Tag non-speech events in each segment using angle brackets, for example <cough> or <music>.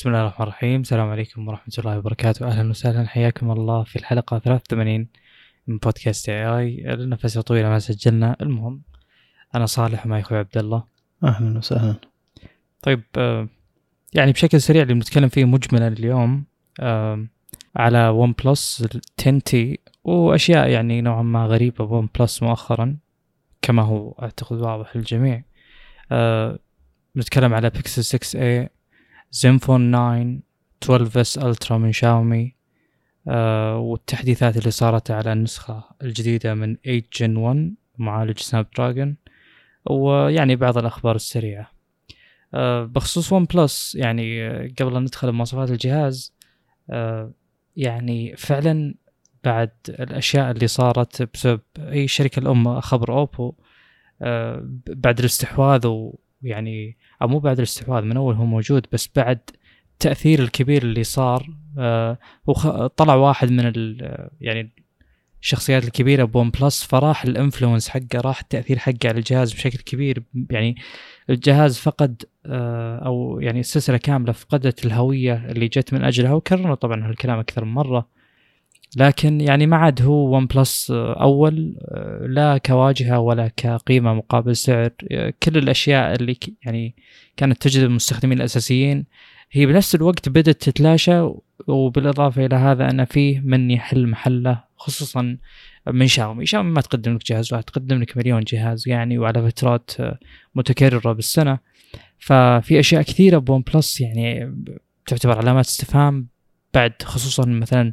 بسم الله الرحمن الرحيم. السلام عليكم ورحمة الله وبركاته. أهلا وسهلا. حياكم الله في الحلقة 83 من بودكاست اي اي لنا فترة طويلة ما سجلنا. المهم أنا صالح ومعي أخوي عبد الله. أهلا وسهلا. طيب آه، يعني بشكل سريع اللي بنتكلم فيه مجملا اليوم آه، على OnePlus 10T وأشياء يعني نوعا ما غريبة ب OnePlus مؤخرا كما هو أعتقد واضح للجميع. آه، بنتكلم على بيكسل 6a Zenfone 9 12S Ultra من شاومي آه والتحديثات اللي صارت على النسخة الجديدة من 8 Gen 1 معالج Snapdragon ويعني بعض الأخبار السريعة. آه بخصوص OnePlus يعني آه، قبل أن ندخل بمواصفات الجهاز آه يعني فعلا بعد الأشياء اللي صارت بسبب أي شركة الأم خبر أوبو آه بعد الاستحواذ ويعني أو مو بعد الاستحواذ من أول هو موجود بس بعد التأثير الكبير اللي صار آه طلع واحد من يعني الشخصيات الكبيرة ب OnePlus فراح ال influence حقه راح التأثير حقه على الجهاز بشكل كبير يعني الجهاز فقد آه أو يعني السلسلة كاملة فقدت الهوية اللي جت من أجلها وكررنا طبعا هالكلام أكثر من مرة. لكن يعني ما عاد هو OnePlus آه، لا كواجهة ولا كقيمة مقابل سعر. كل الأشياء اللي يعني كانت تجذب المستخدمين الأساسيين. هي بنفس الوقت بدأت تتلاشى وبالإضافة إلى هذا أن فيه من يحل محله خصوصا من شاومي. شاومي ما تقدم لك جهاز واحد تقدم لك مليون جهاز يعني وعلى فترات متكررة بالسنة. ففي أشياء كثيرة ب OnePlus يعني تعتبر علامات استفهام بعد خصوصا مثلا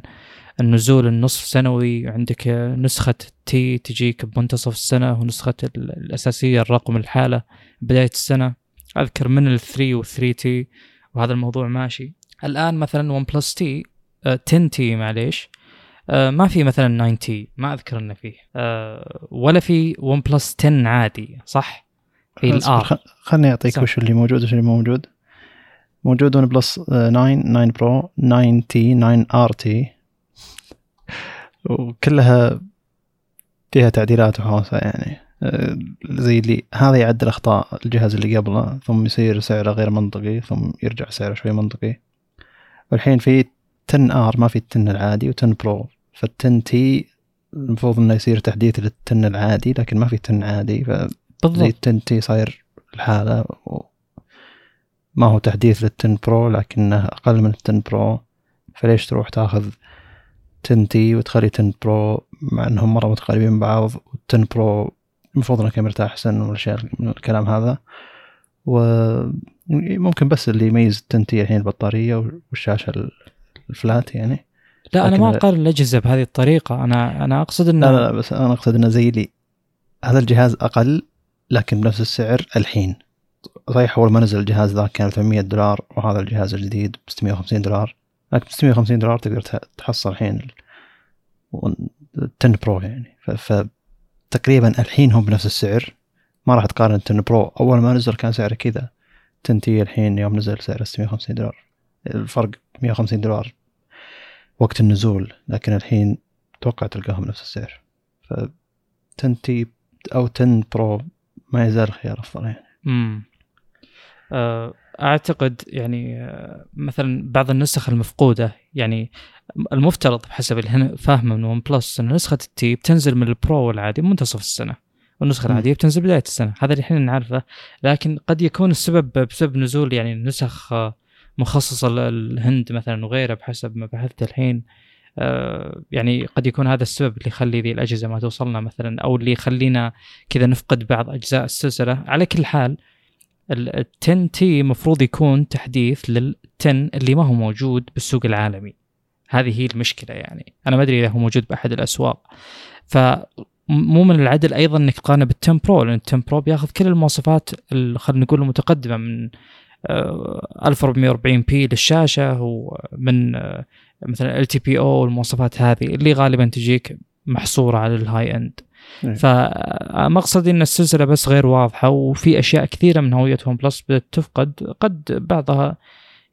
النزول النصف سنوي عندك نسخة T تجيك بمنتصف السنة ونسخة ال- الأساسية الرقم لحاله بداية السنة. أذكر من ال 3 و 3 T وهذا الموضوع ماشي. الآن مثلا OnePlus T 10 T معليش. آه، ما في مثلا 9 T ما أذكر إنه فيه. آه، ولا في OnePlus 10 عادي صح؟ في ال R خ- خلني أعطيك سم. وش اللي موجود وش اللي مو موجود. موجود OnePlus 9 9 Pro 9 T 9 RT وكلها فيها تعديلات وحوسة يعني. آه، زي اللي هذا يعدل أخطاء الجهاز اللي قبله ثم يصير سعره غير منطقي ثم يرجع سعره شوي منطقي. والحين في 10 R ما في 10 العادي و10 Pro. فال 10 T المفروض إنه يصير تحديث لل 10 العادي لكن ما في 10 عادي. ف زي بالضبط ال ten T صاير لحاله و... ما هو تحديث لل ten Pro لكنه أقل من ال ten Pro. فليش تروح تاخذ ten T وتخلي ten Pro مع إنهم مرة متقاربين من بعض وال ten Pro المفروض إنه كاميرته أحسن والاشياء من الكلام هذا. وممكن بس اللي يميز ال ten T الحين البطارية والشاشة ال flat يعني. لا لكن- ما أقارن الأجهزة بهذه الطريقة. أنا أنا أقصد إنه لا لا, لا بس أنا أقصد إنه زي لي هذا الجهاز أقل لكن بنفس السعر الحين. صحيح أول ما نزل الجهاز ذاك كان 800 دولار وهذا الجهاز الجديد ب 650 دولار. لكن ب 650 دولار تقدر تحصل الحين ال 10 Pro يعني. فتقريبا الحين هم بنفس السعر. ما راح تقارن 10 Pro. أول ما نزل كان سعره كذا. 10 T الحين يوم نزل سعره 650 دولار. الفرق 150 دولار وقت النزول. لكن الحين أتوقع تلقاهم بنفس السعر. ف 10 T أو 10 Pro ما يزال خيار أفضل يعني. امم أعتقد يعني آه، مثلا بعض النسخ المفقودة يعني المفترض بحسب اللي فاهمه من OnePlus إن نسخة ال T بتنزل من ال Pro العادي منتصف السنة والنسخة مم. العادية بتنزل بداية السنة هذا اللي إحنا نعرفه لكن قد يكون السبب بسبب نزول يعني نسخ آه، مخصصة للهند مثلا وغيرها بحسب ما بحثت الحين آه، يعني قد يكون هذا السبب اللي يخلي ذي الأجهزة ما توصلنا مثلا أو اللي يخلينا كذا نفقد بعض أجزاء السلسلة على كل حال ال 10 T مفروض يكون تحديث لل 10 اللي ما هو موجود بالسوق العالمي. هذه هي المشكلة يعني. أنا ما أدري إذا هو موجود بأحد الأسواق. فمو من العدل أيضا إنك تقارنه بال 10 Pro لأن ال 10 Pro بياخذ كل المواصفات ال- خلينا نقول المتقدمة من آه، 1440 p للشاشة ومن آه، مثلا LTPO والمواصفات هذه اللي غالبا تجيك محصورة على ال high end إيه. فمقصدي إن السلسلة بس غير واضحة وفي أشياء كثيرة من هوية OnePlus بدات تفقد قد بعضها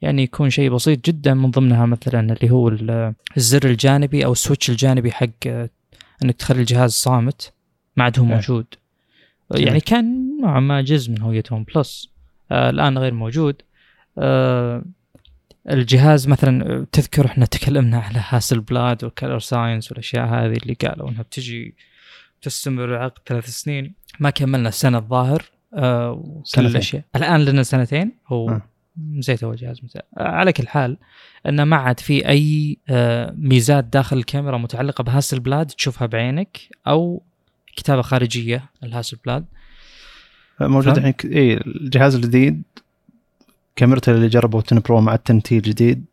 يعني يكون شيء بسيط جدا من ضمنها مثلا اللي هو ال- الزر الجانبي أو ال switch الجانبي حق آه، إنك تخلي الجهاز صامت ما عاد هو إيه. موجود. يعني كان نوعا ما جزء من هوية OnePlus آه الآن غير موجود آه الجهاز مثلا تذكر إحنا تكلمنا على Hasselblad و color science والأشياء هذه اللي قالوا إنها بتجي تستمر عقد ثلاث سنين. ما كملنا السنة الظاهر آه وكل الأشياء. الآن لنا سنتين. هو آه. زيت هو جهاز ممتاز على كل حال انه ما عاد في أي آه ميزات داخل الكاميرا متعلقة ب Hasselblad تشوفها بعينك أو كتابة خارجية ال Hasselblad. موجود الحين ك- اي الجهاز الجديد كاميرته اللي جربوا 10 Pro مع ال 10 T الجديد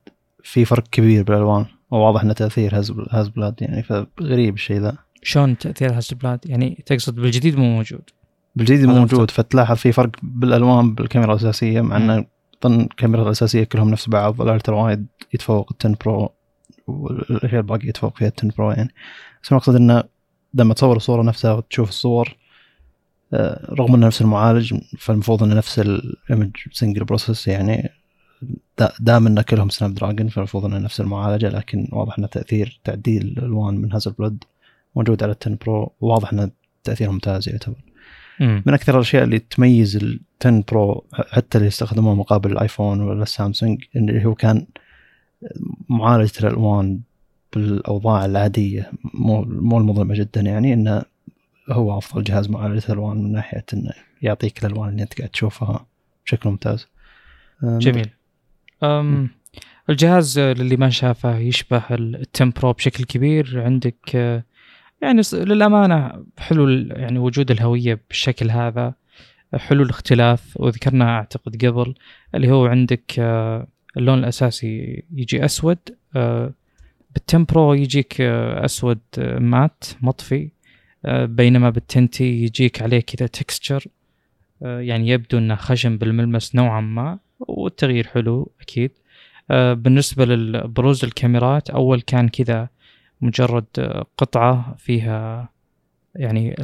في فرق كبير بالألوان. وواضح إنه تأثير Hasselblad يعني فغريب الشيء ذا. شلون تأثير Hasselblad يعني تقصد بالجديد مو موجود. بالجديد مو موجود فتلاحظ في فرق بالألوان بالكاميرا الأساسية مع انه اظن الكاميرا الأساسية كلهم نفس بعض ال ultra wide يتفوق ال 10 Pro والاشياء الباقيه يتفوق فيها ال 10 Pro يعني. بس المقصد انه لما تصور الصورة نفسها وتشوف الصور آه، رغم إنه نفس المعالج فالمفروض إنه نفس ال image signal process يعني. دا- دام ان كلهم Snapdragon فالمفروض إنه نفس المعالجة لكن واضح إنه تأثير تعديل الألوان من Hasselblad موجود على ال 10 Pro واضح انه تاثير ممتاز يعتبر مم. من أكثر الأشياء اللي تميز ال 10 Pro حتى اللي يستخدموه مقابل الآيفون ولا السامسونج اللي هو كان معالجه الالوان بالأوضاع العادية مو مو المظلمة جدا يعني انه هو أفضل جهاز معالجه الالوان من ناحية إنه يعطيك الألوان اللي أنت قاعد تشوفها بشكل ممتاز. جميل أم الجهاز للي ما شافه يشبه التم برو بشكل كبير عندك آه، يعني للأمانة حلو يعني وجود الهوية بالشكل هذا حلو الاختلاف وذكرنا أعتقد قبل اللي هو عندك آه، اللون الأساسي يجي أسود آه، بالتم برو يجيك آه، أسود آه، مات مطفي بينما بالتنتي يجيك عليه كذا تكستشر يعني يبدو إنه خشن بالملمس نوعا ما والتغيير حلو أكيد. بالنسبة لبروز الكاميرات أول كان كذا مجرد آه، قطعة فيها يعني.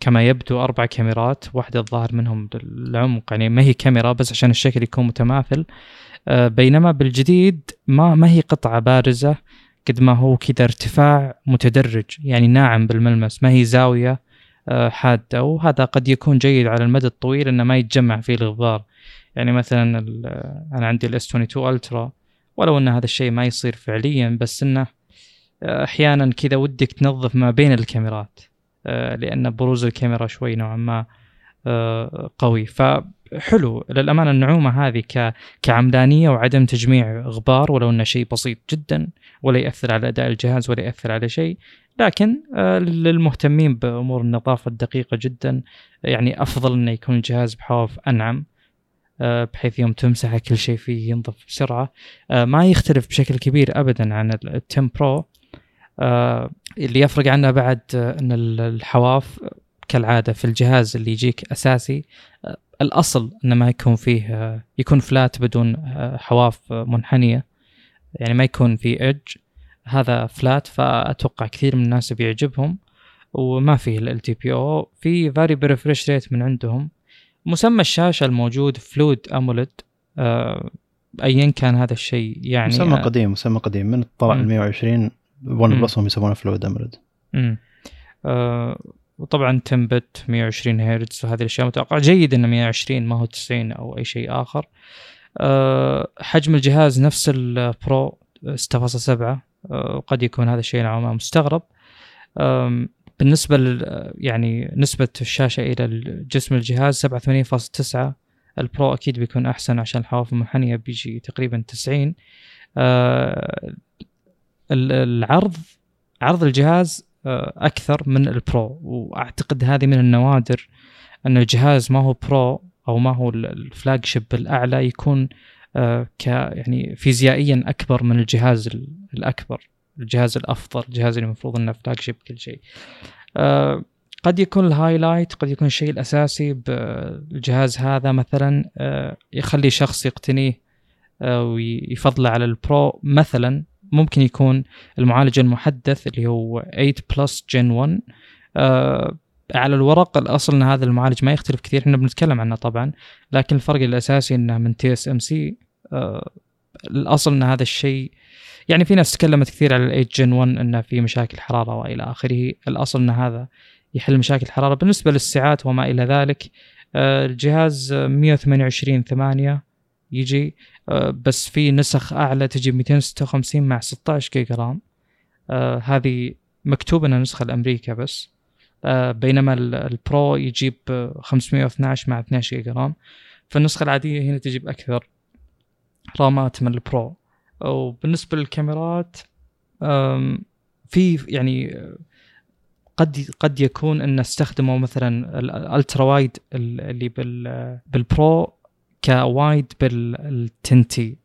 كما يبدو أربع كاميرات واحدة الظاهر منهم للعمق يعني ما هي كاميرا بس عشان الشكل يكون متماثل آه، بينما بالجديد ما ما هي قطعة بارزة قد ما هو كذا ارتفاع متدرج يعني ناعم بالملمس ما هي زاوية آه، حادة وهذا قد يكون جيد على المدى الطويل إنه ما يتجمع فيه الغبار يعني مثلا ال- أنا عندي ال S 22 Ultra ولو إن هذا الشيء ما يصير فعليا بس إنه آه، أحيانا كذا ودك تنظف ما بين الكاميرات آه، لأن بروز الكاميرا شوي نوعا ما آه، قوي. فحلو للأمانة النعومة هذه ك كعمدانيه وعدم تجميع غبار ولو إنه شيء بسيط جدا ولا يأثر على أداء الجهاز ولا يأثر على شيء. لكن آه، للمهتمين بأمور النظافة الدقيقة جدا يعني أفضل إنه يكون الجهاز بحواف أنعم بحيث يوم تمسحه كل شيء فيه ينظف بسرعة. ما يختلف بشكل كبير ابدا عن ال 10 برو. اللي يفرق عنه بعد آه، إن ال- الحواف كالعادة في الجهاز اللي يجيك أساسي آه، الأصل إنه ما يكون فيه آه، يكون flat بدون آه، حواف آه، منحنية. يعني ما يكون في edge هذا flat فأتوقع كثير من الناس بيعجبهم. وما فيه LTPO في variable refresh rate من عندهم. مسمى الشاشة الموجود Fluid AMOLED آه ايا كان هذا الشيء يعني مسمى آه، قديم مسمى قديم من طلع. ال 120 One. Plus هم يسمونه Fluid AMOLED. آه وطبعا 10 bit 120 هرتز وهذه الأشياء متوقع جيد إنه 120 ما هو 90 أو أي شيء آخر. آه حجم الجهاز نفس ال Pro 6.7 آه وقد يكون هذا الشيء نوعا ما مستغرب. آم، بالنسبة لل يعني نسبة الشاشة إلى جسم الجهاز 87.9 ال Pro أكيد بيكون أحسن عشان الحواف المنحنية بيجي تقريبا 90 آه، ال- العرض عرض الجهاز آه، أكثر من ال Pro. وأعتقد هذه من النوادر أن الجهاز ما هو Pro أو ما هو ال- ال flagship الأعلى يكون آه، ك يعني فيزيائيا أكبر من الجهاز ال- الأكبر. الجهاز الأفضل الجهاز اللي المفروض إنه flagship كل شيء. آه قد يكون ال highlight قد يكون الشيء الأساسي بالجهاز هذا مثلا يخلي شخص يقتنيه ويفضله على ال Pro مثلا. ممكن يكون المعالج المحدث اللي هو 8 Plus Gen 1 آه على الورق الأصل إن هذا المعالج ما يختلف كثير إحنا بنتكلم عنه طبعا لكن الفرق الأساسي إنه من TSMC الأصل إن هذا الشيء يعني في ناس تكلمت كثير على ال Eight Gen 1 إنه في مشاكل حرارة وإلى آخره. الأصل إن هذا يحل مشاكل الحراره بالنسبة للساعات وما إلى ذلك آه، الجهاز 128 8 يجي. بس في نسخ أعلى تجي 256 مع 16 جيجا RAM. آه، هذه مكتوب إنها نسخة لأمريكا بس. آه، بينما ال Pro يجيب 512 مع 12 جيجا RAM. فالنسخة العادية هنا تجيب أكثر رامات من ال Pro. وبالنسبة للكاميرات في يعني قد قد يكون إن استخدموا مثلا الألترا وايد اللي بالبرو كوايد بالتنتي.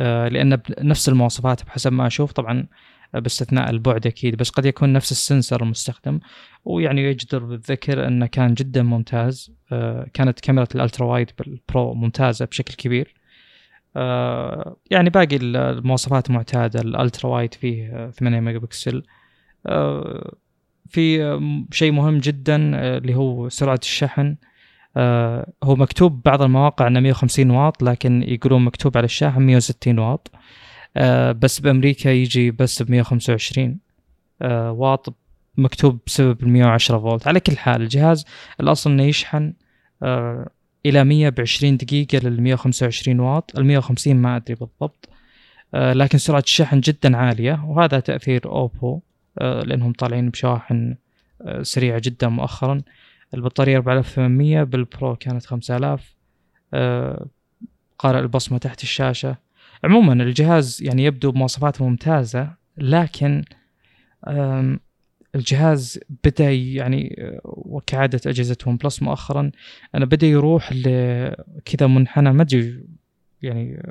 آه، لأن نفس المواصفات بحسب ما أشوف. طبعا باستثناء البعد أكيد بس قد يكون نفس ال sensor المستخدم. ويعني يجدر بالذكر أنه كان جدا ممتاز. آه، كانت كاميرا ال ultra wide بال Pro ممتازة بشكل كبير. آه، يعني باقي المواصفات معتادة. ال ultra wide فيه 8 ميجا بكسل. في شيء مهم جدا اللي هو سرعة الشحن. آه هو مكتوب بعض المواقع إنه 150 واط لكن يقولون مكتوب على الشاحن 160 واط. آه بس بأمريكا يجي بس ب 125 آه واط مكتوب بسبب ال 110 فولت. على كل حال الجهاز الأصل إنه يشحن آه إلى 100 ب 20 دقيقة لل 125 واط. ال 150 ما أدري بالضبط آه لكن سرعة الشحن جدا عالية وهذا تأثير أوبو آه لأنهم طالعين بشواحن آه سريعة جدا مؤخرا. البطارية 4800 بال Pro كانت 5000 آه قارئ البصمة تحت الشاشة. عموما الجهاز يعني يبدو بمواصفات ممتازة لكن الجهاز بدأ يعني وكعادة أجهزة OnePlus مؤخرا أنا بدأ يروح لكذا منحنى ما أدري يعني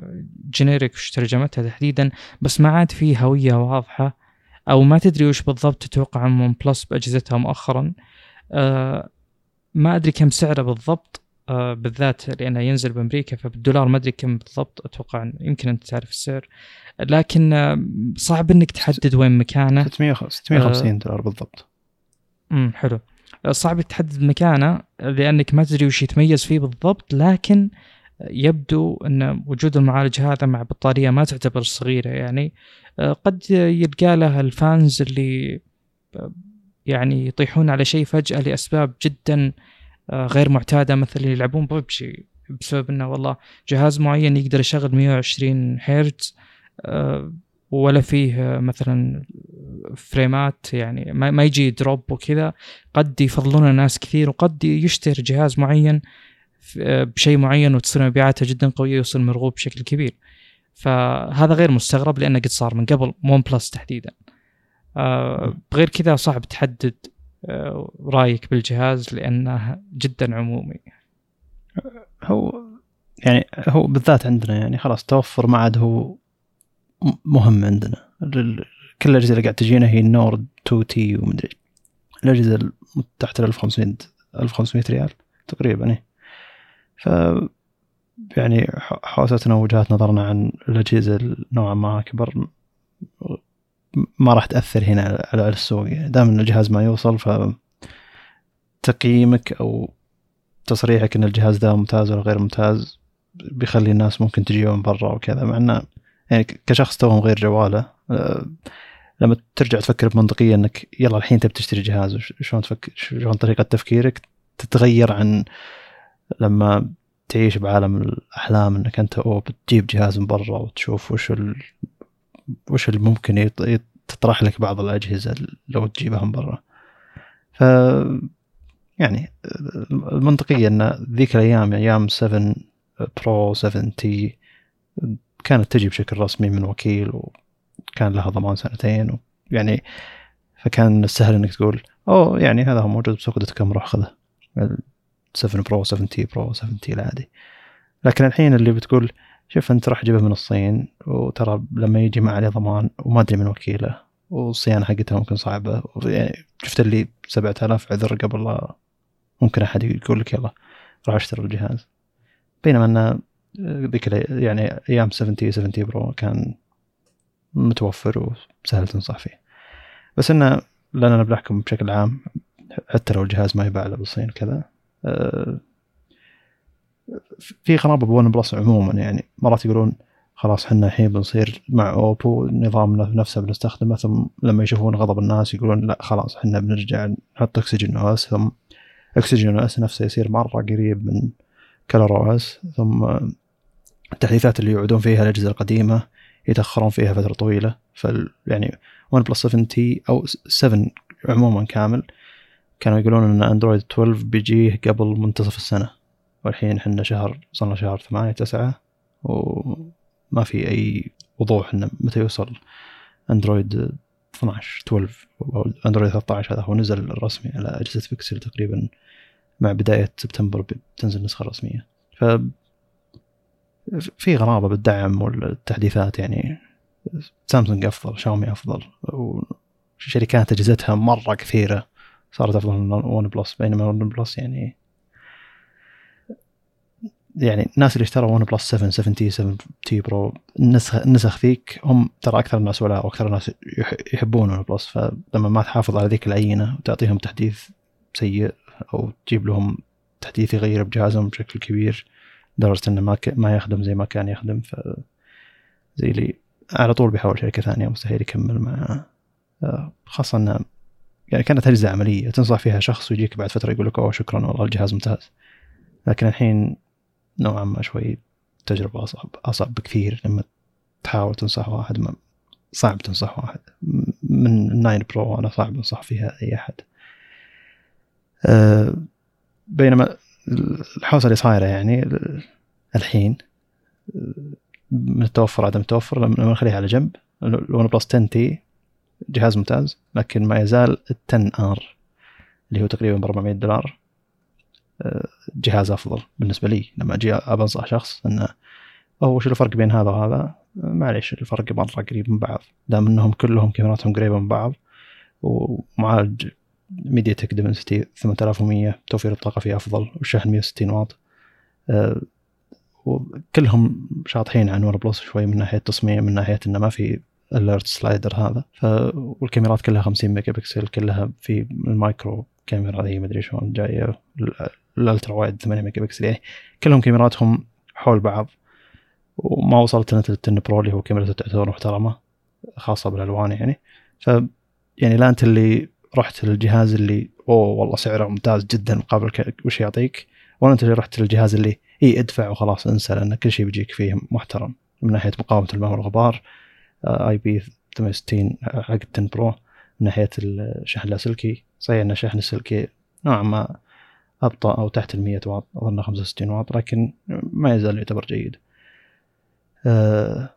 generic وش ترجمتها تحديدا بس ما عاد في هوية واضحة أو ما تدري وش بالضبط تتوقع عن OnePlus بأجهزتها مؤخرا. آه ما أدري كم سعره بالضبط آه بالذات لأنه ينزل بأمريكا فبالدولار ما أدري كم بالضبط أتوقع يمكن أنت تعرف السعر. لكن آه صعب إنك تحدد وين مكانه. 650 آه دولار بالضبط. امم حلو. صعب تحدد مكانه لأنك ما تدري وش يتميز فيه بالضبط لكن يبدو إن وجود المعالج هذا مع بطارية ما تعتبر صغيرة يعني آه، قد يلقى له ال fans اللي يعني يطيحون على شيء فجأة لأسباب جدا آه، غير معتادة مثل يلعبون ببجي بسبب إنه والله جهاز معين يقدر يشغل 120 هرتز آه، ولا فيه مثلا فريمات يعني ما يجي drop وكذا. قد يفضلونه ناس كثير وقد يشتري جهاز معين آه، بشيء معين وتصير مبيعاته جدا قوية ويصير مرغوب بشكل كبير. فهذا غير مستغرب لأنه قد صار من قبل OnePlus تحديدا. آه غير كذا صعب تحدد آه رأيك بالجهاز لأنه جدا عمومي. هو يعني هو بالذات عندنا يعني خلاص توفر ما عاد هو مهم عندنا. كل الأجهزة اللي قاعد تجينا هي ال Nord 2T ومدري الأجهزة تحت ال 1500 1500 ريال تقريبا إيه. ف يعني حوستنا ووجهات نظرنا عن الأجهزة نوعا ما اكبر ما راح تأثر هنا على السوق يعني دام إن الجهاز ما يوصل ف تقييمك أو تصريحك إن الجهاز ده ممتاز ولا غير ممتاز بيخلي الناس ممكن تجيه من برا وكذا مع انه يعني كشخص توهم غير جواله آه، لما ترجع تفكر بمنطقية إنك يلا الحين تبي تشتري جهاز شلون تفكر شلون طريقة تفكيرك تتغير عن لما تعيش بعالم الأحلام إنك أنت أو بتجيب جهاز من برا وتشوف وش. وش اللي ممكن تطرح لك بعض الأجهزة لو تجيبها من برا. ف يعني المنطقية أن ذيك الأيام أيام 7 برو 7 تي كانت تجي بشكل رسمي من وكيل وكان لها ضمان سنتين يعني فكان سهل إنك تقول أوه يعني هذا هو موجود ب Souq dot com روح خذه. 7 Pro 7T Pro 7T العادي. لكن الحين اللي بتقول شوف أنت راح تجيبه من الصين وترى لما يجي ما عليه ضمان وما أدري من وكيله والصيانة حقتها ممكن صعبة. يعني شفت اللي 7000 عذر قبل لا ممكن أحد يقول لك يلا راح أشتري الجهاز. بينما إنه ذيك يعني أيام 7T 7T Pro كان متوفر وسهل تنصح فيه. بس إنه لأن أنا بنحكم بشكل عام حتى لو الجهاز ما يباع إلا بالصين وكذا أه في غرابه ب OnePlus عموما يعني. مرات يقولون خلاص إحنا الحين بنصير مع OPPO نظام نفسه بنستخدمه ثم لما يشوفون غضب الناس يقولون لا خلاص إحنا بنرجع نحط أكسجين أو إس ثم أكسجين أو إس نفسه يصير مرة قريب من ColorOS ثم التحديثات اللي يعودون فيها الأجهزة القديمة يتأخرون فيها فترة طويلة. ف يعني ون بلس 7 تي أو 7 عموما كامل كانوا يقولون إن أندرويد 12 بيجيه قبل منتصف السنة. والحين إحنا شهر صرنا شهر 8 9 وما في أي وضوح إنه متى يوصل أندرويد 12 12 أو أندرويد 13 هذا هو نزل الرسمي على أجهزة بيكسل تقريبا مع بداية سبتمبر بتنزل النسخه الرسميه ف في غرابة بالدعم والتحديثات يعني. سامسونج أفضل شاومي أفضل وشركات أجهزتها مرة كثيرة صارت أفضل من ون بلس بينما ون بلس يعني يعني الناس اللي اشتروا ون بلس 7 7 تي 7 تي برو النسخ النسخ ذيك هم ترى أكثر الناس ولاء وأكثر الناس يحبون ون بلس فلما ما تحافظ على ذيك العينة وتعطيهم تحديث سيء أو تجيب لهم تحديث يغير بجهازهم بشكل كبير لدرجة إنه ما. ما يخدم زي ما كان يخدم ف زي لي على طول بيحاول شركة ثانية مستحيل يكمل مع آه، خاصة انه يعني كانت أجهزة عملية تنصح فيها شخص ويجيك بعد فترة يقول لك أوه شكرا والله الجهاز ممتاز لكن الحين نوعا ما شوي تجربة أصعب أصعب بكثير لما تحاول تنصح واحد ما صعب تنصح واحد. من ال 9 برو أنا صعب أنصح فيها أي أحد. أه بينما الحوسة اللي صايرة يعني الحين من التوفر عدم التوفر لما نخليها على جنب الون بلس 10 تي جهاز ممتاز لكن ما يزال ال 10 ار اللي هو تقريبا ب 400 دولار. جهاز أفضل بالنسبة لي. لما أجي انصح شخص إنه هو وش الفرق بين هذا وهذا؟ معليش الفرق مرة قريب من بعض. دام إنهم كلهم كاميراتهم قريبة من بعض ومعالج ميديا تك ديمنسيتي 8100 توفير الطاقة فيه أفضل والشحن 160 واط. أه وكلهم شاطحين عن ون بلس شوي من ناحية التصميم من ناحية إنه ما في alert slider هذا. ف والكاميرات كلها 50 ميجا بكسل كلها في ال macro كاميرا ذي مدري شلون جاية. ال ultra wide 8 ميجا بكسل يعني كلهم كاميراتهم حول بعض. وما وصلت لنا ال 10 برو اللي هو كاميرا تعتبر محترمة خاصة بالألوان يعني. ف يعني لا أنت اللي رحت للجهاز اللي أوه والله سعره ممتاز جدا مقابل وش يعطيك ولا أنت اللي رحت للجهاز اللي إي ادفع وخلاص انسى لأن كل شيء بيجيك فيه محترم. من ناحية مقاومة الماء والغبار IP68 حق 10 برو. من ناحية الشحن اللاسلكي صحيح إن الشحن السلكي نوعا ما أبطأ أو تحت ال 100 واط أظن 65 واط لكن ما يزال يعتبر جيد. آه،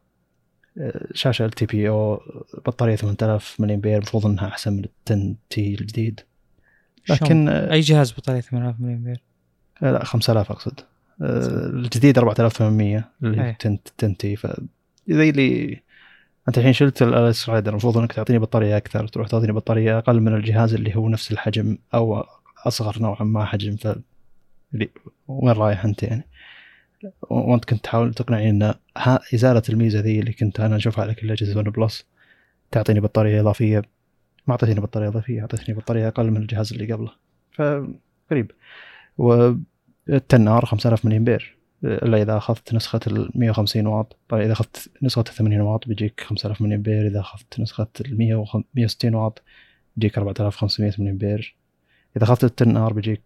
شاشة ال تي بي أو بطارية 5000 ملي امبير المفروض إنها أحسن من ال 10 تي الجديد لكن أي جهاز بطارية 8000 ملي امبير لا 5000 أقصد. الجديد 4800 اللي هي 10 تي ف زي اللي أنت الحين شلت ال slider المفروض إنك تعطيني بطارية أكثر تروح تعطيني بطارية أقل من الجهاز اللي هو نفس الحجم أو أصغر نوعا ما حجم ف وين رايح أنت يعني؟ وأنت كنت تحاول تقنعني إن إزالة الميزة ذي اللي كنت أنا أشوفها على كل أجهزة ون بلس تعطيني بطارية إضافية ما أعطيتني بطارية إضافية أعطيتني بطارية أقل من الجهاز اللي قبله. فغريب وال 10 ار 5000 ملي امبير إلا إذا أخذت نسخة ال 150 واط. طيب إذا أخذت نسخة ال 80 واط بيجيك 5000 ملي امبير إذا أخذت نسخة ال 160 واط بيجيك 4500 ملي امبير إذا أخذت ال 10 ار بيجيك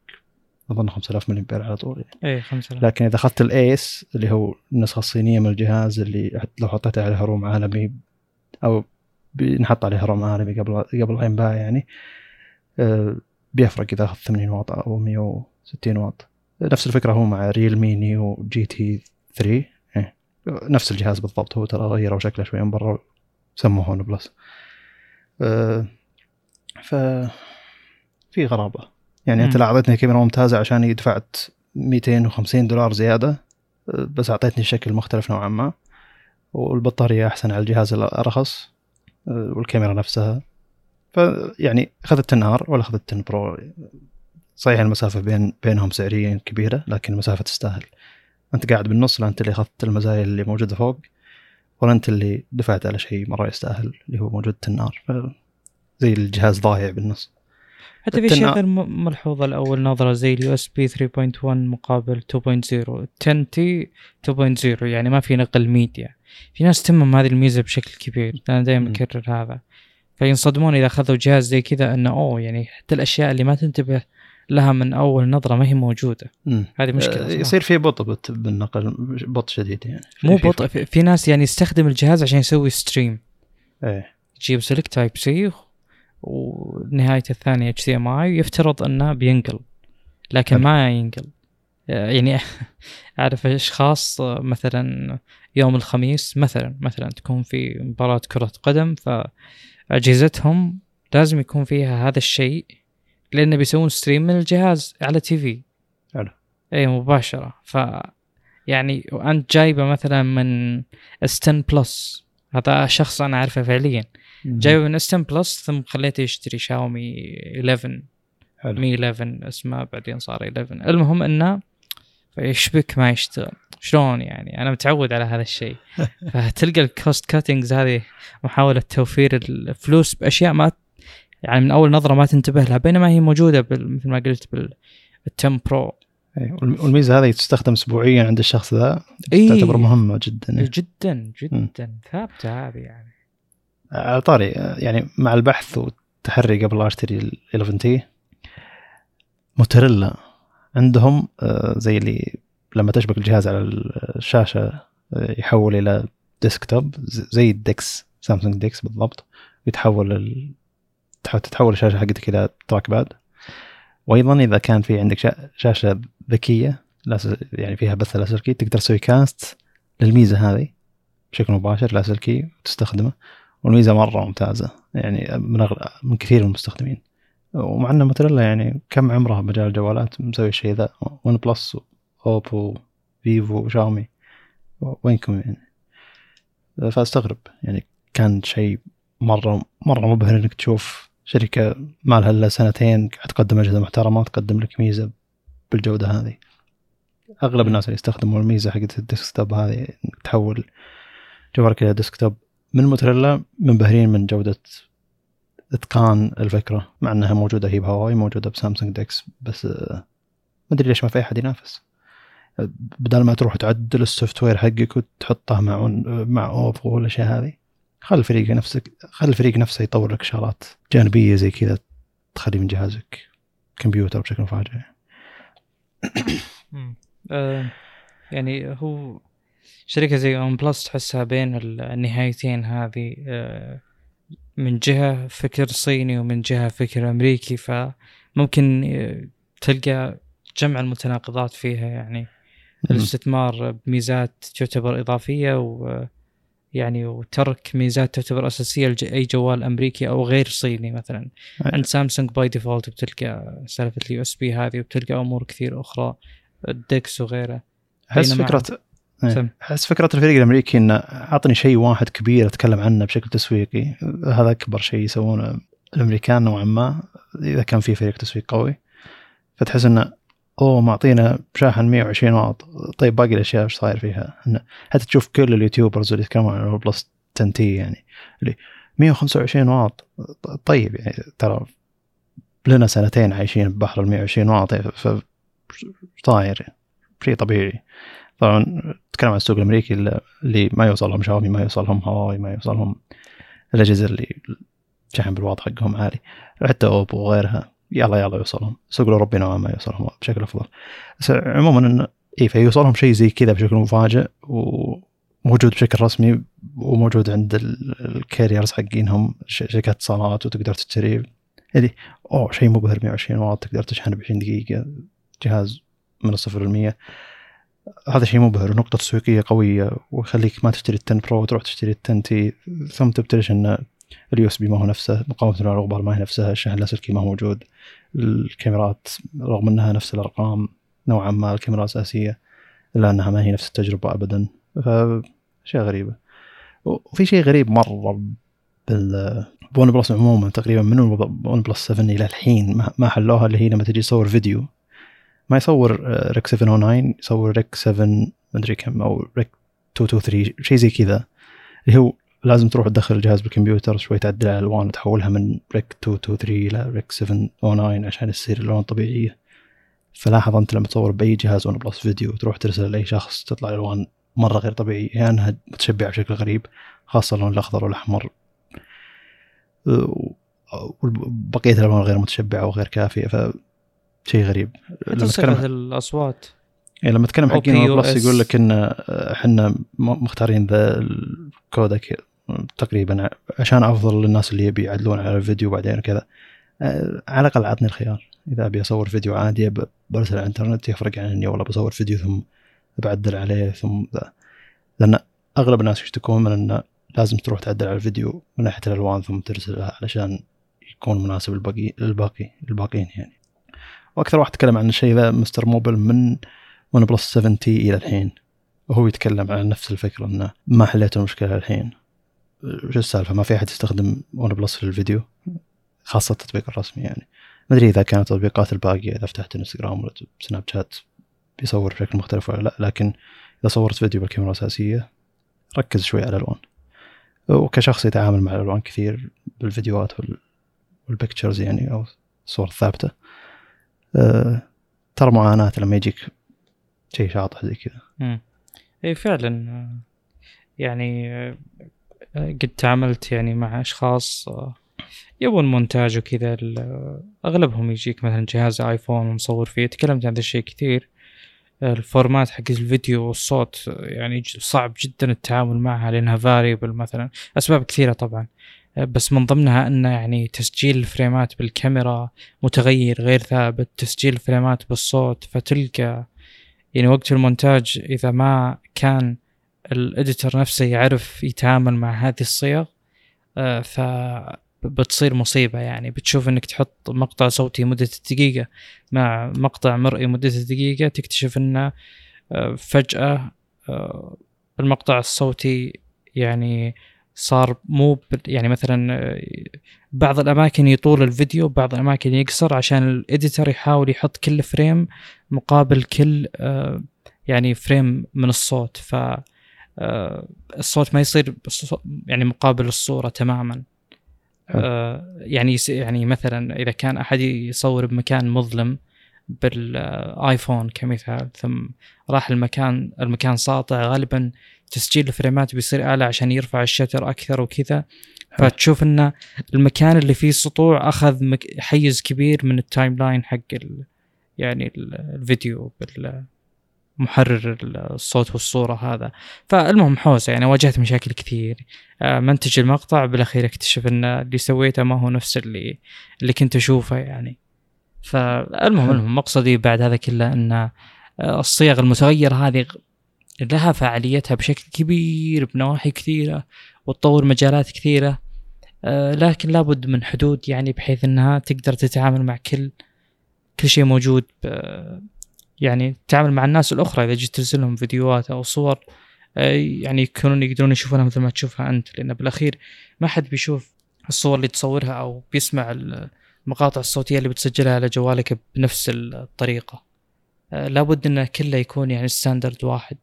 أظن 5000 ملي امبير على طول يعني. اي 5000 لكن إذا أخذت ال Ace اللي هو النسخة الصينية من الجهاز اللي لو حطيت عليها ROM عالمي أو بنحط عليها ROM عالمي قبل قبل لا ينباع يعني آه، بيفرق إذا أخذت 80 واط أو 160 واط نفس الفكرة هو مع ريلمي جي تي نيو 3 إيه. نفس الجهاز بالضبط هو ترى غيروا شكله شوي من برا سموه ون بلس أه ف في غرابة. يعني أنت أعطيتني كاميرا ممتازة عشان دفعت 250 دولار زيادة أه، بس أعطيتني شكل مختلف نوعا ما والبطارية أحسن على الجهاز الأرخص أه، والكاميرا نفسها. فيعني أخذت التن ار ولا أخذت برو. صحيح المسافة بين بينهم سعريا كبيرة لكن المسافة تستاهل. أنت قاعد بالنص لا أنت اللي أخذت المزايا اللي موجودة فوق ولا أنت اللي دفعت على شيء مرة يستاهل اللي هو موجود التن ار زي الجهاز ضايع بالنص. حتى في شيء غير ملحوظ الأول نظرة زي ال USB 3.1 مقابل 2.0 10 تي 2.0 يعني ما في نقل ميديا في ناس تهمهم هذه الميزة بشكل كبير أنا دائما أكرر هذا. فينصدمون إذا أخذوا جهاز زي كذا إنه أوه يعني حتى الأشياء اللي ما تنتبه لها من أول نظرة ما هي موجودة. مم. هذه مشكلة آه، صراحة. يصير في بطء بالنقل بطء شديد يعني. مو بطء في, في ناس يعني يستخدم الجهاز عشان يسوي stream إيه. يجيب سلك Type-C ونهاية الثانية HDMI يفترض أنه بينقل لكن حلو. ما ينقل. يعني <laughs> أعرف أشخاص مثلا يوم الخميس مثلا مثلا تكون في مباراة كرة قدم فأجهزتهم لازم يكون فيها هذا الشيء لأنه بيسوون stream من الجهاز على TV. حلو. اي مباشرة. ف يعني وأنت جايبه مثلا من ون بلس هذا شخص أنا أعرفه فعليا. جايبه من ون بلس ثم خليته يشتري شاومي 11 حلو. مي 11 اسمه بعدين صار 11 المهم إنه يشبك ما يشتغل؟ شلون يعني؟ أنا متعود على هذا الشيء. <laughs> فتلقى ال cost cuttings هذه محاولة توفير الفلوس بأشياء ما يعني من أول نظرة ما تنتبه لها بينما هي موجودة مثل ما قلت بالتن برو إيه، والم- والميزة هذه تستخدم اسبوعيا عند الشخص ذا إيه. تعتبر مهمة جدا. إيه. جدا جدا. ثابتة هذه يعني. على طاري يعني مع البحث والتحري قبل أشتري ال 11 تي. موتوريلا عندهم آه، زي اللي لما تشبك الجهاز على الشاشة آه، يحول إلى desktop زي الديكس سامسونج ديكس بالضبط. يتحول ال... تح- تتحول الشاشة حقتك إلى trackpad وأيضا إذا كان في عندك شا- شاشة ذكية يعني فيها بث لاسلكي تقدر تسوي cast للميزة هذه بشكل مباشر لاسلكي وتستخدمه والميزة مرة ممتازة يعني من أغل... من كثير من المستخدمين. ومع ان موتوريلا يعني كم عمرها بمجال الجوالات مسوي الشيء ذا ون بلس اوبو فيفو شاومي وينكم يعني. فأستغرب يعني كان شيء مرة مرة مبهر إنك تشوف شركة ما لها إلا سنتين تقدم أجهزة محترمة تقدم لك ميزة بالجودة هذه. أغلب الناس اللي يستخدموا الميزة حقت ال desktop هذه تحول جوالك إلى desktop من موتوريلا منبهرين من جودة إتقان الفكرة مع إنها موجودة هي بهواي موجودة بسامسونج ديكس بس آه، ما أدري ليش ما في أحد ينافس بدل ما تروح تعدل ال software حقك وتحطه مع مع اوبو والاشياء هذه خل الفريق نفسك خل الفريق نفسه يطور لك شغلات جانبية زي كذا تخلي من جهازك كمبيوتر بشكل مفاجئ. <coughs> آه يعني هو شركة زي ون بلس تحسها بين ال- النهايتين هذه آه من جهة فكر صيني ومن جهة فكر أمريكي فممكن آه، تلقى جمع المتناقضات فيها يعني الاستثمار بميزات تعتبر إضافية و يعني وترك ميزات تعتبر أساسية لأي جوال أمريكي أو غير صيني مثلا أي. عند سامسونج by default بتلقى سالفة ال USB هذه وبتلقى أمور كثير أخرى الديكس وغيره احس فكرة. احس فكرة الفريق الأمريكي إنه أعطني شيء واحد كبير أتكلم عنه بشكل تسويقي. هذا أكبر شيء يسوونه الأمريكان نوعا ما إذا كان في فريق تسويق قوي. فتحس إنه أوه معطينا شاحن 120 واط. طيب باقي الأشياء إيش صاير فيها؟ حتى تشوف كل ال YouTubers اللي يتكلمون عن البلس 10 T يعني اللي 125 واط. طيب يعني ترى لنا سنتين عايشين ببحر ال 120 واط. ف ف- صاير شيء طبيعي. طبعا تتكلم عن السوق الأمريكي اللي- ما يوصلهم شاومي ما يوصلهم هواوي ما يوصلهم الأجهزة اللي شحن بالواط حقهم عالي. حتى أوبو وغيرها يلا يلا يوصلهم. السوق الأوروبي نوعا ما يوصلهم بشكل أفضل. بس عموما انه اي فيوصلهم شيء زي كذا بشكل مفاجئ وموجود بشكل رسمي وموجود عند ال- ال carriers حقينهم شركات اتصالات وتقدر تشتري. يعني أوه شيء مبهر 120 واط تقدر تشحن ب 20 دقيقة جهاز من الصفر للمية هذا شيء مبهر ونقطة تسويقية قوية ويخليك ما تشتري ال 10 Pro وتروح تشتري ال 10 T ثم تبتلش إن ال USB ما هو نفسه مقاومة الغبار ما هي نفسها الشحن اللاسلكي ما هو موجود الكاميرات رغم إنها نفس الأرقام نوعا ما الكاميرا الاساسية إلا إنها ما هي نفس التجربة ابدا. فشيء غريبة وفي شيء غريب مرة بال بون- ون بلس عموما تقريبا من ون بلس 7 إلى الحين ما حلوها اللي هي لما تجي تصور فيديو. ما يصور آه، Rec 709 يصور Rec 7 مدري كم أو Rec 223 شيء زي كذا. اللي هو لازم تروح تدخل الجهاز بالكمبيوتر شوي تعدل الالوان وتحولها من Rec 223 إلى Rec 709 عشان تصير الالوان الطبيعيه فلاحظ أنت لما تصور بأي جهاز ون بلس فيديو وتروح ترسل لأي شخص تطلع الألوان مرة غير طبيعيه يعني أنها متشبعة بشكل غريب خاصة اللون الأخضر والأحمر. وبقيه الألوان غير متشبعة وغير كافية. ف شيء غريب. لما اتكلم الأصوات. يعني لما أتكلم حقين ون بلس. يقول لك إن إحنا مختارين ذا ال codec تقريبا عشان أفضل للناس اللي يبي يعدلون على الفيديو بعدين كذا آه، على الأقل عطني الخيار. إذا أبي أصور فيديو عادي برسل على الإنترنت يفرق عن إني والله بصور فيديو ثم بعدل عليه ثم ذا. لأن أغلب الناس يشتكون من انه لازم تروح تعدل على الفيديو من ناحية الألوان ثم ترسلها علشان يكون مناسب للباقي للباقي الباقيين يعني. وأكثر واحد تكلم عن الشيء ذا مستر موبل من ون بلس 7 T إلى الحين وهو يتكلم عن نفس الفكرة إنه ما حليت المشكلة الحين. وش السالفة؟ ما في أحد يستخدم ون بلس للفيديو خاصة التطبيق الرسمي يعني. ما أدري إذا كانت التطبيقات الباقية إذا فتحت انستغرام ولا سناب شات بيصور بشكل مختلف ولا لا لكن إذا صورت فيديو بالكاميرا الأساسية ركز شوي على الألوان. وكشخص يتعامل مع الألوان كثير بالفيديوهات وال- وال pictures يعني أو الصور الثابته ترى معاناة لما يجيك شيء شاطح زي كذا. اي فعلا آه، يعني آه، قد تعاملت يعني مع أشخاص آه، يبون مونتاج وكذا آه، أغلبهم يجيك مثلا جهاز آيفون ونصور فيه. تكلمت عن ذا الشيء كثير. آه، ال format حق الفيديو والصوت آه، يعني صعب جدا التعامل معها لأنها variable مثلا. أسباب كثيرة طبعا. آه، بس من ضمنها إنه يعني تسجيل الفريمات بالكاميرا متغير غير ثابت تسجيل الفريمات بالصوت فتلقى يعني وقت المونتاج إذا ما كان ال editor نفسه يعرف يتعامل مع هذه الصيغ آه، ف بتصير مصيبة يعني. بتشوف إنك تحط مقطع صوتي مدة دقيقة مع مقطع مرئي مدة دقيقة تكتشف إنه آه، فجأة آه، المقطع الصوتي يعني صار مو يعني مثلا آه، بعض الأماكن يطول الفيديو بعض الأماكن يقصر عشان ال editor يحاول يحط كل frame مقابل كل آه، يعني frame من الصوت. ف آه، الصوت ما يصير يعني مقابل الصورة تماما. يعني يعني مثلا إذا كان أحد يصور بمكان مظلم بالايفون كمثال ثم راح المكان المكان ساطع غالبا تسجيل الفريمات بيصير أعلى عشان يرفع ال shutter أكثر وكذا. فتشوف إن المكان اللي فيه سطوع أخذ مك- حيز كبير من ال timeline حق ال يعني ال- الفيديو بالمحرر الصوت والصورة هذا فالمهم حوسة يعني واجهت مشاكل كثير آه، منتج المقطع بالأخير أكتشف إن اللي سويته ما هو نفس اللي اللي كنت أشوفه يعني فالمهم. المهم مقصدي بعد هذا كله إن آه، الصيغ المتغيرة هذه لها فعاليتها بشكل كبير بنواحي كثيرة وتطور مجالات كثيرة. آه، لكن لابد من حدود يعني بحيث إنها تقدر تتعامل مع كل كل شيء موجود يعني تتعامل مع الناس الأخرى. إذا جيت ترسل لهم فيديوهات أو صور آه، يعني يكونون يقدرون يشوفونها مثل ما تشوفها أنت. لأن بالأخير ما حد بيشوف الصور اللي تصورها أو بيسمع المقاطع الصوتية اللي بتسجلها على جوالك بنفس الطريقة. آه، لابد إنه كله يكون يعني standard واحد.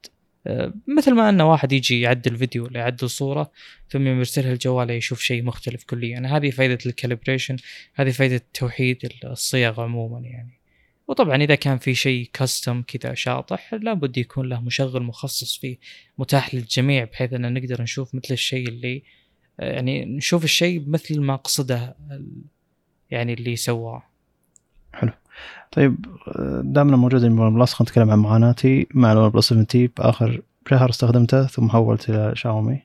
مثل ما أن واحد يجي يعدل فيديو ولا يعدل صوره ثم يرسلها لجواله يشوف شيء مختلف كليا. يعني هذه فائده ال calibration هذه فائده توحيد الصيغ عموما يعني. وطبعا إذا كان في شيء custom كذا شاطح لابد يكون له مشغل مخصص فيه متاح للجميع بحيث أن نقدر نشوف مثل الشيء اللي آه، يعني نشوف الشيء مثل ما قصده يعني اللي سواه. طيب دامنا موجودين بون بلس خلينا نتكلم عن معاناتي. مع الون بلس 7 تي بآخر شهر استخدمته ثم حولت إلى شاومي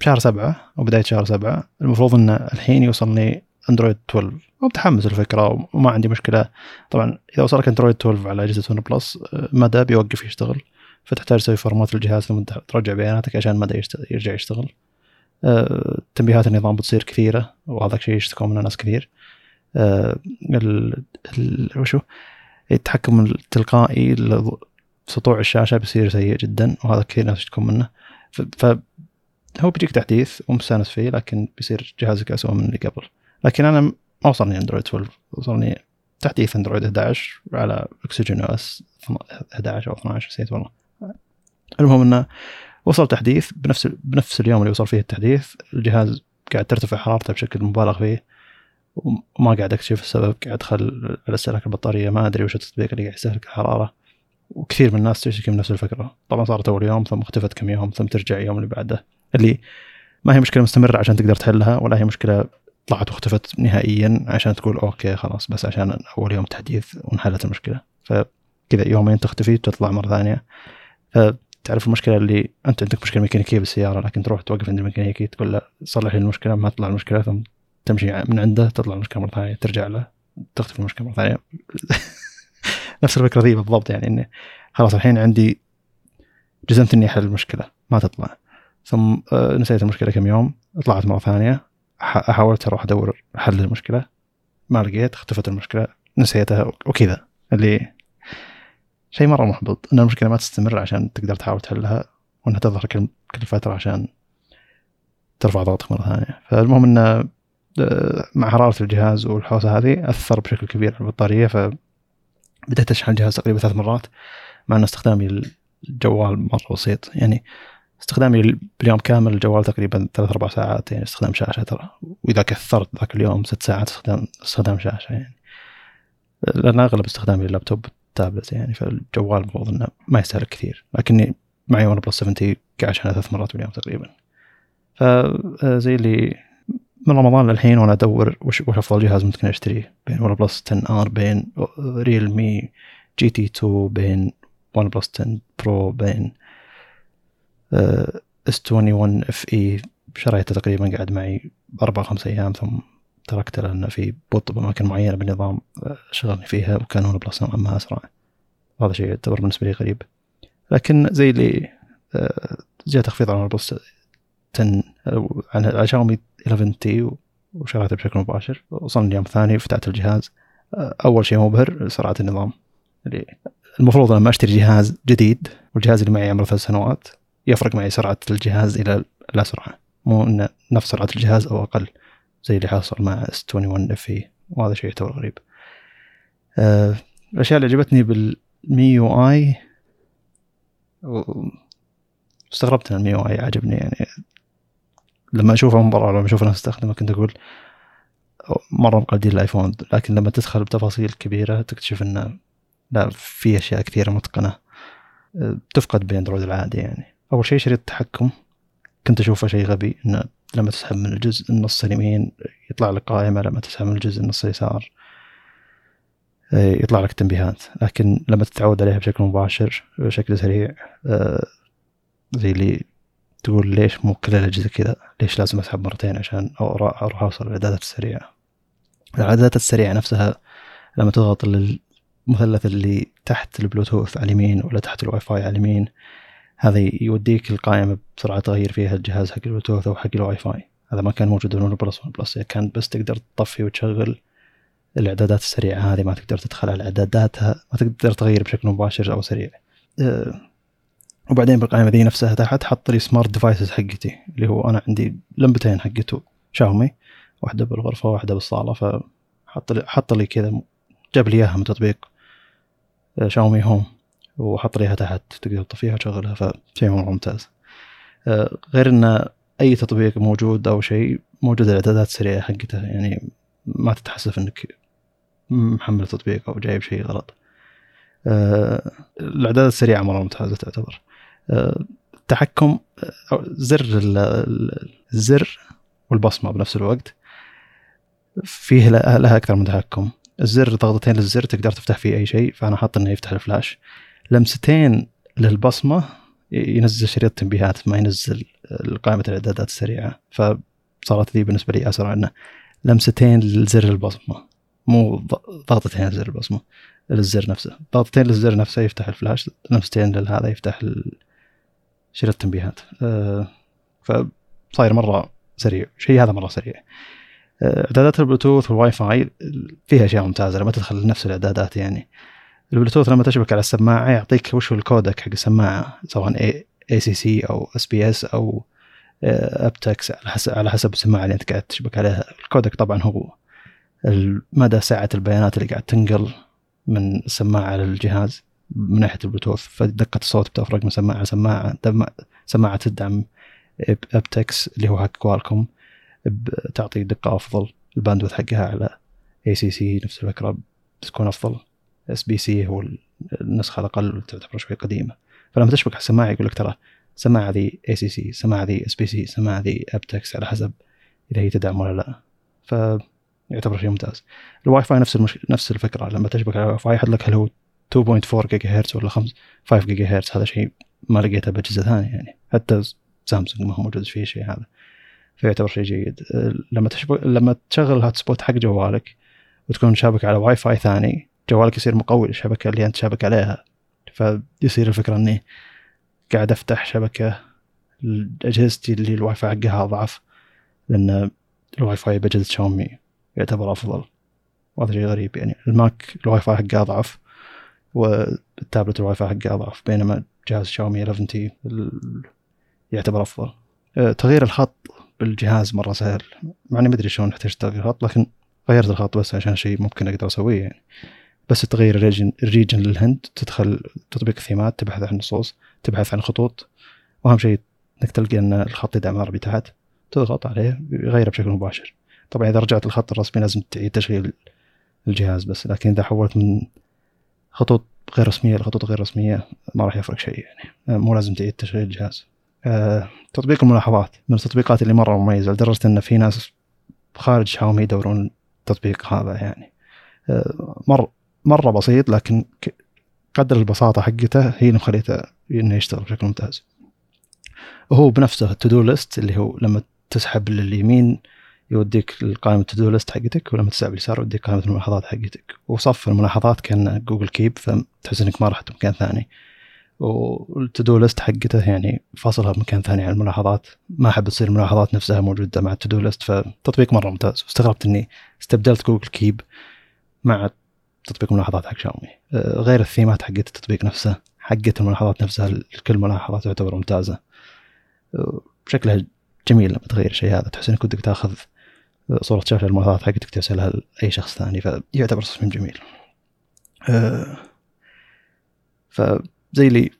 بشهر سبعة أو بداية شهر سبعة. المفروض أن الحين يوصلني أندرويد 12 ومتحمس الفكرة وما عندي مشكلة. طبعا إذا وصلك أندرويد 12 على أجهزة ون بلس مدى بيوقف يشتغل. فتحتاج تسوي format للجهاز ثم ترجع بياناتك عشان مدى يرجع يشتغل. آه، تنبيهات النظام بتصير كثيرة وهذا شيء يشتكون منه ناس كثير. وشو؟ التحكم التلقائي سطوع الشاشة بيصير سيء جدا وهذا كثير ناس يشتكون منه. ف, ف هو بيجيك تحديث ومستانس فيه لكن بيصير جهازك أسوأ من اللي قبل. لكن أنا ما وصلني أندرويد 12 وصلني تحديث أندرويد 11 على أكسجين أو إس 11 أو 12 نسيت والله. المهم أنه وصل تحديث بنفس بنفس اليوم اللي وصل فيه التحديث الجهاز قاعد ترتفع حرارته بشكل مبالغ فيه. وما قاعد أكتشف السبب قاعد أدخل على استهلاك البطارية ما أدري وش التطبيق اللي قاعد يستهلك الحراره وكثير من الناس تشتكي من نفس الفكرة. طبعا صارت أول يوم ثم اختفت كم يوم ثم ترجع اليوم اللي بعده. اللي ما هي مشكلة مستمرة عشان تقدر تحلها ولا هي مشكلة طلعت واختفت نهائيا عشان تقول أوكي خلاص بس عشان أول يوم تحديث وانحلت المشكلة. فكذا يومين تختفي تطلع مرة ثانية. فتعرف المشكلة اللي أنت عندك مشكلة ميكانيكية بالسيارة لكن تروح توقف عند الميكانيكي تقول له صلح لي المشكلة ما تطلع المشكلة ثم تمشي من عنده تطلع المشكلة مرة ثانية ترجع له تختفي المشكلة مرة ثانية. <laughs> نفس الفكرة ذي بالضبط يعني إني خلاص الحين عندي جزمت إني أحل المشكلة ما تطلع. ثم آه، نسيت المشكلة كم يوم طلعت مرة ثانية حاولت أروح أدور حل المشكلة ما لقيت اختفت المشكلة نسيتها وكذا. اللي شيء مرة محبط إن المشكلة ما تستمر عشان تقدر تحاول تحلها وإنها تظهر كل فترة عشان ترفع ضغطك مرة ثانية. فالمهم إنه مع حرارة الجهاز والحوسة هذه أثر بشكل كبير على البطارية فبديت أشحن الجهاز تقريبا ثلاث مرات مع ان استخدامي الجوال مرة بسيط. يعني استخدامي باليوم كامل الجوال تقريبا ثلاث أربع ساعات يعني استخدام شاشة ترى. وإذا كثرت ذاك اليوم ست ساعات استخدام استخدام شاشة يعني. لأن أغلب استخدامي لللابتوب تابلت يعني فالجوال المفروض إنه ما يستهلك كثير. لكني معي ون بلس 7 تي قاعد اشحنه ثلاث مرات باليوم تقريبا. فزي اللي من رمضان للحين وأنا ادور وش, وش افضل جهاز ممكن اشتريه بين ون بلس 10 R بين ريلمي GT 2 بين ون بلس 10 Pro بين S 21 FE شريته تقريبا قاعد معي أربع خمس أيام ثم تركته لأنه في بطء بأماكن معينة بالنظام آه، شغلني فيها وكان ون بلس نوعا ما أسرع. هذا شيء يعتبر بالنسبة لي غريب. لكن زي اللي آه، جاء تخفيض على ون بلس 10 على شاومي 11 تي وشريته بشكل مباشر. وصلني اليوم الثاني فتحت الجهاز. آه، أول شيء مبهر سرعه النظام. اللي المفروض لما أشتري جهاز جديد والجهاز اللي معي عمره ثلاث سنوات يفرق معي سرعة الجهاز إلى الأسرع مو إن نفس سرعة الجهاز أو أقل زي اللي حصل مع S 21 FE وهذا شيء يعتبر غريب. أه الأشياء اللي عجبتني بال MIUI استغربت إن ال MIUI عجبني يعني لما اشوفه من برا لما أشوف ناس استخدمه كنت أقول مرة مقلدين الآيفون لكن لما تدخل بتفاصيل كبيرة تكتشف انه لا في أشياء كثيرة متقنة تفقد بأندرويد العادي يعني. أول شيء شريط التحكم كنت أشوفه شيء غبي انه لما تسحب من الجزء النص اليمين يطلع لك قائمة لما تسحب من الجزء النص اليسار يطلع لك تنبيهات. لكن لما تتعود عليها بشكل مباشر بشكل سريع آه، زي اللي تقول ليش مو كل الأجهزة كذا؟ ليش لازم أسحب مرتين عشان أروح أوصل للاعدادات السريعة؟ الإعدادات السريعة نفسها لما تضغط المثلث اللي تحت البلوتوث على اليمين ولا تحت الواي فاي على اليمين هذا يوديك القائمة بسرعة تغير فيها الجهاز حق البلوتوث أو حق الواي فاي هذا ما كان موجود ون بلس ون بلس كان بس تقدر تطفي وتشغل الإعدادات السريعة. هذه ما تقدر تدخل على إعداداتها ما تقدر تغير بشكل مباشر أو سريع. أه وبعدين بالقائمة ذي نفسها تحت حط لي smart devices حقتي اللي هو أنا عندي لمبتين حقته شاومي واحدة بالغرفة واحدة بالصالة فحط لي حط لي كذا جاب لي إياها من تطبيق آه، شاومي هوم وحط ليها تحت تقدر تطفيها وتشغلها فشيء ممتاز. آه، غير إن أي تطبيق موجود أو شيء موجود الاعدادات السريعه حقته يعني ما تتحسف إنك محمل تطبيق أو جايب شيء غلط. آه، الاعدادات السريعه مرة ممتازه تعتبر. التحكم زر الزر والبصمة بنفس الوقت فيه لها أكثر من تحكم. الزر ضغطتين للزر تقدر تفتح فيه أي شيء فأنا حاط إنه يفتح الفلاش. لمستين للبصمة ينزل شريط تنبيهات ما ينزل قائمه الإعدادات السريعة. فصارت ذي بالنسبة لي أسرع إنه لمستين لزر البصمة. مو ضغطتين لزر البصمة للزر نفسه. ضغطتين للزر نفسه يفتح الفلاش لمستين لهذا يفتح شريط التنبيهات أه فصاير مرة سريع. شيء هذا مرة سريع. آه، إعدادات ال Bluetooth وال Wi-Fi فيها أشياء ممتازة لما تدخل نفس الإعدادات يعني. البلوتوث لما تشبك على السماعة يعطيك وش هو ال codec حق السماعة سواء اي سي سي أو اس بي اس أو أبتكس على حسب على حسب السماعة اللي أنت قاعد تشبك عليها. ال codec طبعا هو مدى سعه البيانات اللي قاعد تنقل من السماعة للجهاز. من ناحية البلوتوث فدقه الصوت بتفرق من سماعة لسماعه سماعة تدعم aptX اللي هو حق كوالكوم تعطي دقة أفضل ال bandwidth حقها على AAC نفس الفكرة بتكون أفضل SBC هو النسخة الأقل تعتبر شوي قديمة. فلما تشبك على السماعة يقول لك ترى السماعه ذي AAC السماعه ذي SBC السماعه ذي aptX على حسب إذا هي تدعم ولا لا. فيعتبر شيء ممتاز. الواي فاي نفس المش... نفس الفكرة لما تشبك على الواي فاي يحط لك هل هو 2.4 جيجا هرتز ولا 5 5 جيجا هرتز هذا شيء ما لقيته باجهزه ثانية يعني. حتى سامسونج ما هو موجود فيه شيء هذا. فيعتبر شيء جيد. لما تشبك لما تشغل ال hotspot حق جوالك وتكون شابك على واي فاي ثاني جوالك يصير مقوي للشبكة اللي أنت شابك عليها. فيصير الفكرة إني قاعد أفتح شبكة اجهزتي اللي الواي فاي حقها أضعف لأن الواي فاي باجهزه شاومي يعتبر أفضل. وهذا شيء غريب يعني. الماك الواي فاي حقه أضعف. وال tablet ال Wi-Fi حقه أضعف بينما جهاز شاومي 11T يعتبر أفضل. أه، تغيير الخط بالجهاز مرة سهل. مع اني ما أدري شلون احتاج تغيير الخط لكن غيرت الخط بس عشان شيء ممكن أقدر أسويه يعني. بس تغير الريجن, الريجن للهند تدخل تطبيق الثيمات تبحث عن نصوص تبحث عن خطوط. وأهم شيء إنك تلقى إن الخط يدعم عربي تحت تضغط عليه يغيره بشكل مباشر. طبعا إذا رجعت الخط الرسمي لازم تعيد تشغيل الجهاز بس لكن إذا حولت من خطوط غير رسمية لخطوط غير رسمية ما راح يفرق شيء يعني. مو لازم تعيد تشغيل الجهاز آه، تطبيق الملاحظات. من التطبيقات اللي مرة مميزة لدرجة إن في ناس خارج شاومي يدورون التطبيق هذا يعني. آه، مر مرة بسيط لكن قدر البساطة حقته هي اللي مخليته إنه يشتغل بشكل ممتاز. وهو بنفسه ال to-do list اللي هو لما تسحب لليمين يوديك لقائمة ال to-do list حقتك ولما تسحب اليسار يوديك قائمة الملاحظات حقتك. وصف الملاحظات كان Google Keep فتحس إنك ما رحت مكان ثاني. وال to-do list حقته يعني فاصلها بمكان ثاني عن الملاحظات. ما أحب تصير الملاحظات نفسها موجودة مع ال to-do list فتطبيق مرة ممتاز. واستغربت إني استبدلت Google Keep مع تطبيق الملاحظات حق شاومي آه، غير الثيمات حقت التطبيق نفسه حقت الملاحظات نفسها كل ملاحظة تعتبر ممتازة. آه، شكلها جميل لما تغير شيء هذا. تحس إنك ودك تأخذ صورة شاشة الملاحظات حقتك ترسلها لأي شخص ثاني فيعتبر تصميم جميل. آه، فزي لي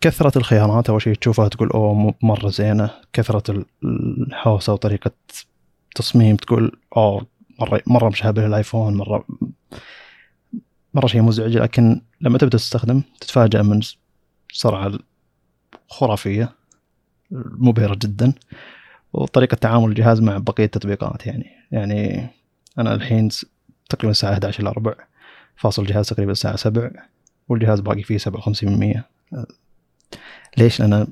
كثرة الخيارات أول شيء تشوفها تقول أوه مرة زينة. كثرة الحوسة وطريقة تصميم تقول أوه مرة مرة مشابه للآيفون مرة مرة شيء مزعج. لكن لما تبدأ تستخدم تتفاجأ من السرعة الخرافية مبهرة جدا. وطريقة تعامل الجهاز مع بقية التطبيقات يعني. يعني أنا الحين تقريبا الساعة 11 إلا ربع فاصل الجهاز تقريبا الساعة 7 والجهاز باقي فيه 57% ليش؟ لأن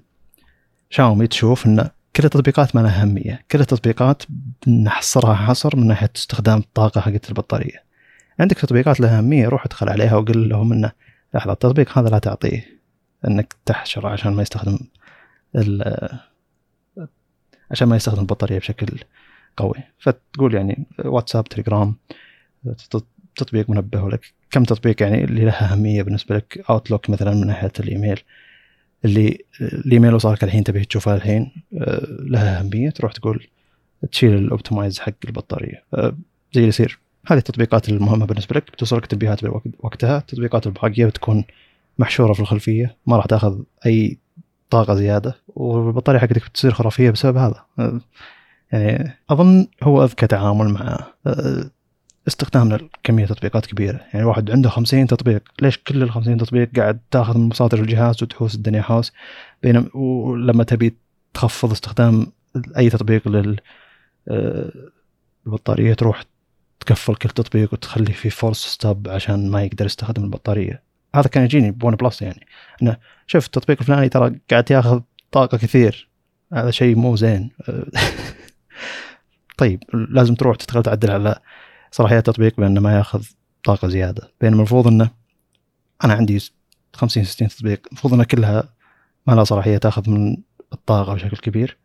شاومي تشوف أن كل التطبيقات ما لها أهمية. كل التطبيقات نحصرها حصر من ناحية استخدام الطاقة حقت البطارية. عندك تطبيقات لها أهمية روح ادخل عليها وقل لهم انه لحظة التطبيق هذا لا تعطيه. إنك تحشر عشان ما يستخدم عشان ما يستخدم البطارية بشكل قوي. فتقول يعني واتساب تليجرام تطبيق منبه لك كم تطبيق يعني اللي لها أهمية بالنسبة لك؟ Outlook مثلا من ناحية الإيميل. اللي الإيميل وصلك الحين تبي تشوفه الحين لها أهمية. تروح تقول تشيل ال optimize حق البطارية. زي اللي يصير. هذه التطبيقات المهمة بالنسبة لك. بتوصلك تنبيهات بوقتها التطبيقات الباقية بتكون محشورة في الخلفية. ما راح تأخذ أي طاقة زيادة والبطارية حقتك بتصير خرافية بسبب هذا. يعني أظن هو أذكى تعامل مع استخدامنا لكمية تطبيقات كبيرة. يعني واحد عنده 50 تطبيق ليش كل ال 50 تطبيق قاعد تاخذ من مصادر الجهاز وتحوس الدنيا حوس؟ بينما ولما تبي تخفض استخدام أي تطبيق لل البطارية تروح تقفل كل تطبيق وتخلي فيه force stop عشان ما يقدر يستخدم البطارية. هذا كان يجيني ب OnePlus يعني. إنه شوف التطبيق الفلاني ترى قاعد ياخذ طاقة كثير. هذا شيء مو زين. <laughs> طيب لازم تروح تدخل تعدل على صلاحيات التطبيق بأنه ما ياخذ طاقة زيادة. بينما المفروض إنه أنا عندي 50 60 تطبيق. المفروض انها كلها ما لها صلاحية تاخذ من الطاقة بشكل كبير.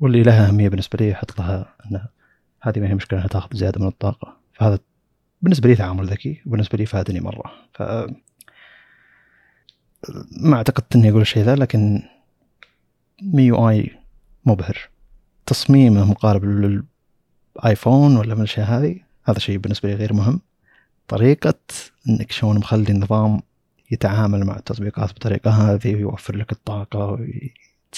واللي لها أهمية بالنسبة لي أحط لها انها هذه ما هي مشكلة إنها تاخذ زيادة من الطاقة. فهذا بالنسبة لي تعامل ذكي وبالنسبة لي فادني مرة. ف ما اعتقدت اني أقول الشيء ذا لكن MIUI مبهر. تصميمه مقارب للآيفون ولا من الأشياء هذه هذا شيء بالنسبة لي غير مهم. طريقة إنك شلون مخلي النظام يتعامل مع التطبيقات بالطريقة هذه ويوفر لك الطاقة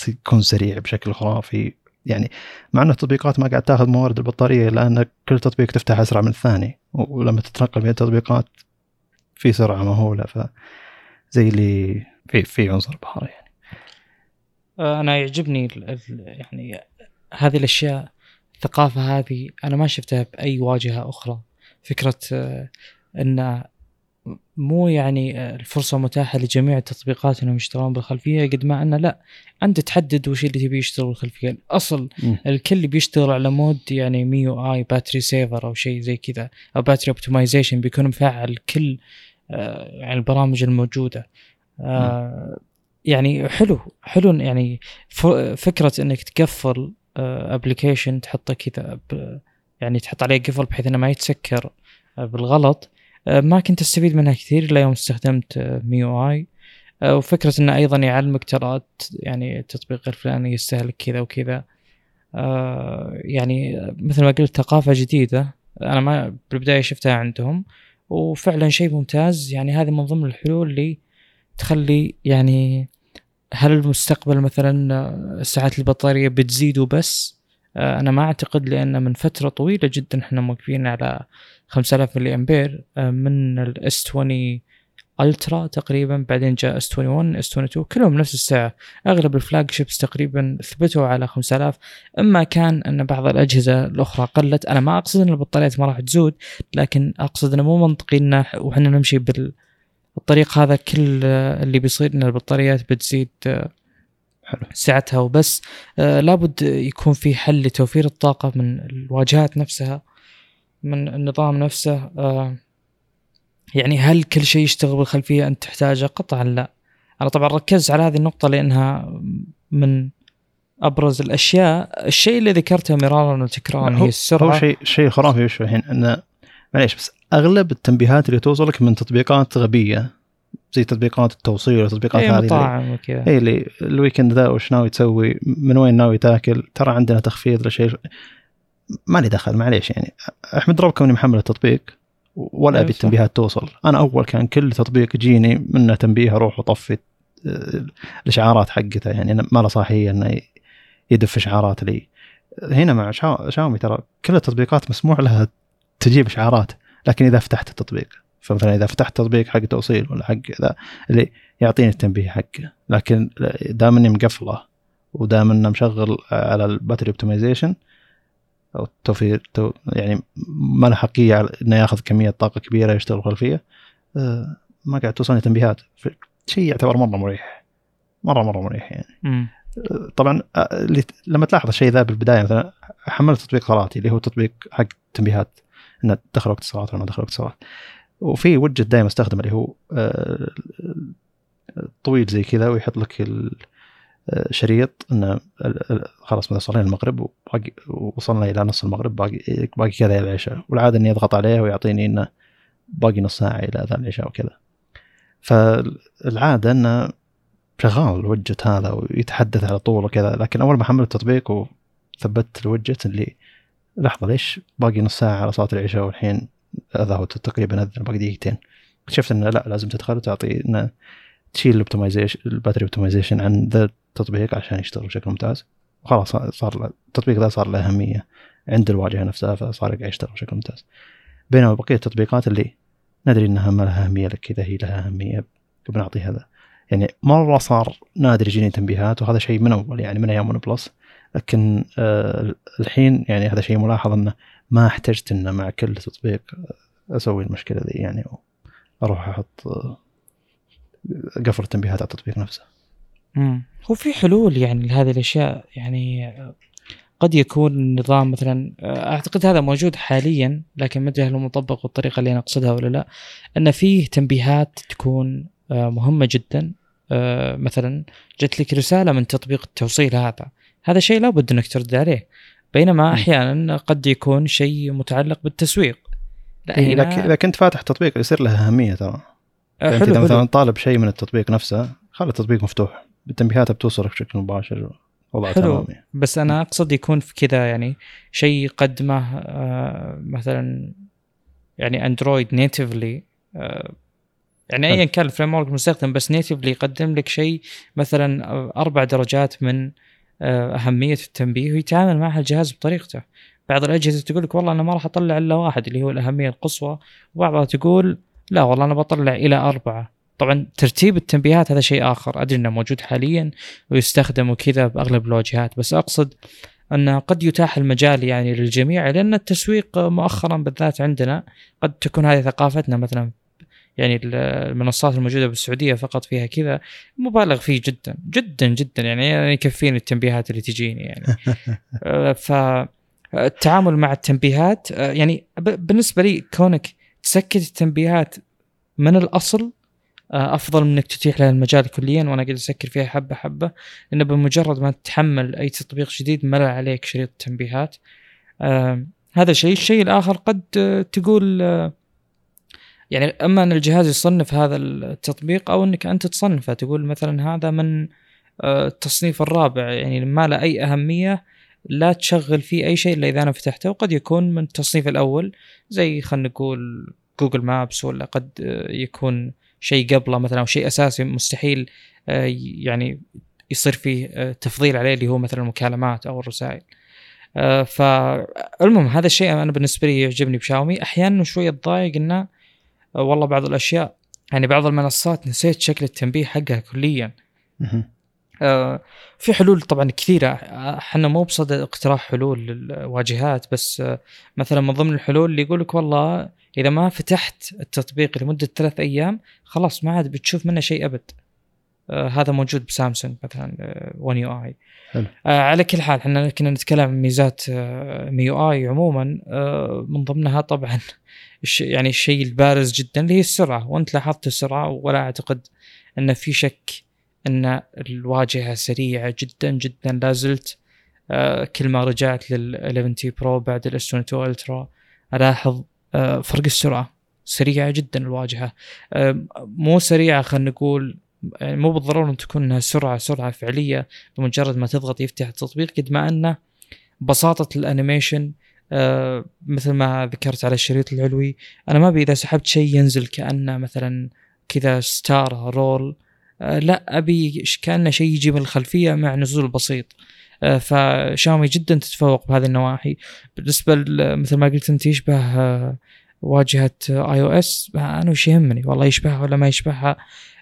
ويكون سريع بشكل خرافي. يعني مع ان التطبيقات ما قاعد تاخذ موارد البطارية لأن كل تطبيق تفتح أسرع من الثاني ولما تتنقل بين التطبيقات في سرعة مهوله ف زي اللي في في عنصر بحر يعني. آه، أنا يعجبني يعني هذه الأشياء الثقافة هذه أنا ما شفتها بأي واجهة أخرى. فكرة آه، إن مو يعني آه، الفرصة متاحة لجميع التطبيقات إنهم يشتغلون بالخلفية قد ما انه لا أنت تحدد وش اللي تبي يشتغل بالخلفية. الأصل. الكل بيشتغل على mode يعني MIUI battery saver أو شيء زي كذا أو battery optimization بيكون مفعل كل يعني البرامج الموجودة. آه، يعني حلو حلو يعني فكرة إنك تقفل application تحطه كذا ب- يعني تحط عليه قفل بحيث إنه ما يتسكر آه، بالغلط. آه، ما كنت أستفيد منها كثير إلا يوم استخدمت MIUI. وفكرة إنه أيضا يعلمك ترى يعني التطبيق الفلاني يستهلك كذا وكذا. آه، يعني مثل ما قلت ثقافة جديدة. أنا ما بالبداية شفتها عندهم. وفعلا شيء ممتاز. يعني هذه من ضمن الحلول اللي تخلي يعني هل المستقبل مثلا آه، ساعات البطارية بتزيد وبس؟ آه، أنا ما أعتقد لأن من فترة طويلة جدا إحنا موقفين على 5000 ملي أمبير آه، من الاس 20 Ultra تقريبا بعدين جاء S21 S22 كلهم نفس السعه أغلب ال flagships تقريبا ثبتوا على 5000 إما كان أن بعض الأجهزة الأخرى قلت أنا ما أقصد إن البطاريات ما راح تزود لكن أقصد إنه مو منطقي ان وحنا نمشي بالطريق هذا كل اللي بيصير إن البطاريات بتزيد آه، حلو. سعتها. وبس آه، لابد يكون في حل لتوفير الطاقة من الواجهات نفسها من النظام نفسه آه، يعني هل كل شيء يشتغل بالخلفية أنت تحتاجه قطعا؟ لا. أنا طبعا ركزت على هذه النقطة لأنها من أبرز الأشياء. الشيء اللي ذكرته مرارا وتكرارا هي السرعة. هو شيء شيء خرافي وش الحين انه معليش بس أغلب التنبيهات اللي توصلك من تطبيقات غبية زي تطبيقات التوصيل وتطبيقات اي هذه مطاعم وكذا. اي اللي ال weekend ذا وش ناوي تسوي من وين ناوي تاكل؟ ترى عندنا تخفيض للشيء. ما لي دخل معليش يعني. أحمد ربك اني محمل التطبيق. ولا أيوة أبي. التنبيهات توصل. أنا أول كان كل تطبيق يجيني منه تنبيه أروح واطفي آه، الإشعارات حقته. يعني ما له صاحية إنه يدف إشعارات لي. هنا مع شاو- شاومي ترى كل التطبيقات مسموح لها تجيب إشعارات لكن إذا فتحت التطبيق. فمثلا إذا فتحت تطبيق حق توصيل ولا حق ذا اللي يعطيني التنبيه حقه. لكن دام إني مقفلة ودام إنه مشغل على ال battery optimization أو التوفير تو يعني ما له أحقية إنه ياخذ كمية طاقة كبيرة يشتغل خلفية. آه، ما قاعد توصلني تنبيهات. شيء يعتبر مرة مريح. مره مرة مريح يعني. مم. طبعا اللي لما تلاحظ الشيء ذا بالبداية مثلا حملت تطبيق صلاتي اللي هو تطبيق حق تنبيهات إنه دخل وقت الصلاة ولا ما دخل وقت الصلاة. وفي وجت دائما أستخدمه اللي هو آه، طويل زي كذا ويحط لك ال- شريط انه خلاص مثلا صلينا المغرب وصلنا إلى نص المغرب باقي باقي كذا إلى العشاء. والعادة إني أضغط عليه ويعطيني إنه باقي نص ساعة إلى أذان العشاء وكذا. فالعادة إنه شغال الوجت هذا ويتحدث على طول وكذا لكن أول ما حملت التطبيق وثبت الوجت اللي لحظة ليش باقي نص ساعة على صلاة العشاء والحين هو تقريبا أذن باقي دقيقتين؟ اكتشفت إنه لا لازم تدخل وتعطي إنه تشيل ال optimization ال battery optimization عن ذا التطبيق عشان يشتغل بشكل ممتاز. وخلاص صار التطبيق ذا صار له أهمية عند الواجهة نفسها فصار قاعد يشتغل بشكل ممتاز. بينما بقية التطبيقات اللي ندري إنها ما لها أهمية لك كذا هي لها أهمية بنعطي هذا. يعني مرة صار نادر يجيني تنبيهات وهذا شيء من أول يعني من أيام ون بلس لكن آه الحين يعني هذا شيء ملاحظ إنه ما احتجت إنه مع كل تطبيق أسوي المشكلة ذي يعني أروح أحط آه، قفل التنبيهات على التطبيق نفسه. هو في حلول يعني لهذه الأشياء. يعني آه، قد يكون النظام مثلا آه، أعتقد هذا موجود حاليا لكن ما أدري هل هو مطبق بالطريقة اللي أنا أقصدها ولا لا. أن فيه تنبيهات تكون آه، مهمة جدا. مثلا جت لك رسالة من تطبيق التوصيل هذا. هذا شيء لابد أنك ترد عليه. بينما. أحيانا قد يكون شيء متعلق بالتسويق. لا إيه، إذا كنت فاتح تطبيق يصير له أهمية ترى. يعني حلو إذا حلو. مثلا طالب شيء من التطبيق نفسه خلي التطبيق مفتوح. بالتنبيهات بتوصلك بشكل مباشر وضع حلو. تمام يعني. بس أنا أقصد يكون في كذا يعني شيء يقدمه آه، مثلا يعني اندرويد natively يعني حلو. ايا كان ال framework المستخدم بس natively يقدم لك شيء مثلا آه، أربع درجات من آه، أهمية التنبيه ويتعامل مع الجهاز بطريقته بعض الأجهزة تقول لك والله أنا ما راح أطلع إلا واحد اللي هو الأهمية القصوى وبعضها تقول لا والله أنا بطلع إلى أربعة طبعا ترتيب التنبيهات هذا شيء آخر. أدري إنه موجود حاليا ويستخدم وكذا بأغلب الواجهات بس أقصد أن قد يتاح المجال يعني للجميع لأن التسويق مؤخرا بالذات عندنا قد تكون هذه ثقافتنا مثلا يعني المنصات الموجودة بالسعودية فقط فيها كذا مبالغ فيه جدا جدا جدا يعني يكفيني التنبيهات اللي تجيني يعني. <laughs> فالتعامل مع التنبيهات يعني بالنسبة لي كونك تسكت التنبيهات من الأصل أفضل من إنك تتيح لها المجال كليا وأنا قاعد أسكر فيها حبة حبة لأنه بمجرد ما تحمل أي تطبيق جديد ملى عليك شريط التنبيهات. آه هذا شيء. الشيء الآخر قد تقول آه يعني أما أن الجهاز يصنف هذا التطبيق أو إنك أنت تصنفه تقول مثلا هذا من آه التصنيف الرابع يعني ما له أي أهمية لا تشغل فيه أي شيء إلا إذا أنا فتحته. وقد يكون من التصنيف الأول زي خلينا نقول جوجل مابس ولا قد يكون شيء قبله مثلا أو شيء أساسي مستحيل آه، يعني يصير فيه آه، تفضيل عليه اللي هو مثلا المكالمات أو الرسائل. آه، فالمهم هذا الشيء أنا بالنسبة لي يعجبني بشاومي. أحيانا شوية تضايق إنه والله بعض الأشياء يعني بعض المنصات نسيت شكل التنبيه حقها كليا. في حلول طبعا كثيرة. إحنا مو بصدد اقتراح حلول للواجهات بس مثلا من ضمن الحلول اللي يقول لك والله إذا ما فتحت التطبيق لمدة ثلاث أيام خلاص ما عاد بتشوف منه شيء أبد. آه هذا موجود بسامسونج مثلا آه ون يو اي آه على كل حال إحنا كنا نتكلم عن ميزات آه MIUI عموما. آه من ضمنها طبعا <laughs> يعني الشيء البارز جدا اللي هي السرعة. وأنت لاحظت السرعة ولا أعتقد إن في شك إن الواجهة سريعة جدا جدا. لا زلت آه كل ما رجعت لل 11T Pro بعد ال S22 Ultra ألاحظ فرق السرعة سريعة جدا الواجهة. آه، مو سريعة خلينا نقول يعني مو بالضرورة أن تكون إنها سرعة سرعة فعلية بمجرد ما تضغط يفتح التطبيق قد ما انه بساطة ال animation آه مثل ما ذكرت على الشريط العلوي أنا ما أبي إذا سحبت شيء ينزل كانه مثلا كذا ستار roll آه لا أبي كانه شيء يجي من الخلفية مع نزول بسيط. آه، فشاومي جدا تتفوق بهذه النواحي. بالنسبة مثل ما قلت أنت يشبه آه، واجهة iOS. أنا وش يهمني؟ والله يشبهها ولا ما يشبهها؟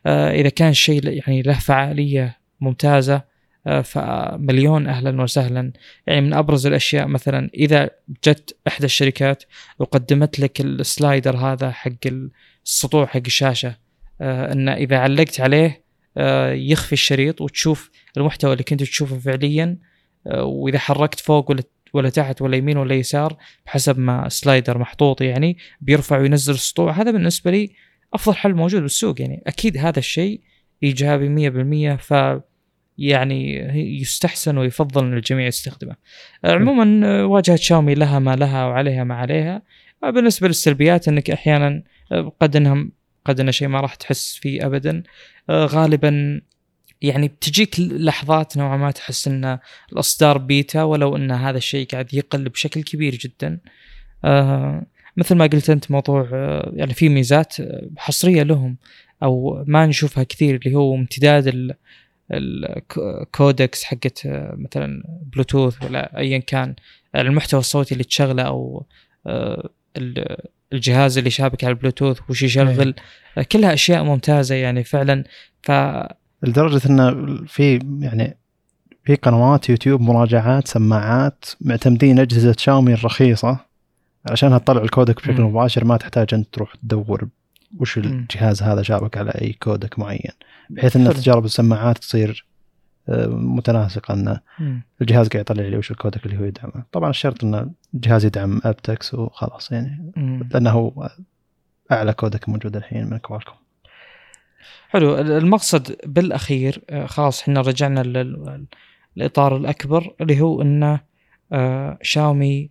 آه، إذا كان الشيء يعني له فعالية ممتازة فمليون أهلا وسهلا. يعني من أبرز الأشياء مثلا إذا جت إحدى الشركات وقدمت لك ال slider هذا حق السطوع حق الشاشة إنه إذا علقت عليه يخفي الشريط وتشوف المحتوى اللي كنت تشوفه فعليا آه، وإذا حركت فوق ولا ولا تحت ولا يمين ولا يسار بحسب ما slider محطوط يعني بيرفع وينزل السطوع هذا بالنسبة لي أفضل حل موجود بالسوق يعني أكيد هذا الشيء إيجابي 100% ف يعني يستحسن ويفضل إن الجميع يستخدمه. عموما واجهة شاومي لها ما لها وعليها ما عليها. بالنسبة للسلبيات إنك أحيانا قد انها قد انه شيء ما راح تحس فيه ابدا. غالبا يعني بتجيك لحظات نوعا ما تحس إن الأصدار بيتا ولو إن هذا الشيء قاعد يقل بشكل كبير جدا. آه مثل ما قلت أنت موضوع آه يعني في ميزات حصرية لهم أو ما نشوفها كثير اللي هو امتداد ال codecs حقت آه، مثلا بلوتوث ولا ايا كان المحتوى الصوتي اللي تشغله أو آه الجهاز اللي شابك على البلوتوث وش يشغل. إيه. كلها أشياء ممتازة يعني فعلا. ف لدرجة إنه في يعني في قنوات يوتيوب مراجعات سماعات معتمدين أجهزة شاومي الرخيصة عشانها تطلع الكودك بشكل م. مباشر. ما تحتاج أنت تروح تدور وش الجهاز هذا شابك على أي كودك معين. بحيث إن تجارب السماعات تصير آه، متناسقة إن الجهاز قاعد يطلع لي وش الكودك اللي هو يدعمه. طبعا الشرط إن الجهاز يدعم أبتكس وخلاص يعني لأنه هو أعلى كودك موجود الحين من كوالكم حلو المقصد بالأخير آه، خلاص إحنا رجعنا للإطار الأكبر اللي هو انه آه، شاومي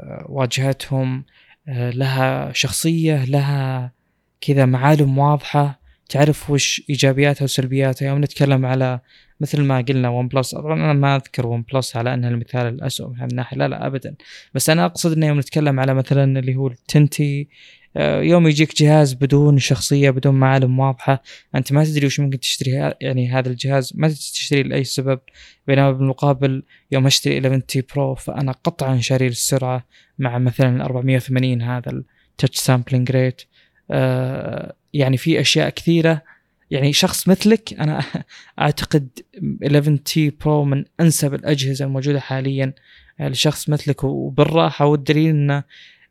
آه، واجهتهم لها شخصية لها كذا معالم واضحة تعرف وش إيجابياتها وسلبياتها. يوم نتكلم على مثل ما قلنا ون بلس طبعا أنا ما أذكر ون بلس على أنها المثال الاسوء من هذه الناحية لا لا ابدا. بس أنا أقصد انه يوم نتكلم على مثلا اللي هو ال identity يوم يجيك جهاز بدون شخصية بدون معالم واضحة أنت ما تدري وش ممكن تشتري يعني هذا الجهاز ما تدري تشتري لأي سبب. بينما بالمقابل يوم أشتري 11T Pro فأنا قطعا شاري السرعة مع مثلا 480 هذا ال touch sampling rate يعني في أشياء كثيرة. يعني شخص مثلك أنا <laughs> أعتقد 11T Pro من أنسب الأجهزة الموجودة حاليا. لشخص مثلك وبالراحة والدليل إنه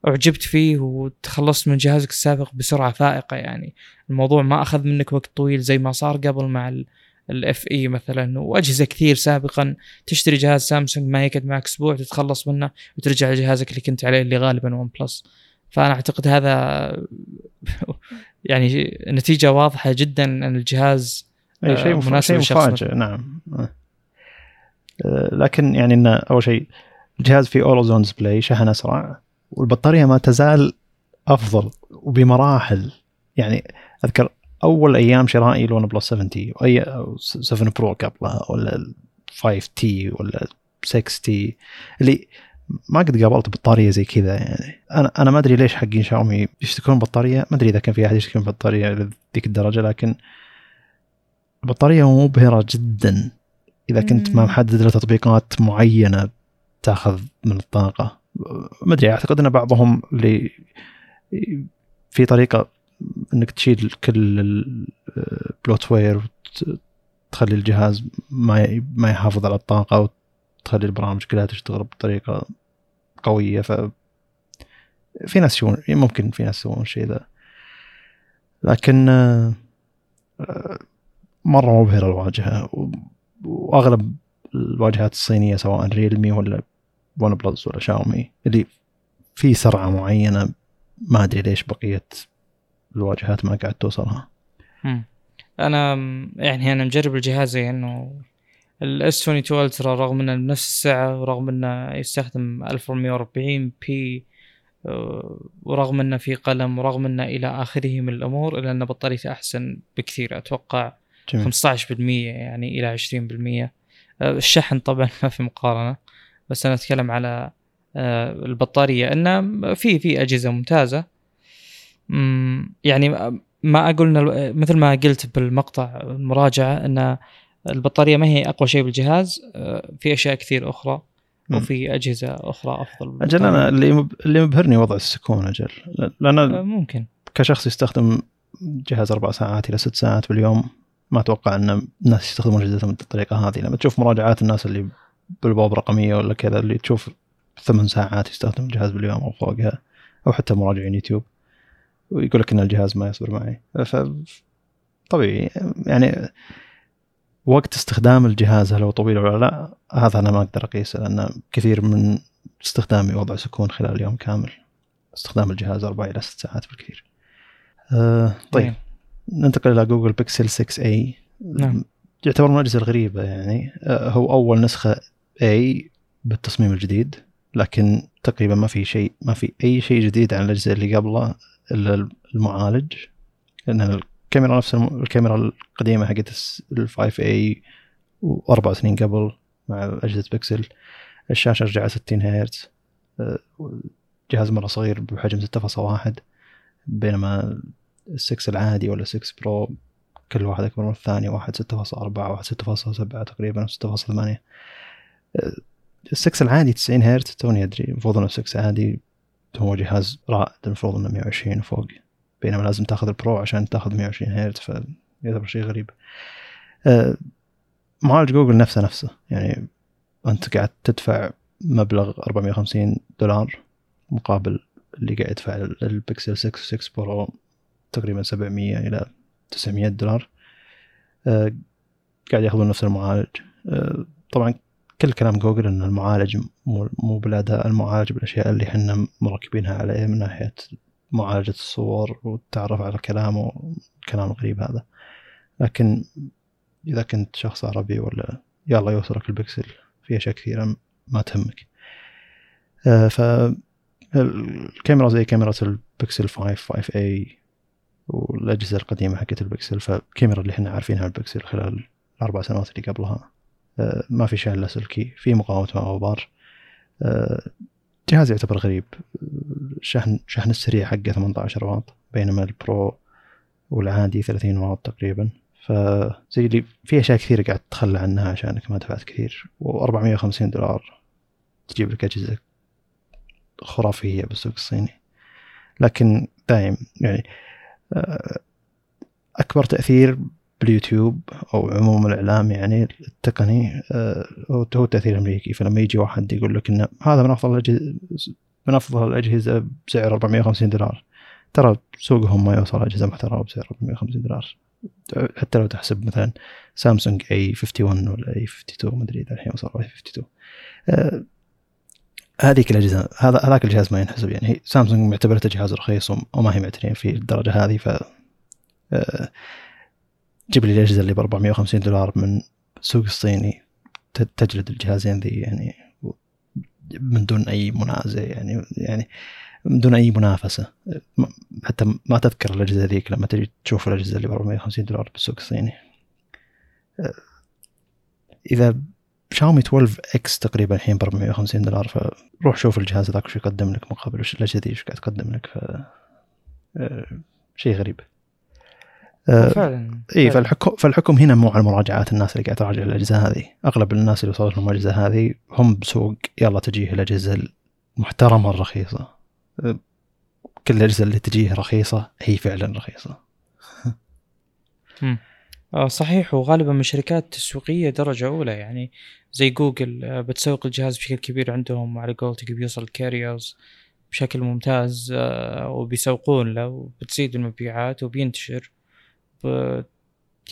أعجبت فيه وتخلصت من جهازك السابق بسرعة فائقة يعني. الموضوع ما أخذ منك وقت طويل زي ما صار قبل مع ال FE مثلا. وأجهزة كثير سابقا تشتري جهاز سامسونج ما يقعد معك أسبوع تتخلص منه وترجع لجهازك اللي كنت عليه اللي غالبا ون بلس فأنا أعتقد هذا <laughs> يعني نتيجة واضحة جدا أن الجهاز أي شيء آه، مناسب شيء مفاجئ نعم. آه، لكن يعني انه أول شيء الجهاز فيه اورو زون display شحن أسرع. والبطارية ما تزال أفضل وبمراحل. يعني أذكر أول أيام شرائي الون بلس 7T و 7 Pro قبلها ولا 5T ولا 6T. اللي ما قد قابلت بطارية زي كذا يعني أنا أنا ما أدري ليش حقين شاومي يشتكون بطارية. ما أدري إذا كان في أحد يشتكي من بطارية لذيك الدرجة لكن البطارية مبهرة جدا. إذا كنت ما محدد له تطبيقات معينة تاخذ من الطاقة. ما أدري أعتقد إن بعضهم اللي في طريقة إنك تشيل كل البلوت وير وتخلي الجهاز ما ما يحافظ على الطاقة وتخلي البرامج كلها تشتغل بطريقة قوية. ف في ناس يسوون ممكن في ناس يسوون الشيء ذا. لكن مرة مبهرة الواجهة وأغلب الواجهات الصينية سواء Realme ولا OnePlus ولا شاومي اللي في سرعة معينة ما أدري ليش بقيه الواجهات ما قاعد توصلها. أنا يعني أنا مجرب الجهازين إنه ال S 22 Ultra رغم إنه بنفس السعة ورغم إنه يستخدم 1440 p آه، ورغم إنه في قلم ورغم إنه إلى آخره من الأمور إلا إن بطاريته أحسن بكثير. أتوقع جميل. 15% يعني إلى 20% آه، الشحن طبعا ما في مقارنة. بس أنا أتكلم على آه، البطارية. إنه في في أجهزة ممتازة. يعني ما أقول مثل ما قلت بالمقطع المراجعة إن البطارية ما هي أقوى شيء بالجهاز آه، في أشياء كثير أخرى وفي أجهزة أخرى أفضل أجل أنا اللي. اللي مبهرني وضع السكون أجل. لأن آه، ممكن. كشخص يستخدم جهاز أربع ساعات إلى ست ساعات باليوم ما أتوقع إن الناس يستخدمون اجهزتهم بالطريقة هذه. لما تشوف مراجعات الناس اللي بالبوب رقمية ولا كذا اللي تشوف ثمان ساعات يستخدم الجهاز باليوم أو فوقها أو حتى مراجعين يوتيوب ويقول لك إن الجهاز ما يصبر معي. ف طبيعي. يعني وقت استخدام الجهاز هل هو طويل ولا لا هذا أنا ما أقدر أقيسه لأن كثير من استخدامي وضع سكون خلال اليوم كامل. استخدام الجهاز أربع إلى ست ساعات بالكثير. آه طيب. ننتقل إلى Google Pixel 6 a نعم. يعتبر من الأجهزة الغريبة يعني. آه هو أول نسخة اي بالتصميم الجديد لكن تقريبا ما في شيء ما في أي شيء جديد عن الأجهزة اللي قبله إلا المعالج لأن الكاميرا نفس الكاميرا القديمة حقت ال 5 a وأربع سنين قبل مع أجهزة بيكسل الشاشة رجعت 60 هرتز جهاز مرة صغير بحجم 6.1 بينما ال 6 العادي ولا 6 Pro كل واحد أكبر من الثاني واحد 6.4 واحد 6.7 تقريبا 6.8 ال 6 العادي 90 هرتز توني أدري المفروض إنه 6 عادي هو جهاز رائد المفروض إنه 120 وفوق بينما لازم تأخذ ال Pro عشان تأخذ 120 هرتز فيعتبر شيء غريب. أه معالج جوجل نفسه نفسه يعني أنت قاعد تدفع مبلغ 450 دولار مقابل اللي قاعد يدفع البكسل 6 6 Pro تقريبا 700 إلى 900 دولار. أه قاعد يأخذون نفس المعالج. أه طبعا كل كلام جوجل ان المعالج مو بالاداء المعالج بالأشياء اللي إحنا مركبينها عليه من ناحية معالجة الصور والتعرف على الكلام والكلام الغريب هذا. لكن إذا كنت شخص عربي ولا يلا يوصلك البكسل في أشياء كثيرة ما تهمك. آه، ف الكاميرا زي كاميرا البكسل 5 5 a والأجهزة القديمة حقت البكسل فالكاميرا اللي إحنا عارفينها البكسل خلال الأربع سنوات اللي قبلها. ما في شحن لاسلكي في مقاومة ماء وغبار آه، جهاز يعتبر غريب. شحن شحن السريع حقه 18 واط بينما ال Pro والعادي 30 واط تقريبا. فزي اللي في أشياء كثيرة قاعد تتخلى عنها عشانك ما دفعت كثير. و450 دولار تجيب لك أجهزة خرافية بالسوق الصيني. لكن دايم يعني آه، أكبر تأثير باليوتيوب أو عموم الإعلام يعني التقني آه، هو التأثير الأمريكي. فلما يجي واحد يقول لك إنه هذا من أفضل الأجهزة من أفضل الأجهزة بسعر 450 دولار. ترى سوقهم ما يوصل أجهزة محترمة بسعر 450 دولار. حتى لو تحسب مثلا سامسونج اي 51 ولا اي 52 ما أدري إذا الحين وصل اي 52 آه، هذيك الأجهزة هذا هذاك الجهاز ما ينحسب يعني. سامسونج معتبرته جهاز رخيص وما هي معتنين فيه الدرجة هذه ف آه، جيب لي الأجهزة اللي ب 450 دولار من السوق الصيني تجلد الجهازين ذي يعني من دون أي منازع يعني يعني من دون أي منافسة. حتى ما تذكر الأجهزة ذيك لما تجي تشوف الأجهزة اللي ب 450 دولار بالسوق الصيني. إذا شاومي 12 إكس تقريبا الحين ب 450 دولار فروح شوف الجهاز ذاك وش يقدم لك مقابل وش الأجهزة ذي وش قاعد تقدم لك ف شيء غريب. فعلا اي فالحكم فالحكم هنا مو على مراجعات الناس اللي قاعد تراجع الأجهزة هذه. أغلب الناس اللي وصلت لهم الأجهزة هذه هم بسوق يلا تجيه الأجهزة المحترمة الرخيصة. آه، كل الأجهزة اللي تجيه رخيصة هي فعلا رخيصة. آه، صحيح وغالبا من شركات تسويقيه درجة أولى. يعني زي جوجل بتسوق الجهاز بشكل كبير عندهم على قولتك بيوصل carriers بشكل ممتاز وبيسوقون له وبتزيد المبيعات وبينتشر.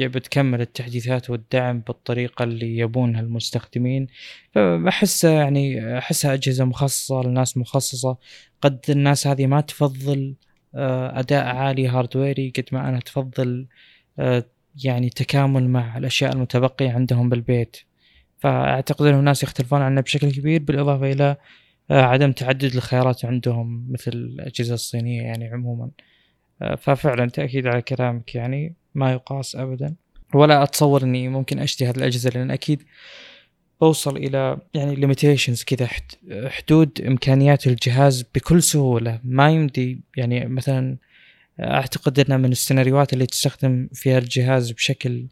بتكمل التحديثات والدعم بالطريقة اللي يبونها المستخدمين. فأحسها يعني أحسها أجهزة مخصصة لناس مخصصة. قد الناس هذه ما تفضل آه، أداء عالي هاردويري قد ما أنا تفضل آه، يعني تكامل مع الأشياء المتبقية عندهم بالبيت. فأعتقد أن الناس يختلفون عنه بشكل كبير بالإضافة إلى آه، عدم تعدد الخيارات عندهم مثل الأجهزة الصينية يعني عموما. ففعلا تأكيد على كلامك يعني. ما يقاس ابدا. ولا أتصور إني ممكن اشتري هذه الأجهزة لأن أكيد بوصل إلى يعني limitations كذا حدود إمكانيات الجهاز بكل سهولة. ما يمدي يعني مثلا أعتقد انها من السيناريوهات اللي تستخدم فيها الجهاز بشكل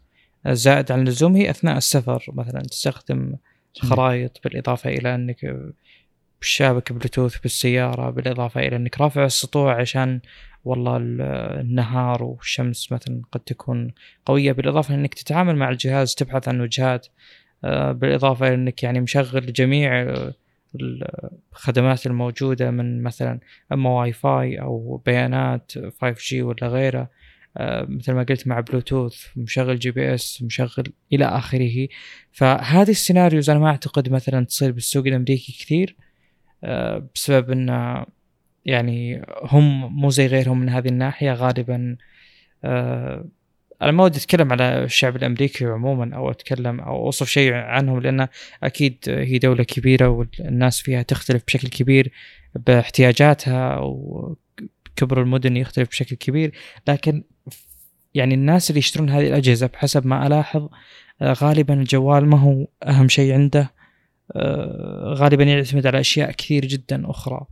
زائد عن اللزوم هي أثناء السفر. مثلا تستخدم خرائط بالإضافة إلى إنك شابك بلوتوث بالسيارة بالإضافة إلى إنك رافع السطوع عشان والله النهار والشمس مثلا قد تكون قوية بالإضافة أنك تتعامل مع الجهاز تبحث عن وجهات آه، بالإضافة إلى أنك يعني مشغل جميع الخدمات الموجودة من مثلا أما واي فاي أو بيانات 5G ولا غيره آه، مثل ما قلت مع بلوتوث مشغل GPS مشغل إلى آخره. فهذه ال scenarios أنا ما أعتقد مثلا تصير بالسوق الأمريكي كثير آه، بسبب ان يعني هم مو زي غيرهم من هذه الناحية غالبا آه أنا ما ودي أتكلم على الشعب الأمريكي عموما أو أتكلم أو أوصف شيء عنهم لأن أكيد هي دولة كبيرة والناس فيها تختلف بشكل كبير باحتياجاتها وكبر المدن يختلف بشكل كبير. لكن يعني الناس اللي يشترون هذه الأجهزة بحسب ما ألاحظ آه، غالبا الجوال ما هو أهم شيء عنده آه، غالبا يعتمد على أشياء كثير جدا أخرى.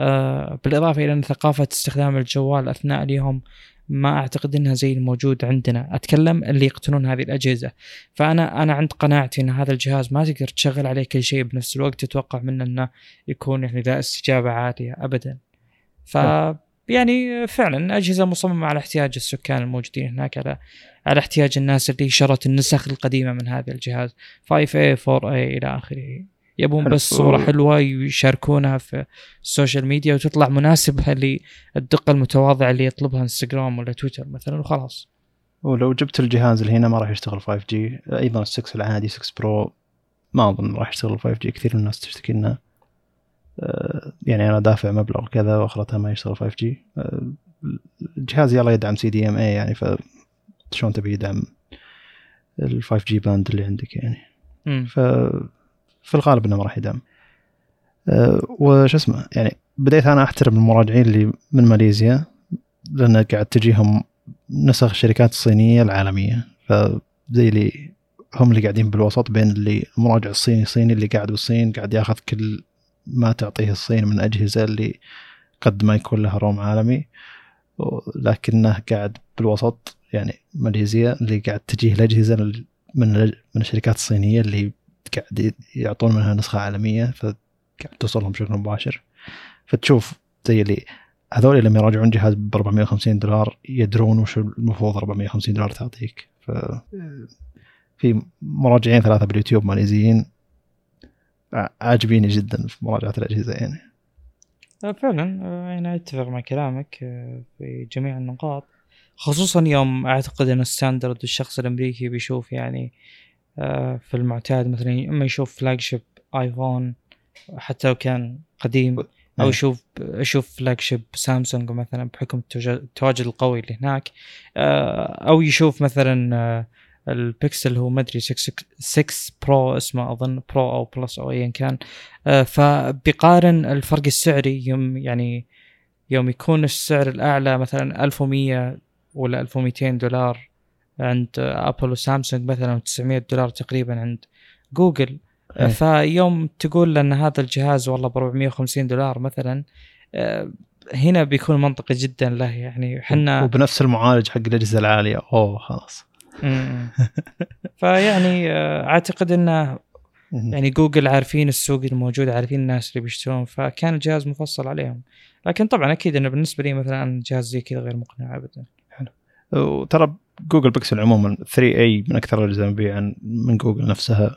آه، بالإضافة إلى أن ثقافة استخدام الجوال أثناء اليوم ما أعتقد أنها زي الموجود عندنا. أتكلم اللي يقتنون هذه الأجهزة. فأنا أنا عند قناعتي أن هذا الجهاز ما تقدر تشغل عليه كل شيء بنفس الوقت تتوقع منه أنه يكون يعني ذا استجابة عالية أبدا. ف يعني فعلا أجهزة مصممة على احتياج السكان الموجودين هناك على على احتياج الناس اللي شرت النسخ القديمة من هذا الجهاز. 5A 4A إلى آخره. يبون بس صورة حلوة يشاركونها في ال social media وتطلع مناسبه للدقة المتواضعة اللي يطلبها انستغرام ولا تويتر مثلا وخلاص. ولو جبت الجهاز اللي هنا ما راح يشتغل 5G أيضا ال 6 العادي 6 Pro ما أظن راح يشتغل 5G كثير من الناس تشتكي إنه آه، يعني أنا دافع مبلغ كذا وأخرتها ما يشتغل 5G آه، الجهاز يلا يدعم CDMA يعني ف شلون تبي يدعم ال 5G band اللي عندك يعني. ف في الغالب انه ما راح يدعم. أه وش اسمه يعني بديت أنا أحترم المراجعين اللي من ماليزيا لأن قاعد تجيهم نسخ الشركات الصينيه العالمية. فزي اللي هم اللي قاعدين بالوسط بين اللي المراجع الصيني الصيني اللي قاعد بالصين قاعد ياخذ كل ما تعطيه الصين من أجهزة اللي قد ما يكون لها ROM عالمي. لكنه قاعد بالوسط يعني ماليزيا اللي قاعد تجيه الأجهزة من من الشركات الصينية اللي قاعد يعطون منها نسخة عالمية فقاعد توصلهم بشكل مباشر. فتشوف زي اللي هذول لما يراجعون جهاز ب 450 دولار يدرون وش المفروض 450 دولار تعطيك. ف في مراجعين ثلاثة باليوتيوب ماليزيين. عاجبيني جدا في مراجعة الأجهزة يعني. آه، فعلا. آه، أنا أتفق مع كلامك آه، في جميع النقاط. خصوصا يوم أعتقد ان ال standard الشخص الأمريكي بيشوف يعني في المعتاد مثلا اما يشوف flagship iPhone حتى لو كان قديم أو إيه. يشوف يشوف flagship Samsung مثلا بحكم التواجد القوي اللي هناك أو يشوف مثلا البكسل هو ما أدري 6 6 Pro اسمه أظن Pro أو Plus أو ايا كان آه، فبيقارن الفرق السعري يوم يعني يوم يكون السعر الأعلى مثلا 1100 ولا 1200 دولار عند ابل وسامسونج مثلا 900 دولار تقريبا عند جوجل. أيه. فيوم تقول ان هذا الجهاز والله ب 450 دولار مثلا آه، هنا بيكون منطقي جدا له يعني. إحنا وبنفس المعالج حق الأجهزة العالية. أوه خلاص. فيعني آه، أعتقد إنه يعني جوجل عارفين السوق الموجود عارفين الناس اللي بيشترون فكان الجهاز مفصل عليهم. لكن طبعا أكيد إنه بالنسبة لي مثلا جهاز زي كذا غير مقنع ابدا. وترى Google Pixel عموما 3 a من أكثر الاجهزه مبيعا من جوجل نفسها.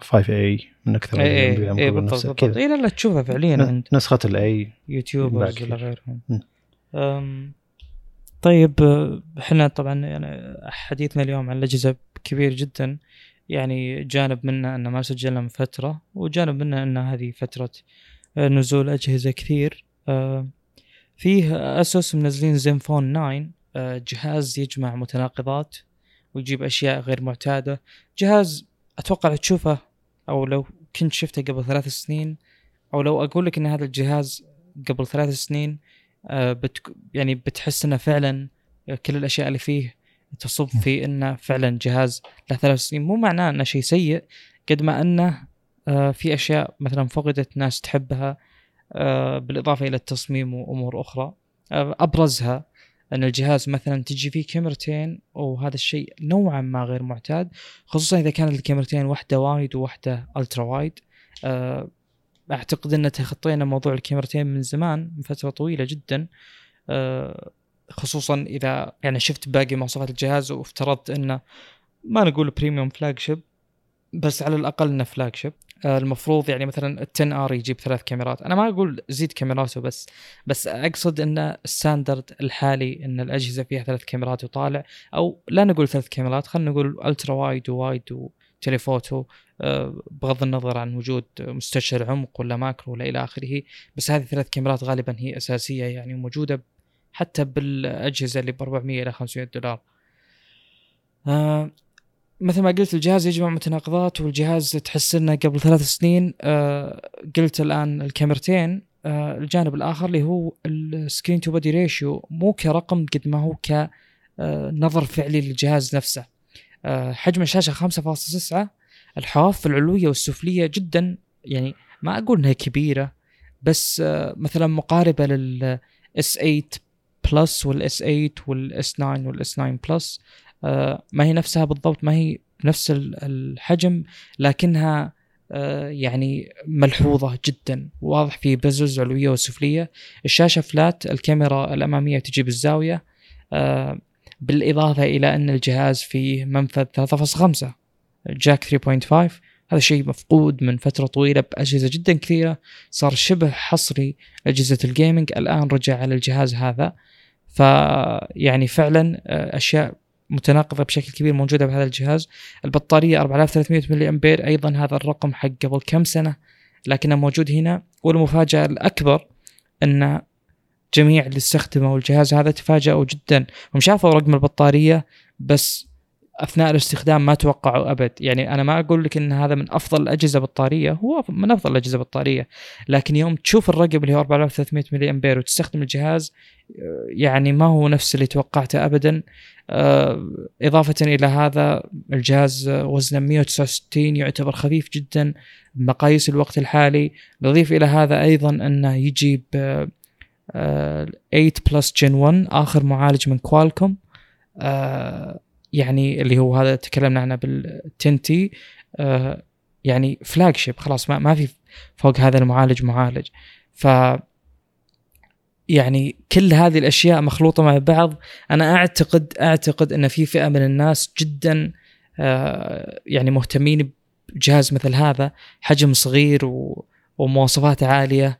5 a من أكثر الاجهزه مبيعا من جوجل نفسها. كذا اي لا لا تشوفها فعليا عند نسخة ال a YouTubers ولا غيرهم. طيب إحنا طبعا يعني حديثنا اليوم عن الأجهزة كبير جدا. يعني جانب منه ان ما سجلنا من فترة وجانب منه ان هذه فترة نزول أجهزة كثير. فيه أسوس منزلين زين فون 9 جهاز يجمع متناقضات ويجيب أشياء غير معتادة. جهاز أتوقع تشوفه أو لو كنت شفته قبل ثلاث سنين أو لو أقول لك إن هذا الجهاز قبل ثلاث سنين آه، بت يعني بتحس إنه فعلا كل الأشياء اللي فيه تصب في <laughs> إنه فعلا جهاز له ثلاث سنين. مو معناه إنه شيء سيء قد ما إنه آه، في أشياء مثلا فقدت ناس تحبها آه، بالإضافة إلى التصميم وأمور أخرى أبرزها. أن الجهاز مثلا تجي فيه كاميرتين وهذا الشيء نوعا ما غير معتاد خصوصا إذا كانت الكاميرتين واحدة وايد وواحده الترا وايد أعتقد إن تخطينا موضوع الكاميرتين من زمان من فترة طويلة جدا. آه، خصوصا إذا يعني شفت باقي مواصفات الجهاز وافترضت إنه ما نقول premium flagship بس على الأقل إنه flagship المفروض يعني مثلا ال 10R يجيب ثلاث كاميرات. أنا ما أقول زيد كاميراته بس بس أقصد إن ال standard الحالي إن الأجهزة فيها ثلاث كاميرات وطالع أو لا نقول ثلاث كاميرات خلينا نقول ultra wide و wide و telephoto آه، بغض النظر عن وجود مستشعر عمق ولا macro ولا إلى آخره بس هذه ثلاث كاميرات غالبا هي أساسية يعني موجودة حتى بالأجهزة اللي ب 400 إلى 500 دولار. آه مثل ما قلت الجهاز يجمع متناقضات والجهاز تحس إنه قبل ثلاث سنين آه قلت الآن الكاميرتين آه الجانب الآخر اللي هو ال screen to body ratio مو كرقم قد ما هو كنظر آه، فعلي للجهاز نفسه. آه حجم الشاشة 5.9 الحواف العلوية والسفلية جدا يعني ما أقول إنها كبيرة بس آه، مثلا مقاربة لل S8 Plus وال S8 وال S9 وال S9 Plus ما هي نفسها بالضبط ما هي نفس الحجم لكنها آه، يعني ملحوظة جدا. واضح في bezels علوية وسفلية. الشاشة flat الكاميرا الأمامية تجي بالزاوية آه، بالإضافة إلى أن الجهاز فيه منفذ 3.5 جاك 3.5 هذا شيء مفقود من فترة طويلة بأجهزة جدا كثيرة. صار شبه حصري أجهزة الجيمنج الآن رجع على الجهاز هذا. فيعني فعلا آه، أشياء متناقضة بشكل كبير موجودة بهذا الجهاز. البطارية 4300 ملي أمبير أيضا هذا الرقم حق قبل كم سنة؟ لكنه موجود هنا والمفاجأة الأكبر أن جميع اللي استخدموا الجهاز هذا تفاجأوا جدا. هم شافوا رقم البطارية بس أثناء الاستخدام ما توقعوا أبد. يعني أنا ما أقول لك إن هذا من أفضل الأجهزة بطاريه هو من أفضل الأجهزة البطارية. لكن يوم تشوف الرقم اللي هو 4300 ملي أمبير وتستخدم الجهاز يعني ما هو نفس اللي توقعته ابدا. آه، إضافة إلى هذا الجهاز وزنه 169 يعتبر خفيف جدا بمقاييس الوقت الحالي. نضيف إلى هذا أيضا إنه يجي ب 8 Plus Gen 1 آخر معالج من كوالكوم يعني اللي هو هذا تكلمنا عنه بالتنتي آه يعني flagship خلاص ما, ما في فوق هذا المعالج معالج. ف يعني كل هذه الأشياء مخلوطة مع بعض. أنا أعتقد أعتقد إن في فئة من الناس جدا آه، يعني مهتمين بجهاز مثل هذا حجم صغير ومواصفات عالية.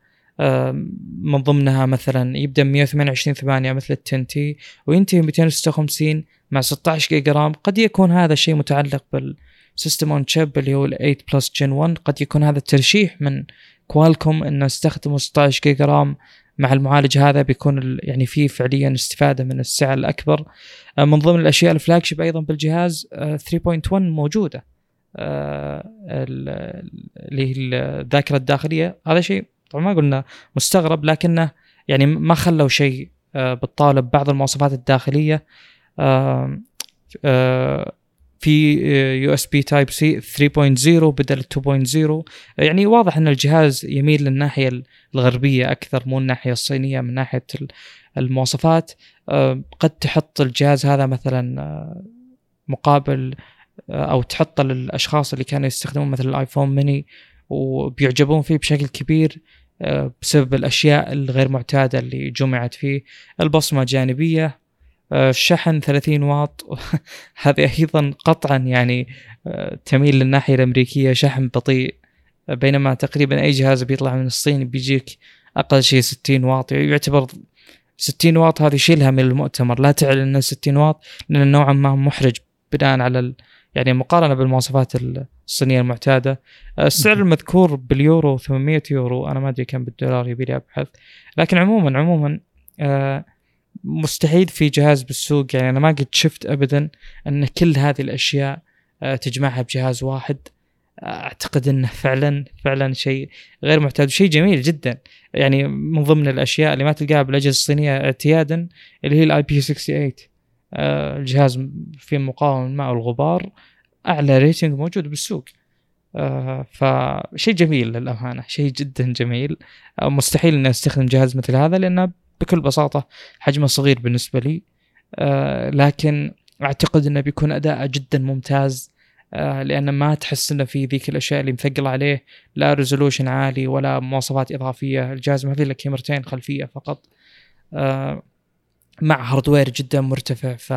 من ضمنها مثلا يبدأ 128 8 مثل ال 10T وينتهي 256 مع 16 جيجا RAM قد يكون هذا الشيء متعلق بال system on chip اللي هو ال 8 Plus Gen 1 قد يكون هذا الترشيح من كوالكوم إنه استخدموا 16 جيجا RAM مع المعالج هذا بيكون يعني في فعليا استفادة من السعه الأكبر. آه، من ضمن الأشياء ال flagship أيضا بالجهاز 3.1 آه، موجودة آه، اللي هي الذاكرة الداخلية. هذا شيء طبعا ما قلنا مستغرب لكنه يعني ما خلوا شيء بالطاوله ببعض المواصفات الداخلية في USB Type-C 3.0 بدل 2.0 يعني واضح إن الجهاز يميل للناحية الغربية أكثر مو الناحية الصينية من ناحية المواصفات. آه، قد تحط الجهاز هذا مثلا آه، مقابل آه، أو تحطه للأشخاص اللي كانوا يستخدمون مثل الآيفون ميني وبيعجبون فيه بشكل كبير. بسبب الأشياء الغير معتادة اللي جمعت فيه. البصمة جانبية الشحن آه، 30 واط. <laughs> هذه أيضا قطعا يعني آه، تميل للناحية الأمريكية شحن بطيء. بينما تقريبا أي جهاز بيطلع من الصين بيجيك أقل شيء 60 واط. يعتبر 60 واط هذه شيلها من المؤتمر. لا تعلن إنه 60 واط لأن نوعا ما محرج بناء على. يعني مقارنة بالمواصفات الصينية المعتادة. آه، السعر المذكور باليورو 800 يورو. أنا ما أدري كم بالدولار يبي لي أبحث. لكن عموما عموما آه مستحيل في جهاز بالسوق. يعني أنا ما قد شفت ابدا أن كل هذه الأشياء آه، تجمعها بجهاز واحد. أعتقد أنه فعلا فعلا شيء غير معتاد. وشيء جميل جدا. يعني من ضمن الأشياء اللي ما تلقاها بالأجهزة الصينية اعتيادا اللي هي ال IP68 الجهاز في مقاومة الماء والغبار أعلى rating موجود بالسوق. آه، فشيء جميل للأمانة شيء جدا جميل. آه، مستحيل إني أستخدم جهاز مثل هذا لأنه بكل بساطة حجمه صغير بالنسبة لي. آه لكن أعتقد إنه بيكون اداءه جدا ممتاز. آه لأن ما تحس إنه في ذيك الأشياء اللي مثقله عليه لا resolution عالي ولا مواصفات إضافية. الجهاز ما في إلا كاميرتين خلفية فقط. آه مع hardware جدا مرتفع. ف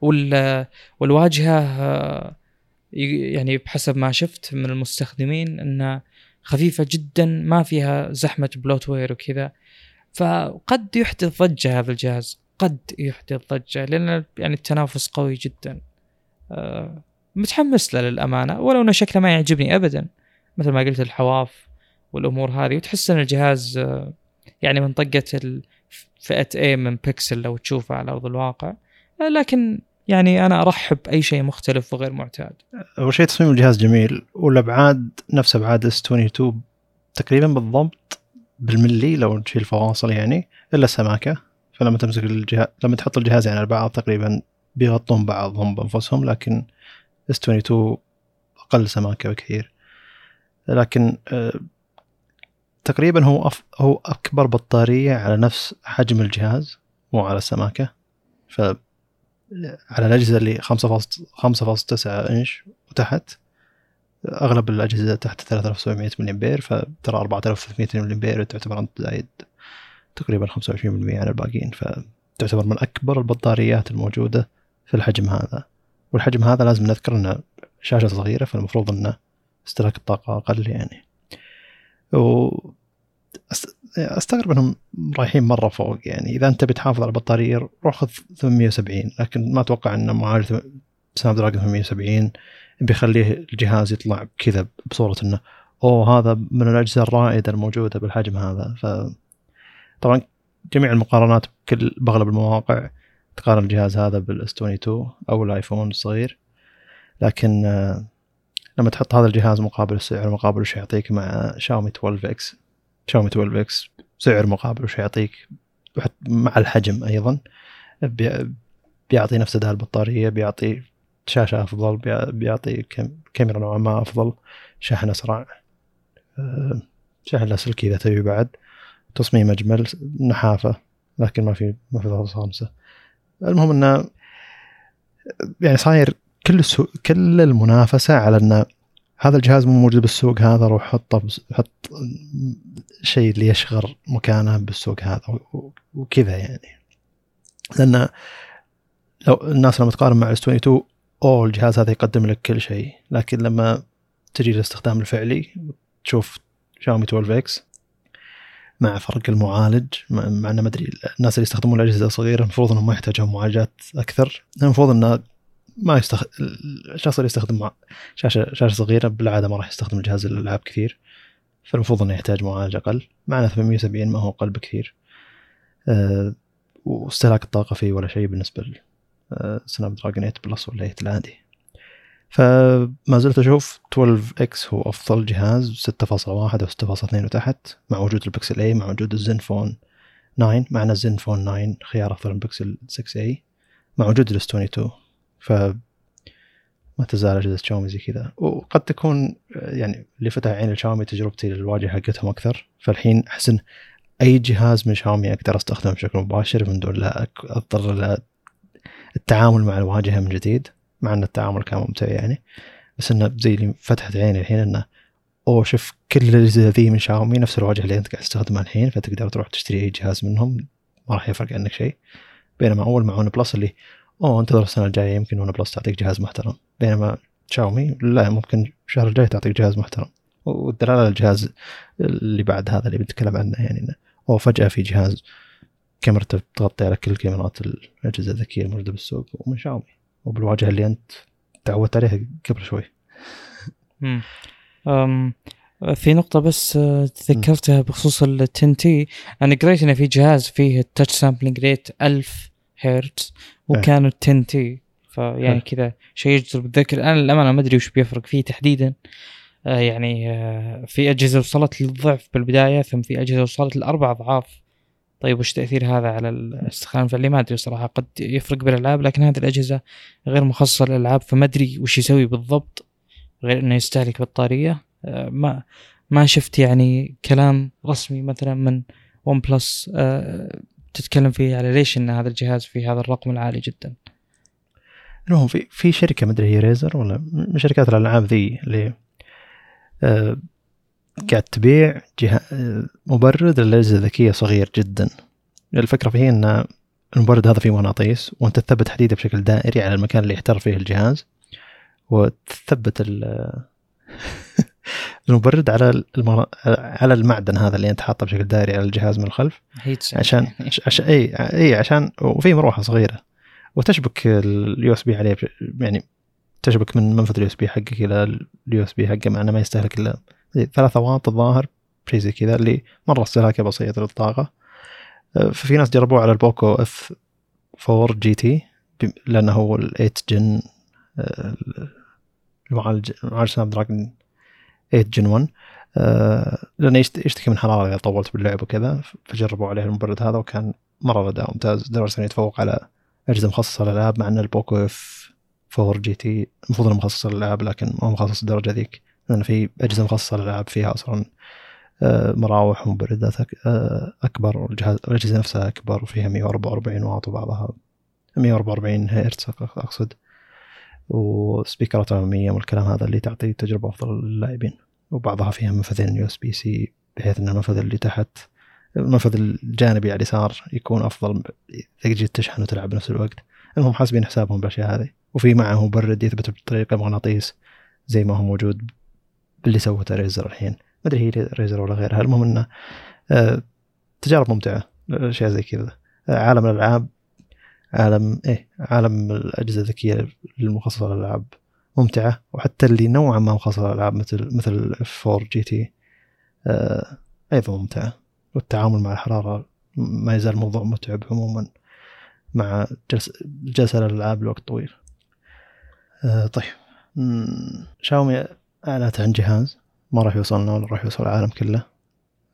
وال والواجهة آه يعني بحسب ما شفت من المستخدمين انها خفيفة جدا ما فيها زحمة bloatware وكذا. فقد يحدث ضجه هذا الجهاز قد يحدث ضجه لأن يعني التنافس قوي جدا. أه متحمس له للأمانة ولو إنه شكله ما يعجبني ابدا. مثل ما قلت الحواف والأمور هذه. وتحس إن الجهاز أه يعني من طقه فئة A من بيكسل لو تشوفه على أرض الواقع. أه لكن يعني أنا أرحب بأي شيء مختلف وغير معتاد. أول شيء تصميم الجهاز جميل والأبعاد نفس أبعاد إس 22 تقريبا بالضبط بالملي لو تشيل فواصل يعني إلا السماكة. فلما تمسك الجهاز لما تحط الجهازين يعني على بعض تقريبا بيغطون بعضهم بأنفسهم لكن إس 22 أقل سماكة بكثير. لكن آه، تقريبا هو أف هو أكبر بطارية على نفس حجم الجهاز مو على السماكة. ف على الأجهزة اللي 5.9 إنش وتحت. أغلب الأجهزة تحت 3700 ملي أمبير فترى 4300 ملي أمبير تعتبر أنت زايد تقريبا 25% عن الباقيين فتعتبر من أكبر البطاريات الموجودة في الحجم هذا. والحجم هذا لازم نذكر إنه شاشة صغيرة فالمفروض إنه استهلاك الطاقة أقل يعني. و أستغرب إنهم رايحين مرة فوق يعني إذا أنت بتحافظ على البطارية روح خذ 870 لكن ما أتوقع ان معالج سناب دراجون 870 بيخليه الجهاز يطلع كذا بصورة إنه أوه هذا من الأجهزة الرائدة الموجودة بالحجم هذا. ف طبعا جميع المقارنات بكل باغلب المواقع تقارن الجهاز هذا بال S22 أو الآيفون الصغير لكن آه، لما تحط هذا الجهاز مقابل السعر مقابل وش يعطيك مع شاومي 12 إكس شاومي 12 إكس سعر مقابل وش يعطيك مع الحجم أيضا بيعطي نفس إداء البطارية بيعطي شاشة أفضل بيعطي كاميرا نوعا ما أفضل شحن أسرع آه، شحن لاسلكي اذا تبي بعد تصميم أجمل نحافة لكن ما في ما في ضغط خامسة. المهم إنه يعني صاير كل كل المنافسة على إنه هذا الجهاز مو موجود بالسوق هذا روح حطه حط شيء اللي يشغر مكانه بالسوق هذا وكذا يعني. لأن لو الناس لما تقارن مع ال S22 أوه الجهاز هذا يقدم لك كل شيء. لكن لما تجي للاستخدام الفعلي تشوف شاومي 12X مع فرق المعالج مع مع إنه ما أدري الناس اللي يستخدمون الأجهزة الصغيرة المفروض إنهم ما يحتاجون معالجات أكثر. المفروض إنه ما يستخ... الشخص اللي يستخدم شاشة شاشة صغيرة بالعادة ما راح يستخدم الجهاز الألعاب كثير. فالمفروض إنه يحتاج معالج أقل. معنا 870 ما هو أقل بكثير. أه واستهلاك الطاقة فيه ولا شيء بالنسبة ل Snapdragon 8 Plus ولا 8 العادي. فما زلت أشوف 12X هو أفضل جهاز 6.1 أو 6.2 وتحت مع وجود ال Pixel a مع وجود ال Zenfone 9 مع ان ال Zenfone 9 خيار أفضل من بكسل 6 اي مع وجود ال S22 ف ما تزال اجهزه شاومي زي كذا. وقد تكون يعني اللي فتح عين شاومي تجربتي للواجهة حقتهم أكثر. فالحين أحس إن أي جهاز من شاومي أقدر أستخدمه بشكل مباشر من دون لا أضطر التعامل مع الواجهة من جديد مع إن التعامل كان ممتع يعني. بس انه زي اللي فتحت عيني الحين إنه أوه شوف كل الأجهزة ذي من شاومي نفس الواجهة اللي أنت قاعد تستخدمها الحين فتقدر تروح تشتري أي جهاز منهم ما راح يفرق عنك شيء. بينما أول مع OnePlus اللي أوه انتظر السنة الجاية يمكن OnePlus تعطيك جهاز محترم. بينما شاومي لا ممكن الشهر الجاي تعطيك جهاز محترم. والدلالة الجهاز اللي بعد هذا اللي بنتكلم عنه يعني أوه فجأة في جهاز كاميرته تغطي على كل كاميرات الأجهزة الذكية الموجودة بالسوق ومن شاومي. وبالواجهة اللي أنت تعودت عليها قبل شوي. <laughs> مم. أم في نقطة بس آه، تذكرتها بخصوص ال 10 T أنا قريت إن في جهاز فيه ال touch sampling rate 1000 هرتز وكانوا 10 T فيعني حلو. كذا شيء يجذب الذكر أنا للأمانة ما أدري وش بيفرق. فيه تحديدا آه، يعني آه، في أجهزة وصلت للضعف بالبداية ثم في أجهزة وصلت لأربع أضعاف. طيب وش تأثير هذا على الاستخدام الفعلي ما أدري صراحة. قد يفرق بالألعاب لكن هذه الأجهزة غير مخصصة للألعاب فما أدري وش يسوي بالضبط. غير إنه يستهلك بطارية. آه، ما ما شفت يعني كلام رسمي مثلا من ون بلس آه، تتكلم فيه على ليش إن هذا الجهاز فيه هذا الرقم العالي جدا؟ المهم في في شركة مدري هي ريزر ولا من شركات الألعاب ذي اللي آه قاعد تبيع جهاز مبرد للأجهزة الذكية صغير جدا. الفكرة فيه إن المبرد هذا فيه مغناطيس وأنت تثبت حديدة بشكل دائري على المكان اللي يحتر فيه الجهاز وتثبت ال- <laughs> المبرد على المغ... على المعدن هذا اللي أنت حاطه بشكل دائري على الجهاز من الخلف. عشان عشان إي إي عشان وفي مروحة صغيرة. وتشبك ال USB عليه بش- يعني تشبك من منفذ ال USB حقك إلى ال USB حقه مع إنه ما يستهلك إلا زي ثلاثة واط الظاهر شيء زي كذا اللي مرة استهلاكه بسيط للطاقة. أه، ففي ناس جربوه على البوكو F4 GT لأنه هو ال 8 Gen المعالج معالج Snapdragon 8 Gen 1 آه، لأنه يشت- يشتكي من حرارة إذا طولت باللعب وكذا؟ فجربوا عليه المبرد هذا وكان مرة اداء ممتاز. لدرجة إنه يتفوق على أجهزة مخصصة للألعاب مع إن البوكو F4 GT المفروض إنه مخصص للألعاب لكن ما هو مخصص الدرجه ذيك. لأن في أجهزة مخصصة للألعاب فيها أصلا آه، مراوح ومبردات آه، أكبر والجهاز الاجهزه نفسها أكبر وفيها 144 واط وبعضها 144 هرتز أقصد. و speakerات اماميه والكلام هذا اللي تعطي تجربة أفضل للاعبين. وبعضها فيها منفذين USB-C بحيث ان المنفذ اللي تحت المنفذ الجانبي على اليسار يكون أفضل إذا جيت تشحن وتلعب بنفس الوقت. المهم حاسبين حسابهم بالأشياء هذه. وفي معه مبرد يثبت بطريقة مغناطيس زي ما هو موجود باللي سوته Razer الحين. ما أدري هي Razer ولا غيرها. المهم إنه آه، تجارب ممتعة أشياء زي كذا. آه، عالم الألعاب عالم إيه عالم الأجهزة الذكية المخصصه للألعاب. ممتعة وحتى اللي نوعا ما مخصصة للألعاب مثل مثل F4 GT آه، أيضا ممتعة. والتعامل مع الحرارة ما يزال موضوع متعب عموما مع جلس الجلسه على الألعاب لوقت طويل. آه، طيب. شاومي اعلنت عن جهاز. ما راح يوصلنا ولا راح يوصل العالم كله.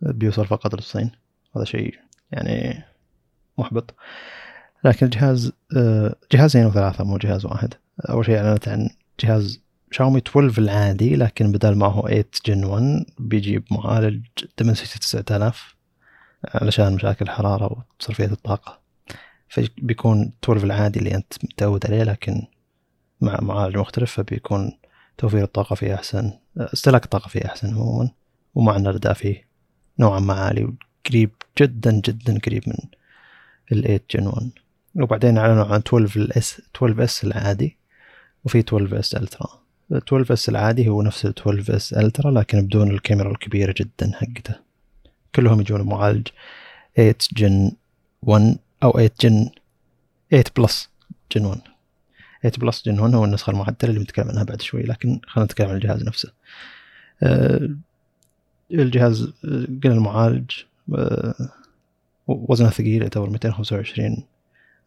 بيوصل فقط للصين. هذا شيء يعني محبط. لكن الجهاز آه، جهازين وثلاثة مو جهاز واحد. أول شيء أعلنت عن جهاز شاومي 12 العادي لكن بدل ما هو 8 جن 1 بيجي بمعالج دمنسيتي 9000 علشان مشاكل الحرارة وتصرفية الطاقة. فبيكون 12 العادي اللي أنت متعود عليه لكن مع معالج مختلف فبيكون توفير الطاقة فيه أحسن استهلاك الطاقة فيه أحسن عموما. ومعنى الأداء فيه نوعا ما عالي قريب جدا جدا قريب من ال 8 Gen 1 وبعدين أعلنوا عن 12 ال S 12 S العادي وفي 12 S Ultra 12 S العادي هو نفس ال 12 S Ultra لكن بدون الكاميرا الكبيرة جدا حقته. كلهم يجون معالج 8 Gen 1 أو 8 Gen 8 Plus Gen 1 8 Plus Gen 1 هو النسخة المعدلة اللي بنتكلم عنها بعد شوي لكن خلينا نتكلم عن الجهاز نفسه. أه الجهاز قلنا المعالج أه وزنه ثقيل يعتبر 225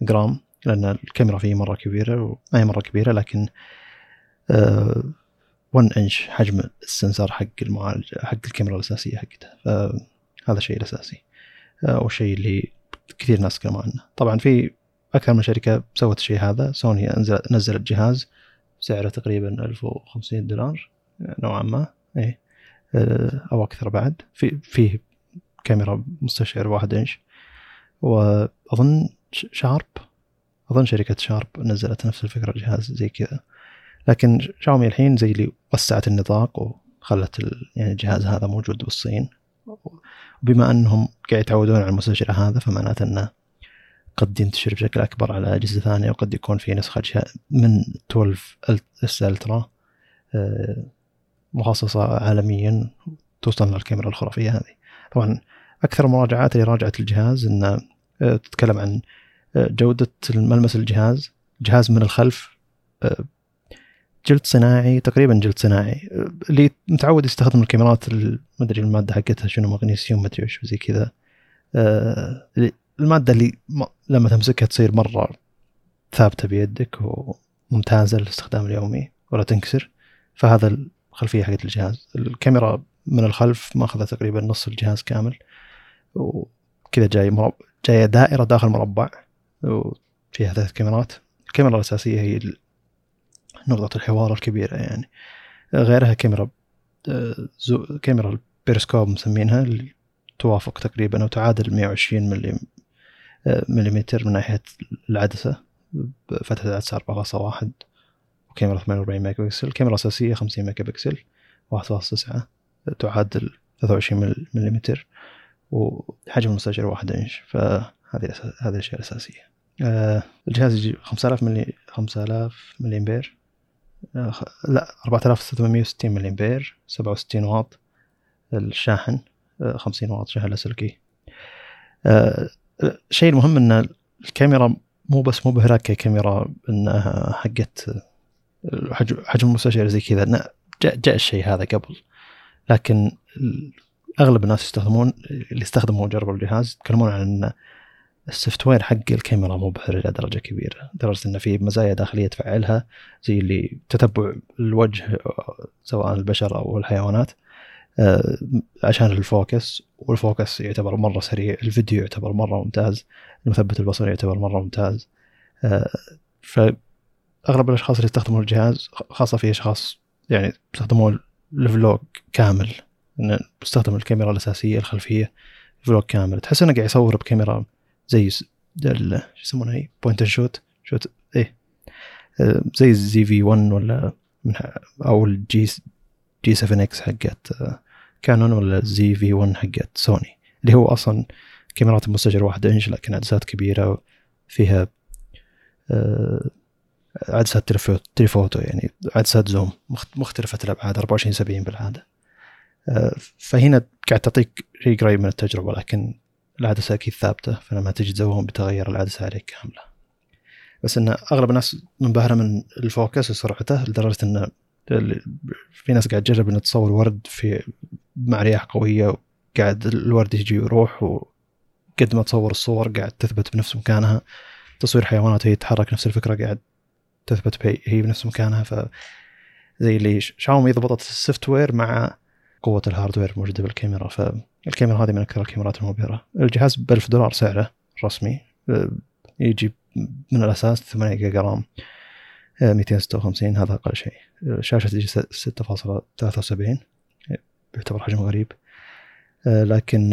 جرام لأن الكاميرا فيه مرة كبيرة ما هي مرة كبيرة لكن 1 انش حجم ال sensor حق المعالج حق الكاميرا الأساسية حقتها. فهذا الشيء الأساسي. والشيء اللي كثير ناس تكلموا عنه طبعا في أكثر من شركة سوت الشيء هذا. سوني نزلت جهاز سعره تقريبا 1500 دولار نوعا ما. إيه. أو أكثر بعد. في فيه كاميرا مستشعر واحد انش وأظن شارب. أظن شركة شارب نزلت نفس الفكرة الجهاز زي كذا. لكن شاومي الحين زي اللي وسعت النطاق وخلت يعني الجهاز هذا موجود بالصين. وبما أنهم قاعد يتعودون على المستشعر هذا فمعناته إنه قد ينتشر بشكل أكبر على أجهزة ثانية وقد يكون في نسخة من 12 اس الترا مخصصة عالميا توصل للكاميرا الخرافية هذه. طبعا أكثر المراجعات اللي راجعت الجهاز إنه تتكلم عن جودة ملمس الجهاز جهاز من الخلف جلد صناعي تقريبا جلد صناعي. اللي متعود يستخدم الكاميرات ما أدري المادة حقتها شنو مغنيسيوم ما أدري وش زي كذا. المادة اللي لما تمسكها تصير مرة ثابتة بيدك وممتازة للاستخدام اليومي ولا تنكسر. فهذا الخلفية حقت الجهاز. الكاميرا من الخلف ماخذة تقريبا نص الجهاز كامل وكذا جاي مربع جاية دائرة داخل مربع. وفيها ثلاث كاميرات. الكاميرا الأساسية هي نقطة الحوار الكبيرة يعني. غيرها كاميرا zoo- كاميرا البيرسكوب مسمينها اللي توافق تقريبا أو تعادل 120 ملي مليمتر من ناحية العدسة بفتحة العدسة 4.1 وكاميرا 48 ميجا بكسل الكاميرا الأساسية 50 ميجا بكسل 1.9 تعادل 23 مليمتر وحجم المستشعر واحد إنش. فهذه هذه الأشياء الأساسية. آه الجهاز يجي 5000 ملي 5000 ملي امبير آه لا 4660 ملي امبير 67 واط. الشاحن آه 50 واط شاحن لاسلكي. آه الشيء المهم إن الكاميرا مو بس مبهره ككاميرا إنها حقت حجم المستشعر زي كذا. جاء, جاء الشيء هذا قبل. لكن أغلب الناس يستخدمون اللي استخدموا وجربوا الجهاز يتكلمون عن ان ال software حق الكاميرا مبهر إلى درجة كبيرة لدرجة انه في مزايا داخلية تفعلها زي اللي تتبع الوجه سواء البشر أو الحيوانات عشان ال focus وال focus يعتبر مرة سريع الفيديو يعتبر مرة ممتاز المثبت البصري يعتبر مرة ممتاز فاغلب الأشخاص اللي يستخدمون الجهاز خاصة في أشخاص يعني يستخدمون ال vlog كامل انه بستخدم الكاميرا الأساسية الخلفية vlog كامل تحس إنه قاعد يصور بكاميرا زي شو يسمونها هي point shoot shoot إيه. زي ال ZV-1 ولا من أو ال G G7 X حقت كانون ولا ال ZV-1 حقت سوني اللي هو أصلا كاميرات المستشعر واحد إنش لكن عدسات كبيرة فيها عدسات telephoto يعني عدسات zoom مختلفة الأبعاد 24 70 بالعادة. فهنا قاعد تعطيك شيء قريب من التجربة لكن العدسة أكيد ثابتة فلما تجي ت zoom بتغير العدسة عليك كاملة. بس إن أغلب الناس منبهرة من ال focus وسرعته لدرجة إن في ناس قاعد تجرب إن تصور ورد في مع رياح قوية قاعد الورد يجي ويروح وقد ما تصور الصور قاعد تثبت بنفس مكانها. تصوير حيوانات هي تتحرك نفس الفكرة قاعد تثبت هي بنفس مكانها. ف زي اللي شاومي ضبطت ال software مع قوة ال hardware الموجودة بالكاميرا. فالكاميرا هذه من أكثر الكاميرات المبهرة. الجهاز ب 1000 دولار سعره رسمي يجي من الأساس 8 جيجا RAM. 256 هذا أقل شيء. الشاشة تجي 6.73 يعتبر حجم غريب لكن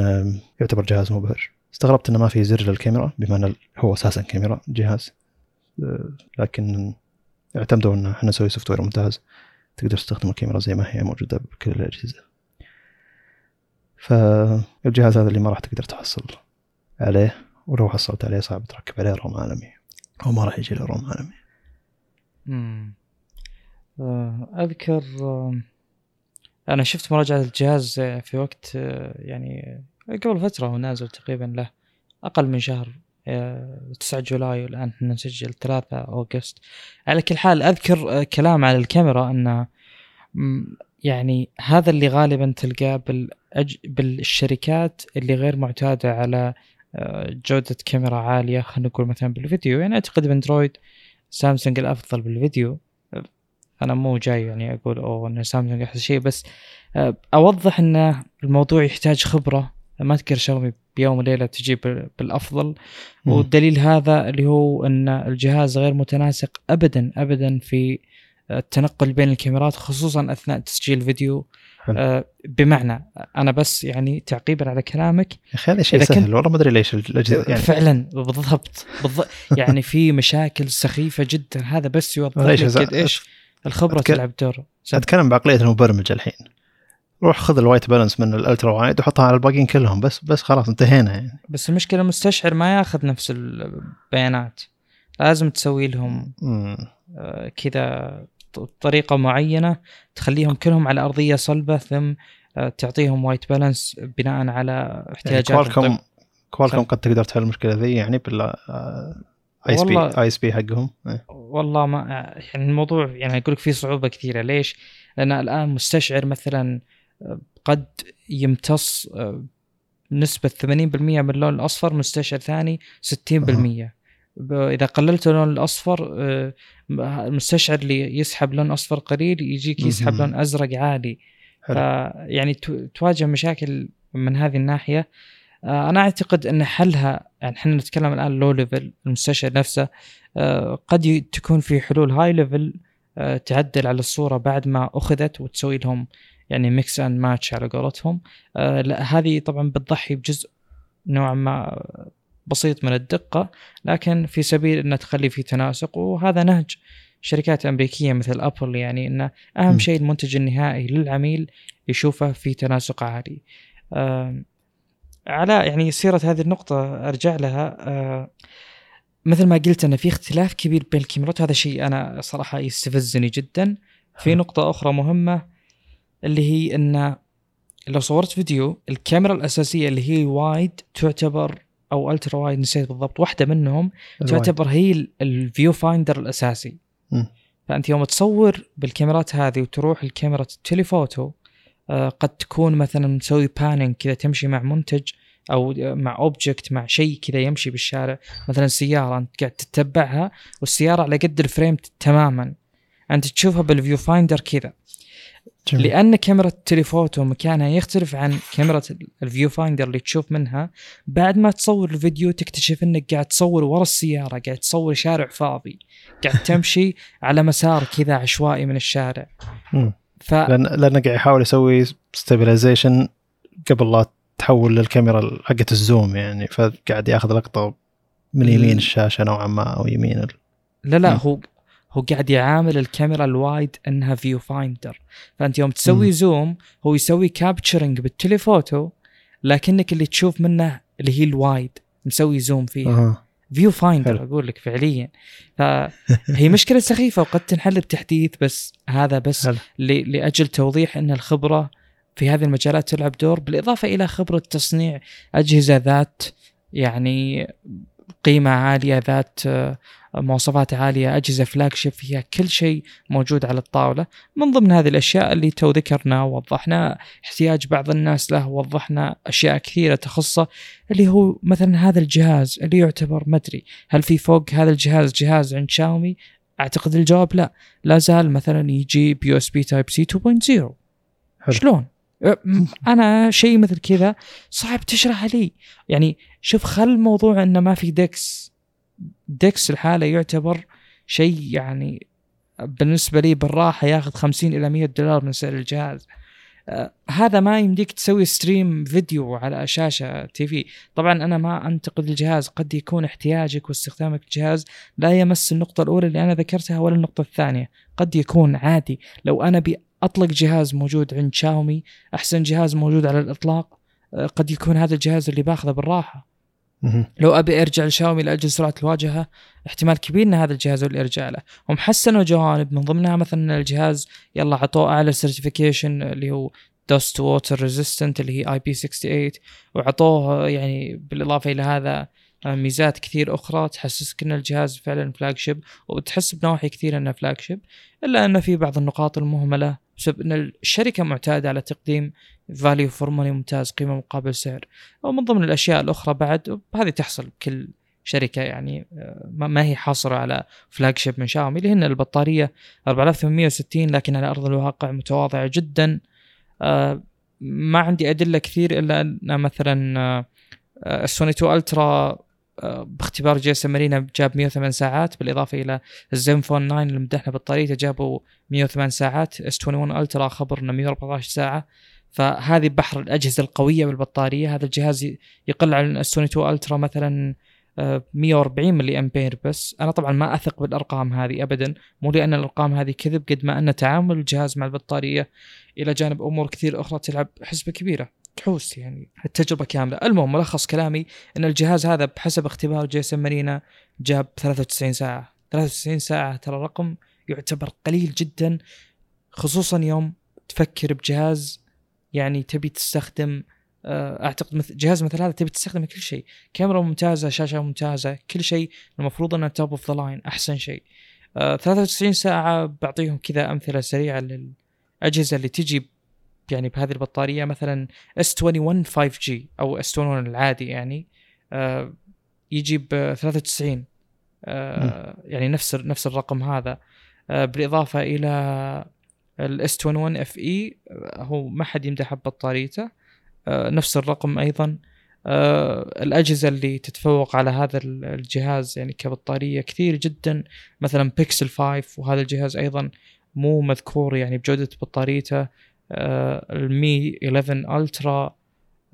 يعتبر جهاز مبهر. استغربت إنه ما في زر للكاميرا بما إنه هو أساسا كاميرا جهاز. لكن اعتمدوا إن إحنا نسوي software ممتاز. تقدر تستخدم الكاميرا زي ما هي موجودة بكل الأجهزة. فالجهاز هذا اللي ما راح تقدر تحصل عليه ولو حصلت عليه صعب تركب عليه ROM عالمي. أو ما راح يجي له ROM عالمي. مم. آه، أذكر آه، أنا شفت مراجعة الجهاز في وقت آه، يعني قبل فترة هو نازل تقريبا له أقل من شهر آه، 9 July والآن إحنا نسجل 3 August على كل حال أذكر كلام على الكاميرا إنه يعني هذا اللي غالبا تلقاه بالأج... بالشركات اللي غير معتادة على آه، جودة كاميرا عالية خلينا نقول مثلا بالفيديو. يعني أعتقد بأندرويد سامسونج الأفضل بالفيديو. أنا مو جاي يعني أقول أوه ان سامسونج أحسن شيء بس آه، أوضح إن الموضوع يحتاج خبرة. ما تقدر شاومي بيوم وليلة تجيب بال- بالأفضل. والدليل هذا اللي هو إن الجهاز غير متناسق ابدا ابدا في التنقل بين الكاميرات خصوصا أثناء تسجيل فيديو. حلو. آه، بمعنى أنا بس يعني تعقيبا على كلامك. يا أخي هذا شيء سهل والله ما أدري ليش <laughs> يعني. فعلا بالضبط بالضبط يعني في مشاكل سخيفة جدا. هذا بس يوضح لك قد إيش الخبرة أتك- تلعب دور أتكلم بعقلية المبرمج الحين. روح خذ الوايت بالانس من الألترا وايد وحطها على الباقيين كلهم بس بس خلاص انتهينا يعني. بس المشكلة المستشعر ما ياخذ نفس البيانات. لازم تسوي لهم. آه، كذا ط- طريقة معينة تخليهم كلهم على أرضية صلبة ثم آه، تعطيهم white balance بناء على يعني احتياجات Qualcomm. Qualcomm. قد تقدر تحل المشكلة ذي يعني بال اي اس بي اي اس بي حقهم إيه. والله ما يعني الموضوع يعني أقول لك فيه صعوبة كثيرة ليش؟ لأن الآن مستشعر مثلا آه، قد يمتص آه، نسبة 80% من اللون الأصفر مستشعر ثاني 60% ب- إذا قللت اللون الأصفر آه، المستشعر اللي يسحب لون أصفر قليل يجيك يسحب. لون أزرق عالي. يعني تو- تواجه مشاكل من هذه الناحية آه، أنا أعتقد أن حلها يعني إحنا نتكلم الآن low level المستشعر نفسه آه، قد تكون في حلول high level تعدل على الصورة بعد ما أخذت وتسوي لهم يعني mix and match على قولتهم آه، هذه طبعا بتضحي بجزء نوعا ما بسيط من الدقة لكن في سبيل أن تخلي في تناسق وهذا نهج شركات أمريكية مثل أبل يعني أن أهم. شيء المنتج النهائي للعميل يشوفه في تناسق عالي على يعني سيرة هذه النقطة أرجع لها مثل ما قلت أن في اختلاف كبير بين الكاميرات هذا شيء أنا صراحة يستفزني جدا في. نقطة أخرى مهمة اللي هي أن لو صورت فيديو الكاميرا الأساسية اللي هي wide تعتبر أو ultra wide نسيت بالضبط. واحدة منهم. تعتبر هي ال- ال viewfinder الأساسي. مم. فأنت يوم تصور بالكاميرات هذه وتروح لكاميرا ال telephoto آه، قد تكون مثلا مسوي panning كذا تمشي مع منتج أو مع object مع شيء كذا يمشي بالشارع. مثلا سيارة أنت قاعد تتبعها والسيارة على قد ال frame تماما. أنت تشوفها بال viewfinder كذا. جميل. لأن كاميرا ال telephoto مكانها يختلف عن كاميرا ال viewfinder اللي تشوف منها بعد ما تصور الفيديو تكتشف إنك قاعد تصور ورا السيارة قاعد تصور شارع فاضي قاعد <laughs> تمشي على مسار كذا عشوائي من الشارع مم. ف لأن لأنه قاعد يحاول يسوي stabilization قبل لا تحول للكاميرا حقت ال zoom يعني فقاعد ياخذ لقطة من يمين ال- الشاشة نوعا ما أو يمين ال... لا لا مم. هو هو قاعد يعامل الكاميرا ال wide إنها viewfinder فأنت يوم تسوي مم. zoom هو يسوي capturing بال telephoto لكنك اللي تشوف منه اللي هي ال wide مسوي zoom فيها آه. viewfinder. أقول لك فعليا فهي مشكلة سخيفة وقد تنحل بتحديث بس هذا بس. ل- لأجل توضيح إن الخبرة في هذه المجالات تلعب دور بالإضافة إلى خبرة تصنيع أجهزة ذات يعني قيمة عالية ذات آه، مواصفات عالية أجهزة flagship فيها كل شيء موجود على الطاولة. من ضمن هذه الأشياء اللي تو ذكرنا ووضحنا احتياج بعض الناس له ووضحنا أشياء كثيرة تخصه اللي هو مثلا هذا الجهاز اللي يعتبر مدري هل في فوق هذا الجهاز جهاز عند شاومي؟ أعتقد الجواب لا. لا زال مثلا يجي ب USB Type-C 2.0 حلو. شلون؟ أنا شيء مثل كذا. صعب تشرح لي. يعني شوف خل موضوع انه ما في DeX DeX الحالة يعتبر شيء يعني بالنسبة لي بالراحة ياخذ 50 إلى 100 دولار من سعر الجهاز. آه هذا ما يمديك تسوي stream فيديو على شاشة TV. طبعا أنا ما أنتقد الجهاز قد يكون احتياجك واستخدامك للجهاز لا يمس النقطة الأولى اللي أنا ذكرتها ولا النقطة الثانية. قد يكون عادي. لو أنا أطلق جهاز موجود عند شاومي أحسن جهاز موجود على الإطلاق آه، قد يكون هذا الجهاز اللي باخذه بالراحة. لو أبي أرجع لشاومي لأجل سرعة الواجهة احتمال كبير إن هذا الجهاز اللي أرجع له. هم حسنوا جوانب من ضمنها مثلا الجهاز يلا عطوه أعلى certification اللي هو dust water resistant اللي هي IP 68 وعطوه يعني بالإضافة إلى هذا آه، ميزات كثير أخرى تحسسك إن الجهاز فعلا flagship وتحس بنواحي كثيرة إنه flagship إلا ان في بعض النقاط المهملة بسبب إن الشركة معتادة على تقديم value for money قيمة مقابل سعر. ومن ضمن الأشياء الأخرى بعد هذه تحصل بكل شركة يعني آه، ما هي حاصرة على flagship من شاومي اللي هن البطارية 4860 لكن على أرض الواقع متواضعة جدا. آه، ما عندي أدلة كثير إلا أن مثلا آه، ال S22 Ultra باختبار GSMArena جاب 108 ساعات بالإضافة إلى ال Zenfone 9 اللي مدحنا بطاريته جابوا 108 ساعات. S21 Ultra خبرنا 114 ساعة. فهذه بحر الأجهزة القوية بالبطارية. هذا الجهاز يقل عن ال S22 Ultra مثلا 140 ملي أمبير بس. أنا طبعا ما أثق بالأرقام هذه ابدا. مو لأن الأرقام هذه كذب قد ما أن تعامل الجهاز مع البطارية إلى جانب أمور كثير أخرى تلعب حسبة كبيرة. تحوس يعني التجربة كاملة. المهم ملخص كلامي إن الجهاز هذا بحسب اختبار GSMArena جاب 93 ساعة. 93 ساعة ترى رقم يعتبر قليل جدا خصوصا يوم تفكر بجهاز يعني تبي تستخدم آه، أعتقد مثل جهاز مثل هذا تبي تستخدم كل شيء. كاميرا ممتازة شاشة ممتازة كل شيء. المفروض إنه top of the line أحسن شيء. 93 آه، ساعة بعطيهم كذا أمثلة سريعة للأجهزة اللي تجي يعني بهذه البطارية مثلا S21 5G أو S21 العادي يعني آه يجي ب 93 آه يعني نفس نفس الرقم هذا. آه بالإضافة إلى ال S21 FE هو ما حد يمدح ببطاريته آه نفس الرقم أيضا. آه الأجهزة اللي تتفوق على هذا الجهاز يعني كبطارية كثير جدا مثلا بيكسل 5 وهذا الجهاز أيضا مو مذكور يعني بجودة بطاريته. المي 11 ألترا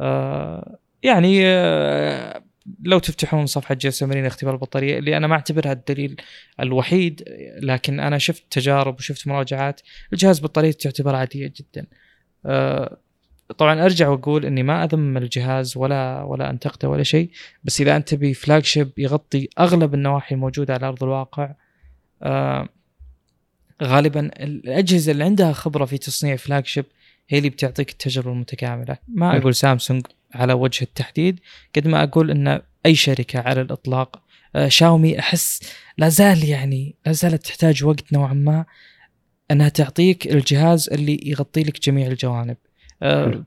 آه، يعني آه، لو تفتحون صفحة جي مارينا اختبار البطارية اللي أنا ما أعتبرها الدليل الوحيد لكن أنا شفت تجارب وشفت مراجعات الجهاز بطاريته تعتبر عادية جدا. طبعا أرجع وأقول إني ما أذم الجهاز ولا ولا أنتقده ولا شيء بس إذا أنت تبي شيب يغطي أغلب النواحي الموجودة على أرض الواقع غالبا الأجهزة اللي عندها خبرة في تصنيع فلاج شيب هي اللي بتعطيك التجربة المتكاملة. ما أقول سامسونج على وجه التحديد قد ما أقول إن أي شركة على الإطلاق آه، شاومي أحس لا زال يعني لا زالت تحتاج وقت نوعا ما إنها تعطيك الجهاز اللي يغطي لك جميع الجوانب.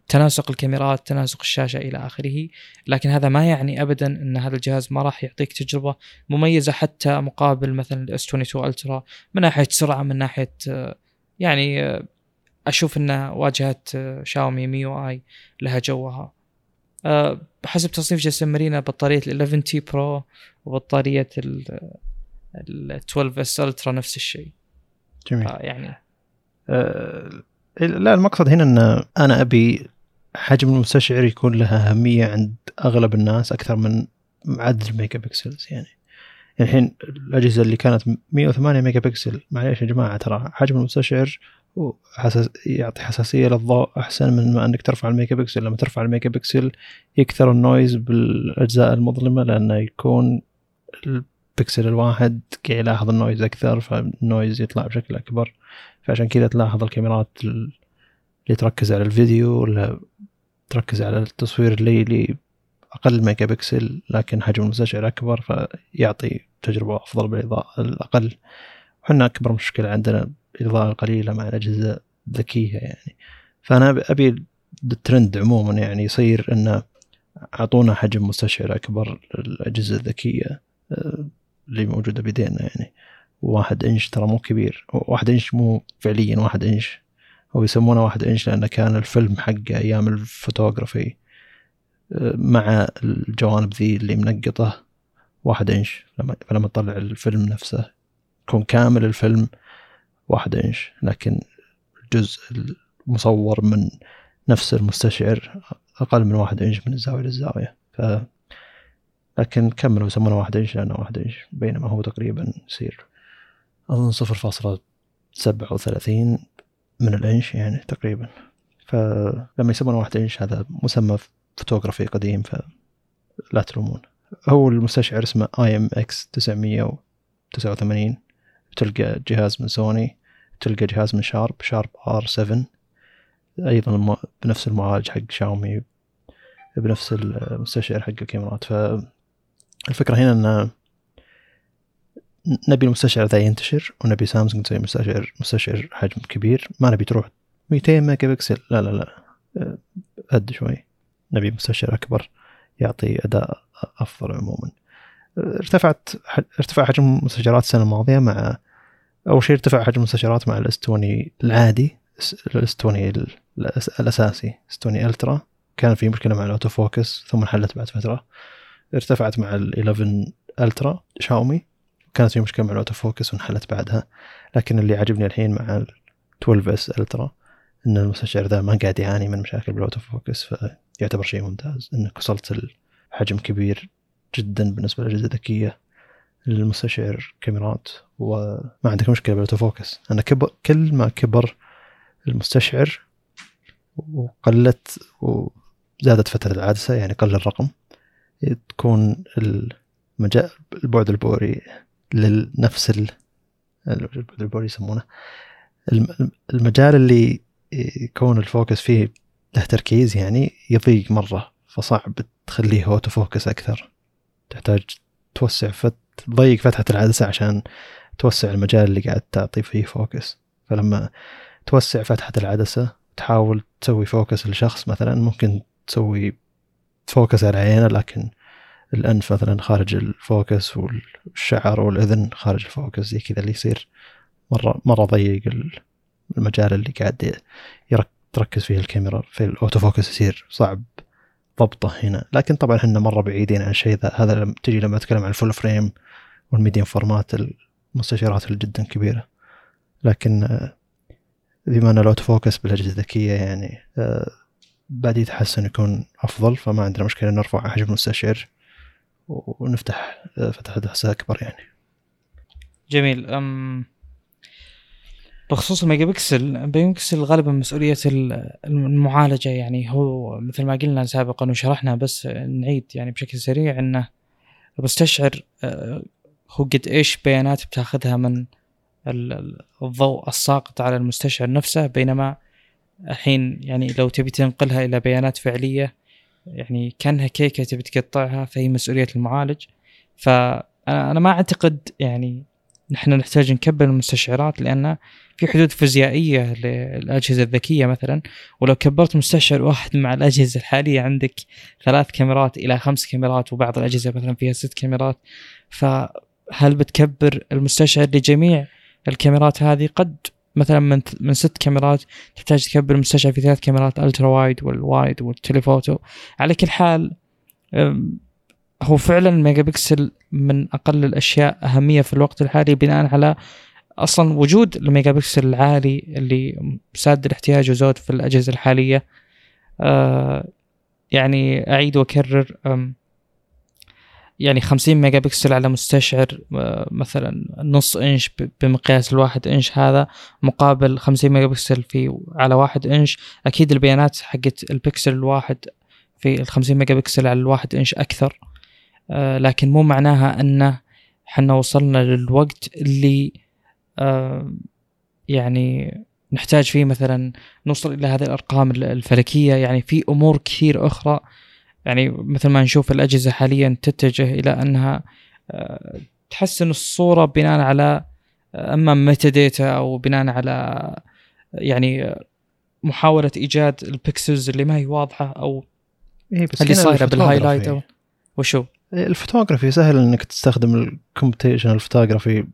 تناسق الكاميرات تناسق الشاشة إلى آخره. لكن هذا ما يعني ابدا إن هذا الجهاز ما راح يعطيك تجربة مميزة حتى مقابل مثلا ال S22 Ultra من ناحية سرعة من ناحية آه، يعني آه، أشوف إن واجهة شاومي MIUI لها جوها. حسب تصنيف GSMArena بطارية ال 11T Pro وبطارية ال 12S Ultra نفس الشيء. جميل. يعني لا المقصد هنا إن أنا أبي حجم المستشعر يكون لها أهمية عند أغلب الناس أكثر من عدد ال megapixels يعني. الحين الأجهزة اللي كانت 108 ميجا بكسل معليش يا جماعة ترى حجم المستشعر حساس يعطي حساسية للضوء أحسن من ما إنك ترفع الميجا بكسل لما ترفع الميجا بكسل يكثر ال noise بالأجزاء المظلمة لأنه يكون البكسل الواحد قاعد يلاحظ ال noise أكثر فال noise يطلع بشكل أكبر. فعشان كذا تلاحظ الكاميرات اللي تركز على الفيديو ولا تركز على التصوير الليلي أقل ميجا بكسل لكن حجم المستشعر أكبر فيعطي تجربة أفضل بالإضاءة الأقل. وحنا أكبر مشكلة عندنا الإضاءة القليلة مع الأجهزة الذكية يعني. فأنا أبي الترند عموما يعني يصير أنه أعطونا حجم مستشعر أكبر للأجهزة الذكية آه، اللي موجودة بيدينا يعني. واحد إنش ترى مو كبير. واحد إنش مو فعليا واحد إنش. هو يسمونه واحد إنش لأنه كان الفيلم حقه أيام الفوتوغرافي. مع الجوانب ذي اللي منقطة واحد إنش. لما لما تطلع الفيلم نفسه. يكون كامل الفيلم واحد إنش. لكن الجزء مصور من نفس المستشعر أقل من واحد إنش من الزاوية للزاوية. ف لكن كملوا يسمونه واحد إنش لأنه واحد إنش. بينما هو تقريبا يصير أظن صفر فاصلة سبعة وثلاثين من الإنش يعني تقريبا. فلما يسمونه واحد إنش هذا مسمى فوتوغرافي قديم فلا تلومون. هو المستشعر اسمه IMX 989 تلقى جهاز من سوني تلقى جهاز من شارب شارب R7 أيضا بنفس المعالج حق شاومي بنفس المستشعر حق الكاميرات. فالفكرة هنا إن نبي المستشعر ذا ينتشر ونبي سامسونج تسوي مستشعر مستشعر حجم كبير. ما نبي تروح 200 ميجا بكسل لا لا. لا قد شوي. نبي مستشعر أكبر يعطي أداء أفضل عموما. ارتفعت ارتفع حجم المستشعرات السنة الماضية مع أول شيء ارتفع حجم المستشعرات مع ال S20 العادي ال S20 الأساسي S20 Ultra. كان في مشكلة مع ال auto focus ثم انحلت بعد فترة. ارتفعت مع ال 11 Ultra شاومي. كانت في مشكلة مع ال auto focus وانحلت بعدها لكن اللي عجبني الحين مع ال 12S Ultra إن المستشعر ذا ما قاعد يعاني من مشاكل بال auto focus فيعتبر شيء ممتاز. انك وصلت لحجم كبير جدا بالنسبة للأجهزة الذكية للمستشعر كاميرات وما عندك مشكلة بال auto focus أنا كبر كل ما كبر المستشعر وقلت وزادت فتحة العدسة يعني قل الرقم تكون المجال البعد البؤري لنفس البؤري يسمونه. المجال اللي يكون ال focus فيه له تركيز يعني يضيق مرة فصعب تخليه auto focus أكثر. تحتاج توسع فت تضيق فتحة العدسة عشان توسع المجال اللي قاعد تعطي فيه focus فلما توسع فتحة العدسة تحاول تسوي focus لشخص مثلا ممكن تسوي focus على عينه لكن الأنف مثلا خارج ال focus والشعر والأذن خارج ال focus زي كذا اللي يصير مرة مرة ضيق المجال اللي قاعد تركز فيه الكاميرا في ال auto focus يصير صعب ضبطه هنا. لكن طبعا إحنا مرة بعيدين عن الشيء ذا. هذا لما تجي لما أتكلم عن ال full frame وال medium format المستشعرات اللي جدا كبيرة. لكن آه، بما أن ال auto focus بالأجهزة الذكية يعني آه، بعد يتحسن يكون أفضل فما عندنا مشكلة نرفع حجم المستشعر ونفتح فتحه عدسه أكبر يعني. جميل. أم بخصوص الميجا بكسل الميجا بكسل غالبا مسؤولية المعالجة يعني. هو مثل ما قلنا سابقا وشرحنا بس نعيد يعني بشكل سريع إنه بستشعر آه، هو قد إيش بيانات بتاخذها من الضوء الساقط على المستشعر نفسه بينما الحين يعني لو تبي تنقلها إلى بيانات فعلية يعني كانها كيكه تبي تقطعها فهي مسؤولية المعالج. فانا ما أعتقد يعني نحن نحتاج نكبر المستشعرات لأن في حدود فيزيائية للأجهزة الذكية مثلا. ولو كبرت مستشعر واحد مع الأجهزة الحالية عندك ثلاث كاميرات إلى خمس كاميرات وبعض الأجهزة مثلا فيها ست كاميرات. فهل بتكبر المستشعر لجميع الكاميرات هذه؟ قد مثلا من من ست كاميرات تحتاج تكبر المستشعر في ثلاث كاميرات ultra wide وال wide وال telephoto. على كل حال هو فعلا الميجا بكسل من أقل الأشياء أهمية في الوقت الحالي بناء على أصلا وجود الميجا بكسل العالي اللي ساد الاحتياج وزود في الأجهزة الحالية. آه يعني أعيد وأكرر يعني 50 ميجا بكسل على مستشعر آه مثلا نص إنش بمقياس الواحد إنش هذا مقابل 50 ميجا بكسل في على واحد إنش. أكيد البيانات حقت البكسل الواحد في ال 50 ميجا بكسل على الواحد إنش أكثر آه لكن مو معناها انه حنا وصلنا للوقت اللي آه يعني نحتاج فيه مثلا نوصل إلى هذه الأرقام الفلكية. يعني في أمور كثير أخرى يعني مثل ما نشوف الأجهزة حاليا تتجه إلى أنها آه تحسن الصورة بناء على آه، أما metadata أو بناء على يعني محاولة إيجاد ال pixels اللي ما هي واضحة أو إيه بس اللي صايرة بال highlight أو وشو؟ الفوتوغرافي سهل إنك تستخدم ال computational photography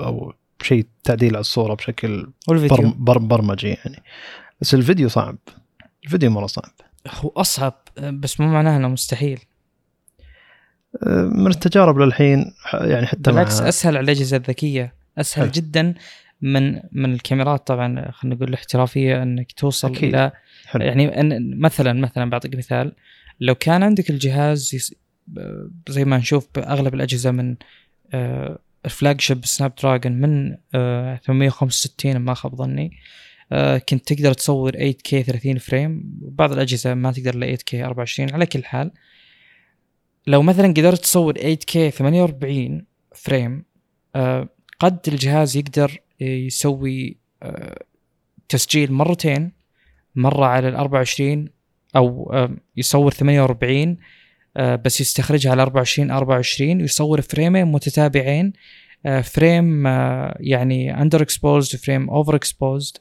أو شيء تعديل على الصورة بشكل والفيديو. بر برمجي يعني. بس الفيديو صعب. الفيديو مرة صعب. هو أصعب بس مو معناه إنه مستحيل من التجارب للحين يعني حتى بالعكس مع... أسهل على الأجهزة الذكية أسهل حل. جدا من من الكاميرات طبعا خلينا نقول الاحترافية إنك توصل أكيد. إلى حلو. يعني أن مثلا مثلا بعطيك مثال لو كان عندك الجهاز يس- زي ما نشوف بأغلب الأجهزة من آه، ال flagship سناب دراجون من آه، 865 ما خاب ظني آه، كنت تقدر تصور 8K 30 frame. بعض الأجهزة ما تقدر إلا 8K 24 على كل حال. لو مثلا قدرت تصور 8K 48 frame آه، قد الجهاز يقدر يسوي آه، تسجيل مرتين مرة على ال 24 أو آه، يصور 48 آه، بس يستخرجها على 24 24 ويصور فريمين متتابعين آه، frame آه، يعني underexposed frame overexposed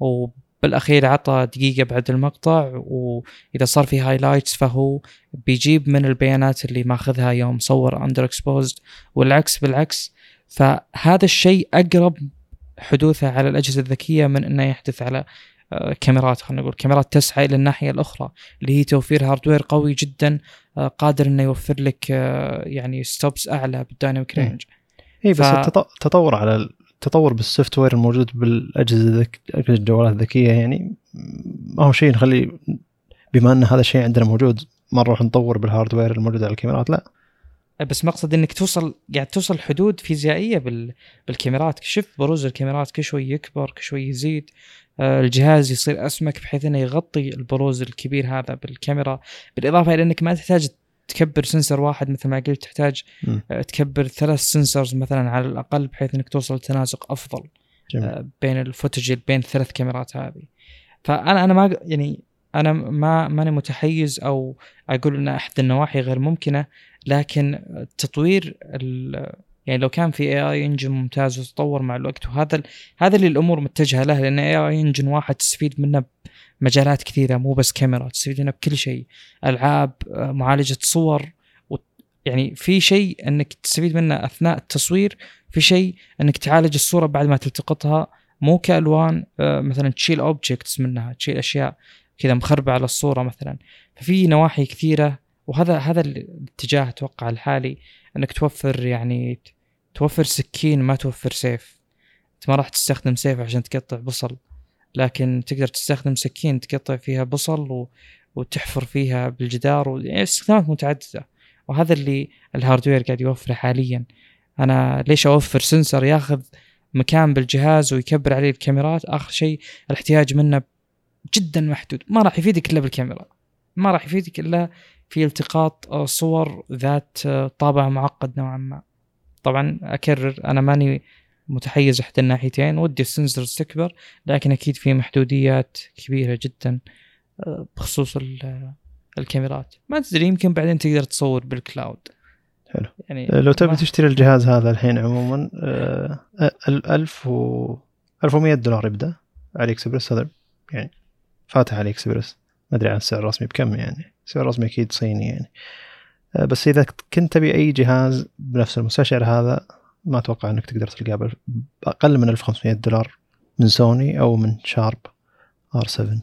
وبالأخير عطى دقيقة بعد المقطع وإذا صار في highlights فهو بيجيب من البيانات اللي ماخذها يوم صور underexposed والعكس بالعكس فهذا الشيء أقرب حدوثه على الأجهزة الذكية من إنه يحدث على آه، كاميرات خلينا نقول كاميرات تسعى إلى الناحية الأخرى اللي هي توفير hardware قوي جدا آه، قادر إنه يوفر لك آه، يعني stops أعلى بال dynamic. range اي بس ف- التط- التطور على التطور بال software الموجود بالأجهزة الذك... أجهزة الجوالات الذكية يعني ما هو شيء نخلي بما أن هذا الشيء عندنا موجود ما نروح نطور بال hardware الموجود على الكاميرات لا. بس مقصد إنك توصل قاعد توصل حدود فيزيائية بال... بالكاميرات. شوف بروز الكاميرات كل شوي يكبر كل شوي يزيد. آه، الجهاز يصير أسمك بحيث إنه يغطي البروز الكبير هذا بالكاميرا. بالإضافة إلى إنك ما تحتاج تكبر sensor واحد مثل ما قلت تحتاج مم. آه، تكبر ثلاث sensors مثلا على الأقل بحيث إنك توصل لتناسق أفضل جميل. آه، بين ال footage بين الثلاث كاميرات هذه فأنا أنا ما يعني أنا ما ماني متحيز أو أقول إن أحد النواحي غير ممكنة لكن تطوير يعني لو كان في AI engine ممتاز وتطور مع الوقت وهذا هذا اللي الأمور متجهة له لأن AI engine واحد تستفيد منه بمجالات كثيرة مو بس كاميرا تستفيد منه بكل شيء ألعاب آه، معالجة صور يعني في شيء إنك تستفيد منه أثناء التصوير في شيء إنك تعالج الصورة بعد ما تلتقطها مو كألوان آه، مثلا تشيل objects منها تشيل أشياء كذا مخربة على الصورة مثلا. ففي نواحي كثيرة وهذا هذا الاتجاه أتوقع الحالي إنك توفر يعني توفر سكين ما توفر سيف. أنت ما راح تستخدم سيف عشان تقطع بصل. لكن تقدر تستخدم سكين تقطع فيها بصل و... وتحفر فيها بالجدار و... يعني استخدامات متعددة. وهذا اللي ال hardware قاعد يوفره حاليا. أنا ليش أوفر sensor ياخذ مكان بالجهاز ويكبر عليه الكاميرات؟ آخر شيء الاحتياج منه جدا محدود. ما راح يفيدك إلا بالكاميرا. ما راح يفيدك إلا في التقاط صور ذات طابع معقد نوعا ما. طبعا أكرر أنا ماني متحيز احدى الناحيتين. ودي السنسرز تكبر لكن أكيد في محدوديات كبيرة جدا آه، بخصوص آه، الكاميرات. ما تدري يمكن بعدين تقدر تصور بالكلاود حلو. يعني لو تبي تشتري الجهاز هذا الحين عموما آه، ال- ألف و 1100 دولار يبدأ علي اكسبرس هذا يعني فاتح علي اكسبرس ما أدري عن السعر الرسمي بكم يعني. السعر الرسمي أكيد صيني يعني. آه، بس إذا كنت تبي أي جهاز بنفس المستشعر هذا ما أتوقع إنك تقدر تلقاه بأقل من 1500 دولار من سوني أو من شارب R7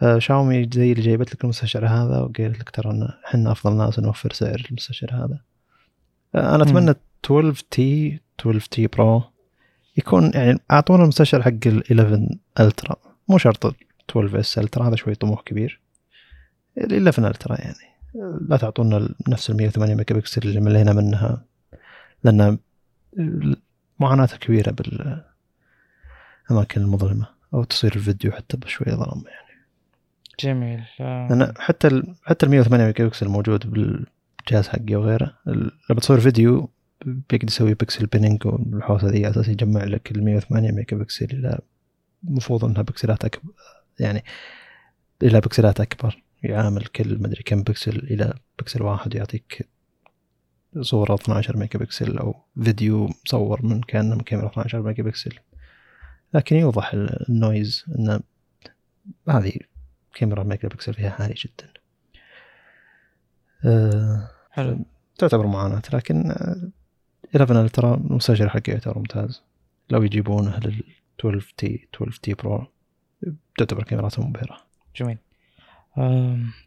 فشاومي زي اللي جابت لك المستشعر هذا وقالت لك ترى إحنا أفضل ناس نوفر سعر المستشعر هذا. أنا. أتمنى 12T 12T Pro يكون يعني أعطونا المستشعر حق ال 11 Ultra مو شرط 12S Ultra هذا شوي طموح كبير. ال 11 Ultra يعني لا تعطونا نفس ال 108 ميجا بكسل اللي ملينا منها لأن معاناة كبيرة بالأماكن المظلمة أو تصوير الفيديو حتى بشوية ظلام يعني. جميل. آه، لأن حتى ال حتى ال 108 ميجا بكسل الموجود بالجهاز حقي وغيره. ال- لما تصور فيديو بيقدر يسوي pixel binning والحوسه ذي على أساس يجمع لك ال 108 ميجا بكسل إلى المفروض إنها بكسلات اكبر يعني إلى بكسلات أكبر يعامل كل مدري كم بكسل إلى بكسل واحد يعطيك صورة 12 ميجا بكسل أو فيديو مصور من كأنه من كاميرا 12 ميجا بكسل لكن يوضح ال- ال noise إن هذه كاميرا ميجا بكسل فيها عالي جدا. أه حلو. تعتبر معاناة لكن آه، 11 Ultra المستشعر حقه يعتبر ممتاز. لو يجيبونه لل 12T 12T Pro تعتبر كاميرات مبهرة. جميل.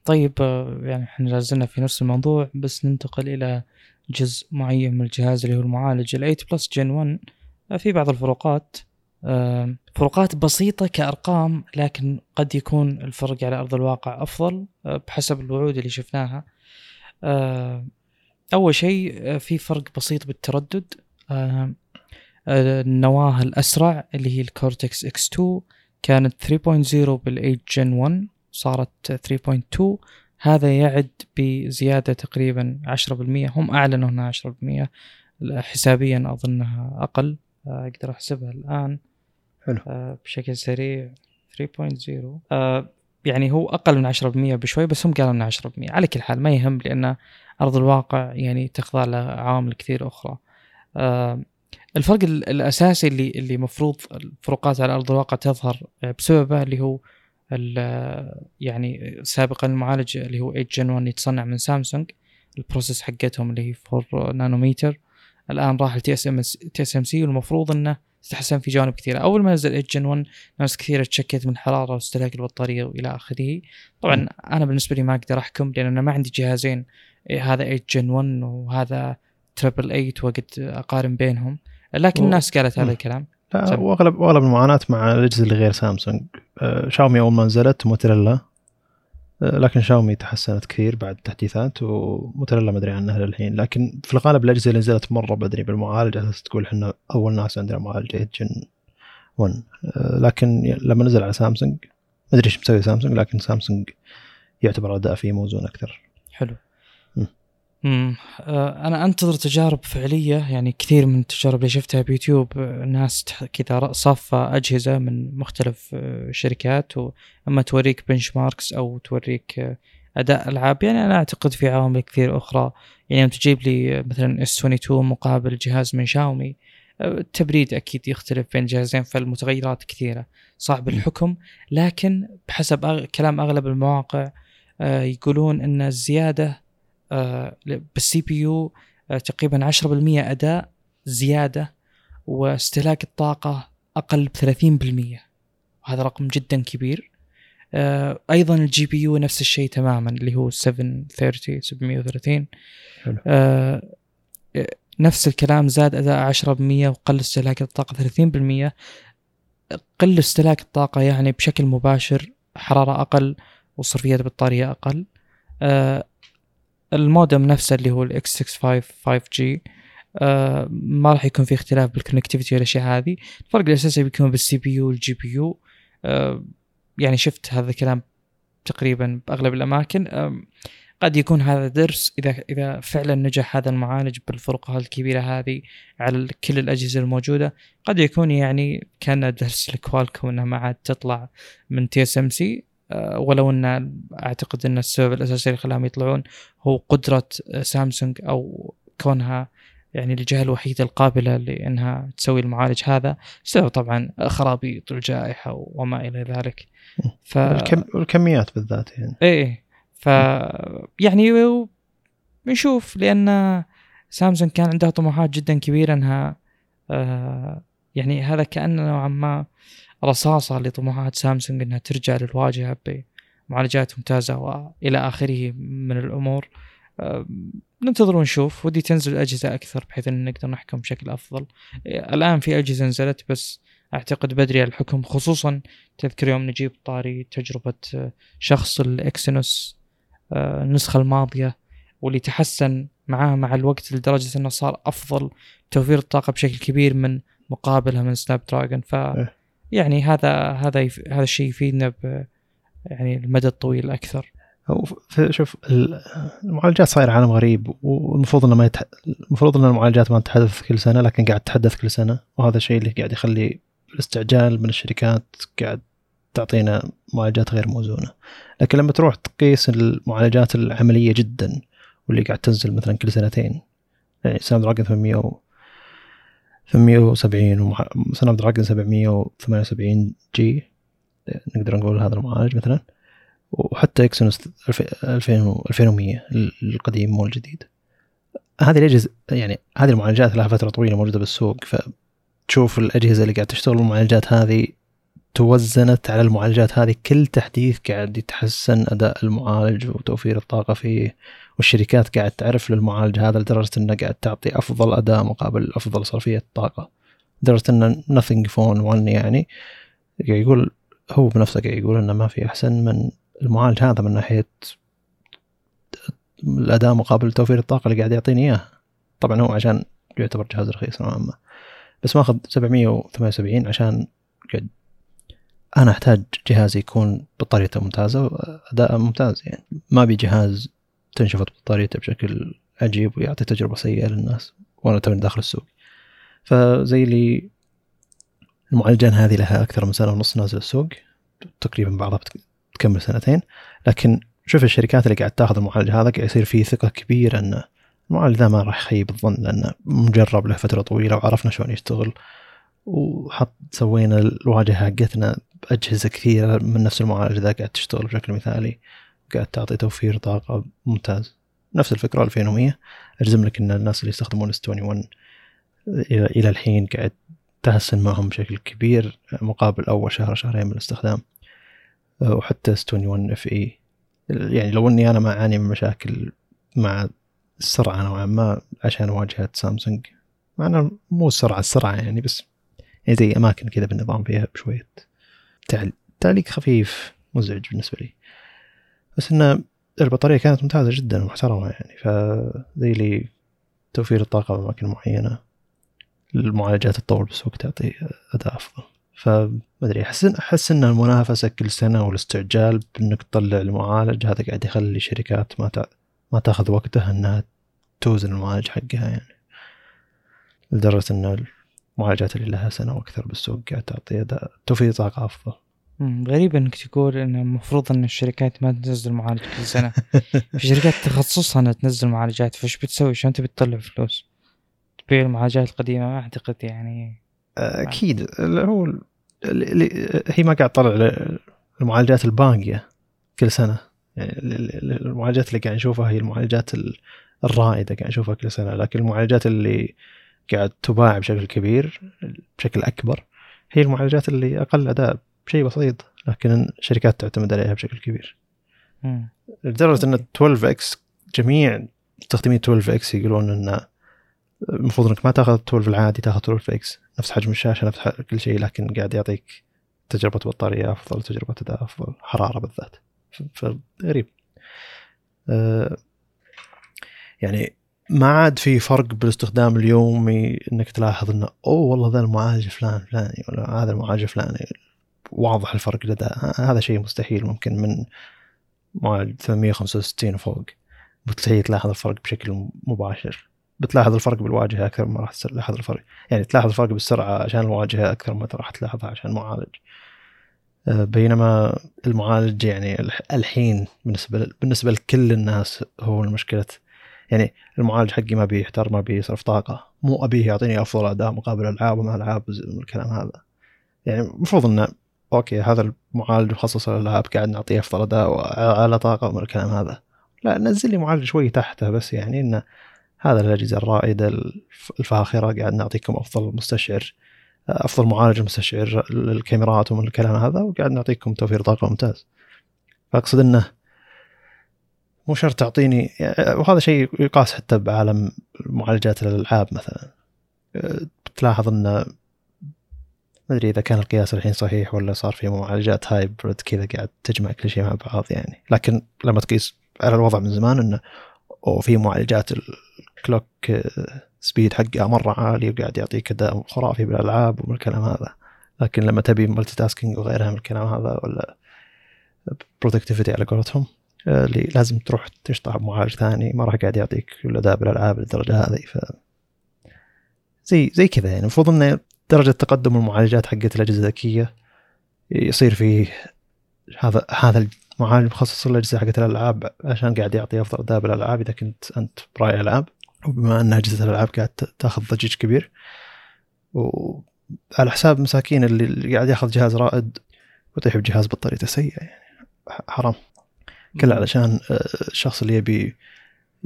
طيب آه، يعني إحنا لازلنا في نفس الموضوع بس ننتقل إلى جزء معين من الجهاز اللي هو المعالج ال 8 Plus Gen 1 آه، في بعض الفروقات. آه، فروقات بسيطة كأرقام لكن قد يكون الفرق على أرض الواقع أفضل آه، بحسب الوعود اللي شفناها. آه، أول شيء في فرق بسيط بالتردد. النواة الأسرع اللي هي ال Cortex X2 كانت 3.0 بال 8 Gen 1 صارت 3.2 هذا يعد بزيادة تقريبا 10% هم أعلنوا أنها 10% حسابيا أظنها أقل. أقدر أحسبها الآن. حلو. آه بشكل سريع 3.0 آه يعني هو أقل من 10% بشوي بس هم قالوا إنه 10% على كل حال ما يهم لأن أرض الواقع يعني تخضع لعوامل كثير أخرى. آه الفرق الأساسي اللي اللي مفروض الفروقات على أرض الواقع تظهر بسببه اللي هو يعني سابقا المعالج اللي هو 8 Gen 1 يتصنع من سامسونج. ال process حقتهم اللي هي 4 نانومتر الآن راح لتي اس ام تي اس ام سي والمفروض إنه استحسن في جوانب كثيرة. أول ما نزل 8 Gen 1 ناس كثيرة تشكت من الحرارة واستهلاك البطارية وإلى آخره. طبعا أنا بالنسبة لي ما أقدر أحكم لأن أنا ما عندي جهازين. إيه، هذا 8 Gen 1 وهذا triple 8 وقت أقارن بينهم. لكن الناس قالت هذا الكلام. لا وأغلب وأغلب المعاناة مع الأجهزة اللي غير سامسونج. شاومي أول ما نزلت موتوريلا لكن شاومي تحسنت كثير بعد التحديثات وموتوريلا ما أدري عنها للحين. لكن في الغالب الأجهزة اللي نزلت مرة بدري بالمعالج أساس تقول إحنا أول ناس عندنا معالج جن 1 لكن لما نزل على سامسونج ما أدري إيش مسوي سامسونج لكن سامسونج يعتبر أداء فيه موزون أكثر. حلو. امم أنا أنتظر تجارب فعلية يعني كثير من التجارب اللي شفتها بيوتيوب ناس كذا صافّة أجهزة من مختلف آه، شركات وأما توريك benchmarks أو توريك آه، أداء ألعاب يعني أنا أعتقد في عوامل كثير أخرى. يعني لما تجيب لي مثلا اس 22 مقابل جهاز من شاومي التبريد أكيد يختلف بين الجهازين فالمتغيرات كثيرة. صعب الحكم لكن بحسب كلام أغلب المواقع يقولون إن الزيادة آه، بال CPU آه، تقريبا 10% أداء زيادة واستهلاك الطاقة أقل ب 30% وهذا رقم جدا كبير. آه، أيضا ال GPU نفس الشيء تماما اللي هو 730 730 حلو. نفس الكلام زاد أداء 10% وقل استهلاك الطاقة 30% قل استهلاك الطاقة يعني بشكل مباشر حرارة أقل وصرفيات بطارية أقل. المودم نفسه اللي هو ال X 65 5G آه ما راح يكون في اختلاف بال connectivity والاشياء هذه. الفرق الأساسي بيكون بال CPU وال GPU آه يعني شفت هذا الكلام تقريبا بأغلب الأماكن. آه قد يكون هذا درس إذا إذا فعلا نجح هذا المعالج بالفروقات الكبيرة هذه على كل الأجهزة الموجودة. قد يكون يعني كان درس ل Qualcomm إنها ما عاد تطلع من TSMC ولو أن أعتقد أن السبب الأساسي اللي خلاهم يطلعون هو قدرة سامسونج أو كونها يعني الجهة الوحيدة القابلة لأنها تسوي المعالج هذا بسبب طبعا خرابيط الجائحة وما إلى ذلك. ف الكميات بالذات يعني. إيه ف يعني بنشوف لأن سامسونج كان عندها طموحات جدا كبيرة أنها آه يعني هذا كانه نوعا ما رصاصة لطموحات سامسونج إنها ترجع للواجهة بمعالجات ممتازة وإلى آخره من الأمور. ننتظر ونشوف. ودي تنزل الاجهزة أكثر بحيث إن نقدر نحكم بشكل أفضل. الآن في أجهزة نزلت بس أعتقد بدري على الحكم خصوصا تذكر يوم نجيب طاري تجربة شخص الإكسينوس النسخة الماضية واللي تحسن معاه مع الوقت لدرجة إنه صار أفضل توفير الطاقة بشكل كبير من مقابلها من سناب دراجون ف إيه. يعني هذا هذا هذا الشيء يفيدنا ب يعني المدى الطويل أكثر. شوف المعالجات صاير عالم غريب والمفروض إنه ما يتح... المفروض إن المعالجات ما تتحدث كل سنة لكن قاعد تتحدث كل سنة وهذا الشيء اللي قاعد يخلي الاستعجال من الشركات قاعد تعطينا معالجات غير موزونة. لكن لما تروح تقيس المعالجات العملية جدا واللي قاعد تنزل مثلا كل سنتين يعني Snapdragon 800 870 و Snapdragon 778 G نقدر نقول هذا المعالج مثلا. وحتى Exynos 2100 القديم مو الجديد. هذه الأجهزة يعني هذه المعالجات لها فترة طويلة موجودة بالسوق فتشوف الأجهزة اللي قاعد تشتغل بالمعالجات هذه توزنت على المعالجات هذه كل تحديث قاعد يتحسن أداء المعالج وتوفير الطاقة فيه. والشركات قاعد تعرف للمعالج هذا لدرجة إنه قاعد تعطي أفضل اداء مقابل أفضل صرفية طاقة. لدرجة ان nothing phone 1 يعني قاعد يقول هو بنفسه قاعد يقول إنه ما في أحسن من المعالج هذا من ناحية الاداء مقابل توفير الطاقة اللي قاعد يعطيني اياه طبعا هو عشان يعتبر جهاز رخيص نوعا ما. بس ماخذ 778 عشان قاعد أنا أحتاج جهازي يكون بطاريته ممتازة وأداءه ممتاز يعني. ما ابي جهاز تنشفط بطاريته بشكل عجيب ويعطي تجربة سيئة للناس وأنا توني داخل السوق. فزي اللي المعالجين هذه لها أكثر من سنة ونص نازل السوق تقريبا بعضها بتكمل سنتين. لكن شوف الشركات اللي قاعد تاخذ المعالج هذا قاعد يصير فيه ثقة كبيرة إنه المعالج ذا ما راح يخيب الظن لأنه مجرب له فتره طويلة وعرفنا شلون يشتغل. وحط سوينا الواجهة حقتنا بأجهزة كثيرة من نفس المعالج ذا قاعد تشتغل بشكل مثالي. قاعد تعطي توفير طاقة. ممتاز. نفس الفكرة 2100 اجزم لك إن الناس اللي يستخدمون S 21 إلى إلى الحين قاعد تحسن معهم بشكل كبير مقابل أول شهر شهرين من الاستخدام. وحتى S 21 FE يعني لو إني أنا ما أعاني من مشاكل مع السرعة نوعا ما عشان واجهة سامسونج. مع مو السرعة السرعة يعني بس يعني زي أماكن كذا بالنظام فيها بشوية تعليق خفيف مزعج بالنسبة لي. بس إنه البطارية كانت ممتازة جدا ومحترمة يعني فزي لي توفير الطاقة بأماكن معينة. المعالجات تطول بالسوق تعطي أداء أفضل. فما أدري أحس أحس إن المنافسة كل سنة والاستعجال بإنك تطلع المعالج هذا قاعد يخلي الشركات ما ما تاخذ وقتها إنها توزن المعالج حقها يعني. لدرجة إن المعالجات اللي لها سنة وأكثر بالسوق قاعد تعطي اداء توفير طاقة أفضل. غريب إنك تقول إن المفروض إن الشركات ما تنزل معالج كل سنة. في شركات تخصصها إنها تنزل معالجات فايش بتسوي؟ شلون تبي تطلع فلوس؟ تبيع المعالجات القديمة؟ ما أعتقد يعني. أكيد. هو هي ما قاعد تطلع المعالجات الباقية كل سنة. يعني المعالجات اللي قاعد نشوفها هي المعالجات الرائدة قاعد نشوفها كل سنة. لكن المعالجات اللي قاعد تباع بشكل كبير بشكل أكبر هي المعالجات اللي أقل اداء بشيء بسيط لكن الشركات تعتمد عليها بشكل كبير. لدرجة إن 12 إكس جميع مستخدمين 12 إكس يقولون إن المفروض إنك ما تأخذ 12 العادي تأخذ 12 X نفس حجم الشاشة نفس كل شيء لكن قاعد يعطيك تجربة بطارية أفضل تجربة اداء أفضل حرارة بالذات. فغريب أه يعني ما عاد في فرق بالاستخدام اليومي إنك تلاحظ إنه أوه والله ذا المعالج فلان فلاني ولا هذا المعالج فلاني واضح الفرق لدى. هذا شيء مستحيل ممكن من معالج 865 وفوق. بتلاقي تلاحظ الفرق بشكل مباشر. بتلاحظ الفرق بالواجهة أكثر ما راح تلاحظ الفرق. يعني تلاحظ الفرق بالسرعة عشان الواجهة أكثر ما راح تلاحظها عشان المعالج آه، بينما المعالج يعني الحين بالنسبة بالنسبة لكل الناس هو المشكلة. يعني المعالج حقي ما بيحتار ما بيصرف طاقة. مو أبيه يعطيني أفضل اداء مقابل ألعاب وما ألعاب الكلام هذا. يعني المفروض إنه أوكي هذا المعالج مخصص للالعاب قاعد نعطيه أفضل أداء وعلى طاقة ومن الكلام هذا. لا نزل لي معالج شوي تحته بس يعني إنه هذا الأجهزة الرائدة الفاخرة قاعد نعطيكم أفضل مستشعر أفضل معالج مستشعر للكاميرات ومن الكلام هذا وقاعد نعطيكم توفير طاقة ممتاز. فأقصد إنه مو شرط تعطيني وهذا شيء يقاس حتى بعالم معالجات الألعاب مثلا. بتلاحظ إنه ما أدري إذا كان القياس الحين صحيح ولا صار في معالجات هايبرد كذا قاعد تجمع كل شيء مع بعض يعني. لكن لما تقيس على الوضع من زمان إنه وفي معالجات ال clock speed حقها مرة عالي وقاعد يعطيك أداء خرافي بالألعاب وبالكلام هذا. لكن لما تبي multitasking وغيرها من الكلام هذا ولا productivity على قولتهم اللي لازم تروح تشطح بمعالج ثاني ما راح قاعد يعطيك الأداء بالألعاب للدرجة هذه. ف زي زي كذا يعني. المفروض إنه درجة تقدم المعالجات حقت الأجهزة الذكية يصير فيه هذا هذا المعالج مخصص للأجهزة حقت الألعاب عشان قاعد يعطي أفضل أداء بالألعاب. إذا كنت أنت براعي ألعاب وبما أن أجهزة الألعاب قاعد تأخذ ضجيج كبير وعلى حساب مساكين اللي قاعد يأخذ جهاز رائد ويطيح بجهاز بطاريته سيئة يعني حرام. كله علشان آه، الشخص اللي يبي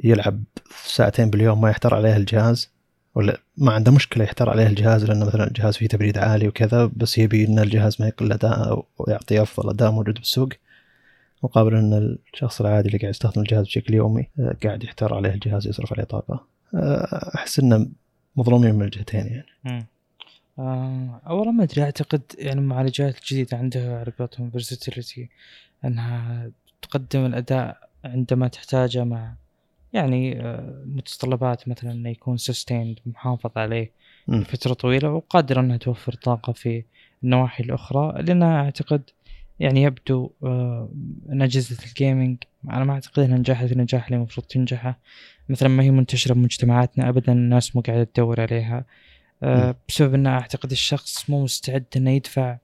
يلعب ساعتين باليوم ما يحتار عليه الجهاز ولا ما عنده مشكلة يحتار عليه الجهاز لأنه مثلا الجهاز فيه تبريد عالي وكذا بس يبي إن الجهاز ما يقل أداء ويعطي أفضل أداء موجود بالسوق مقابل إن الشخص العادي اللي قاعد يستخدم الجهاز بشكل يومي آه، قاعد يحتار عليه الجهاز يصرف عليه طاقة. آه، أحس إنه مظلومين من الجهتين يعني. آه والله ما أدري أعتقد يعني المعالجات الجديدة عندها على قولتهم إنها تقدم الأداء عندما تحتاجه مع يعني آه، متطلبات مثلا إنه يكون sustained محافظ عليه. فترة طويلة وقادرة انها توفر طاقة في النواحي الأخرى لانها أعتقد يعني يبدو آه، إن أجهزة الجيمنج أنا ما أعتقد إنها نجحت النجاح اللي المفروض تنجحه مثلا ما هي منتشرة بمجتمعاتنا ابدا الناس مو قاعدة تدور عليها آه،. بسبب إن أعتقد الشخص مو مستعد إنه يدفع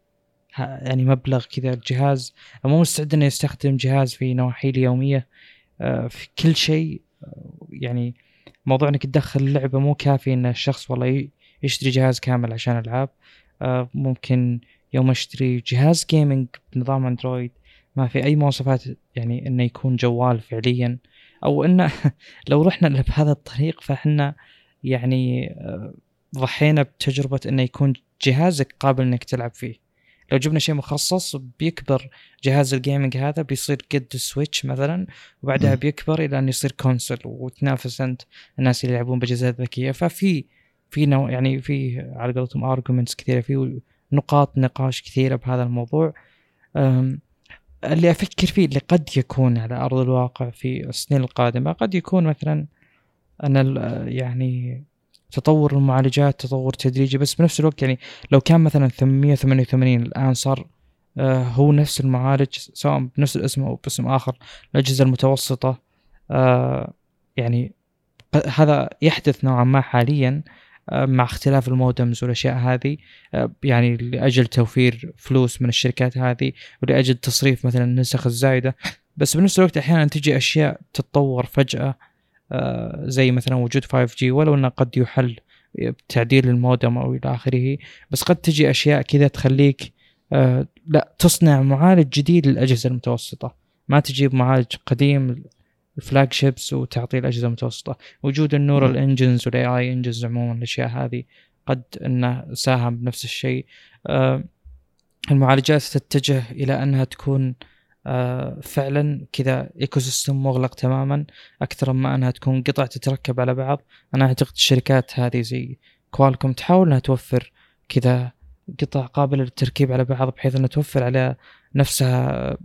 يعني مبلغ كذا الجهاز مو مستعد إنه يستخدم جهاز في نواحيه اليومية في كل شيء يعني موضوع إنك تدخل اللعبه مو كافي إن الشخص والله يشتري جهاز كامل عشان ألعاب. آه، ممكن يوم أشتري جهاز gaming بنظام Android ما في أي مواصفات يعني إنه يكون جوال فعليا. أو انه <laughs> لو رحنا بهذا الطريق فإحنا يعني آه، ضحينا بتجربة إنه يكون جهازك قابل إنك تلعب فيه. لو جبنا شيء مخصص بيكبر جهاز ال gaming هذا بيصير قد ال Switch مثلا وبعدها. بيكبر إلى انه يصير console وتنافس أنت الناس اللي يلعبون باجهزات ذكية ففي في نوع يعني في على قولتهم ارجيومنتس كثيرة في نقاط نقاش كثيرة بهذا الموضوع اللي أفكر فيه اللي قد يكون على أرض الواقع في السنين القادمة قد يكون مثلا أن يعني تطور المعالجات تطور تدريجي بس بنفس الوقت يعني لو كان مثلا 888 الآن صار آه، هو نفس المعالج سواء بنفس الاسم أو باسم آخر الأجهزة المتوسطة آه، يعني هذا يحدث نوعا ما حاليا آه، مع اختلاف المودمز والأشياء هذه يعني لأجل توفير فلوس من الشركات هذه ولأجل تصريف مثلا النسخ الزايدة. بس بنفس الوقت أحيانا تجي أشياء تتطور فجأة زي مثلا وجود 5G ولو إنه قد يحل بتعديل المودم أو إلى آخره. بس قد تجي أشياء كذا تخليك آه، لا تصنع معالج جديد للأجهزة المتوسطة. ما تجيب معالج قديم ال flagships وتعطيه الأجهزة المتوسطة. وجود ال neural engines وال AI engines عموما الأشياء هذه قد إنه ساهم بنفس الشيء. آه، المعالجات تتجه إلى أنها تكون آه، فعلا كذا ecosystem مغلق تماما أكثر ما أنها تكون قطع تتركب على بعض. أنا أعتقد الشركات هذه زي Qualcomm تحاول إنها توفر كذا قطع قابلة للتركيب على بعض بحيث إنها توفر على نفسها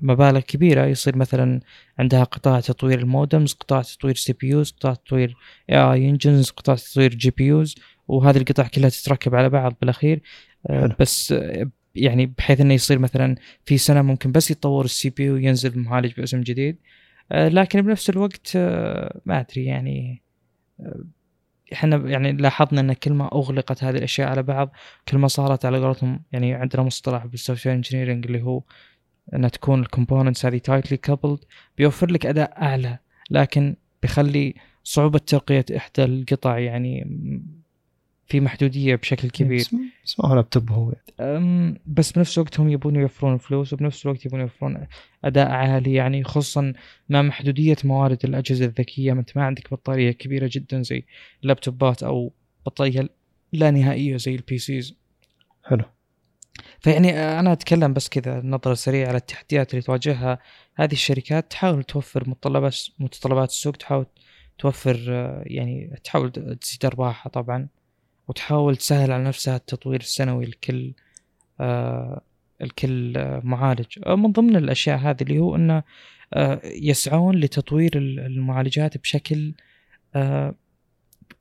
مبالغ كبيرة. يصير مثلا عندها قطاع تطوير ال modems قطاع تطوير CPUs قطاع تطوير AI engines قطاع تطوير GPUs وهذه القطع كلها تتركب على بعض بالأخير. آه، حلو. بس آه، يعني بحيث إنه يصير مثلا في سنة ممكن بس يتطور ال CPU ينزل المعالج باسم جديد. آه، لكن بنفس الوقت آه، ما أدري يعني آه، إحنا يعني لاحظنا إن كل ما أغلقت هذه الأشياء على بعض كل ما صارت على قولتهم يعني عندنا مصطلح بال software engineering اللي هو ان تكون ال components هذه tightly coupled بيوفر لك أداء أعلى لكن بيخلي صعوبة ترقية إحدى القطع يعني في محدودية بشكل كبير. بس ما هو لابتوب هو. بس بنفس الوقت هم يبون يوفرون فلوس وبنفس الوقت يبون يوفرون أداء عالي. يعني خصوصا مع محدودية موارد الأجهزة الذكية ما انت ما عندك بطارية كبيرة جدا زي اللابتوبات أو بطارية لا نهائية زي ال PCs حلو. فيعني أنا أتكلم بس كذا نظرة سريعة على التحديات اللي تواجهها. هذه الشركات تحاول توفر متطلبات متطلبات السوق تحاول توفر آه، يعني تحاول تزيد أرباحها طبعا. وتحاول تسهل على نفسها التطوير السنوي لكل آه لكل آه معالج. آه من ضمن الأشياء هذه اللي هو إنه آه يسعون لتطوير ال- المعالجات بشكل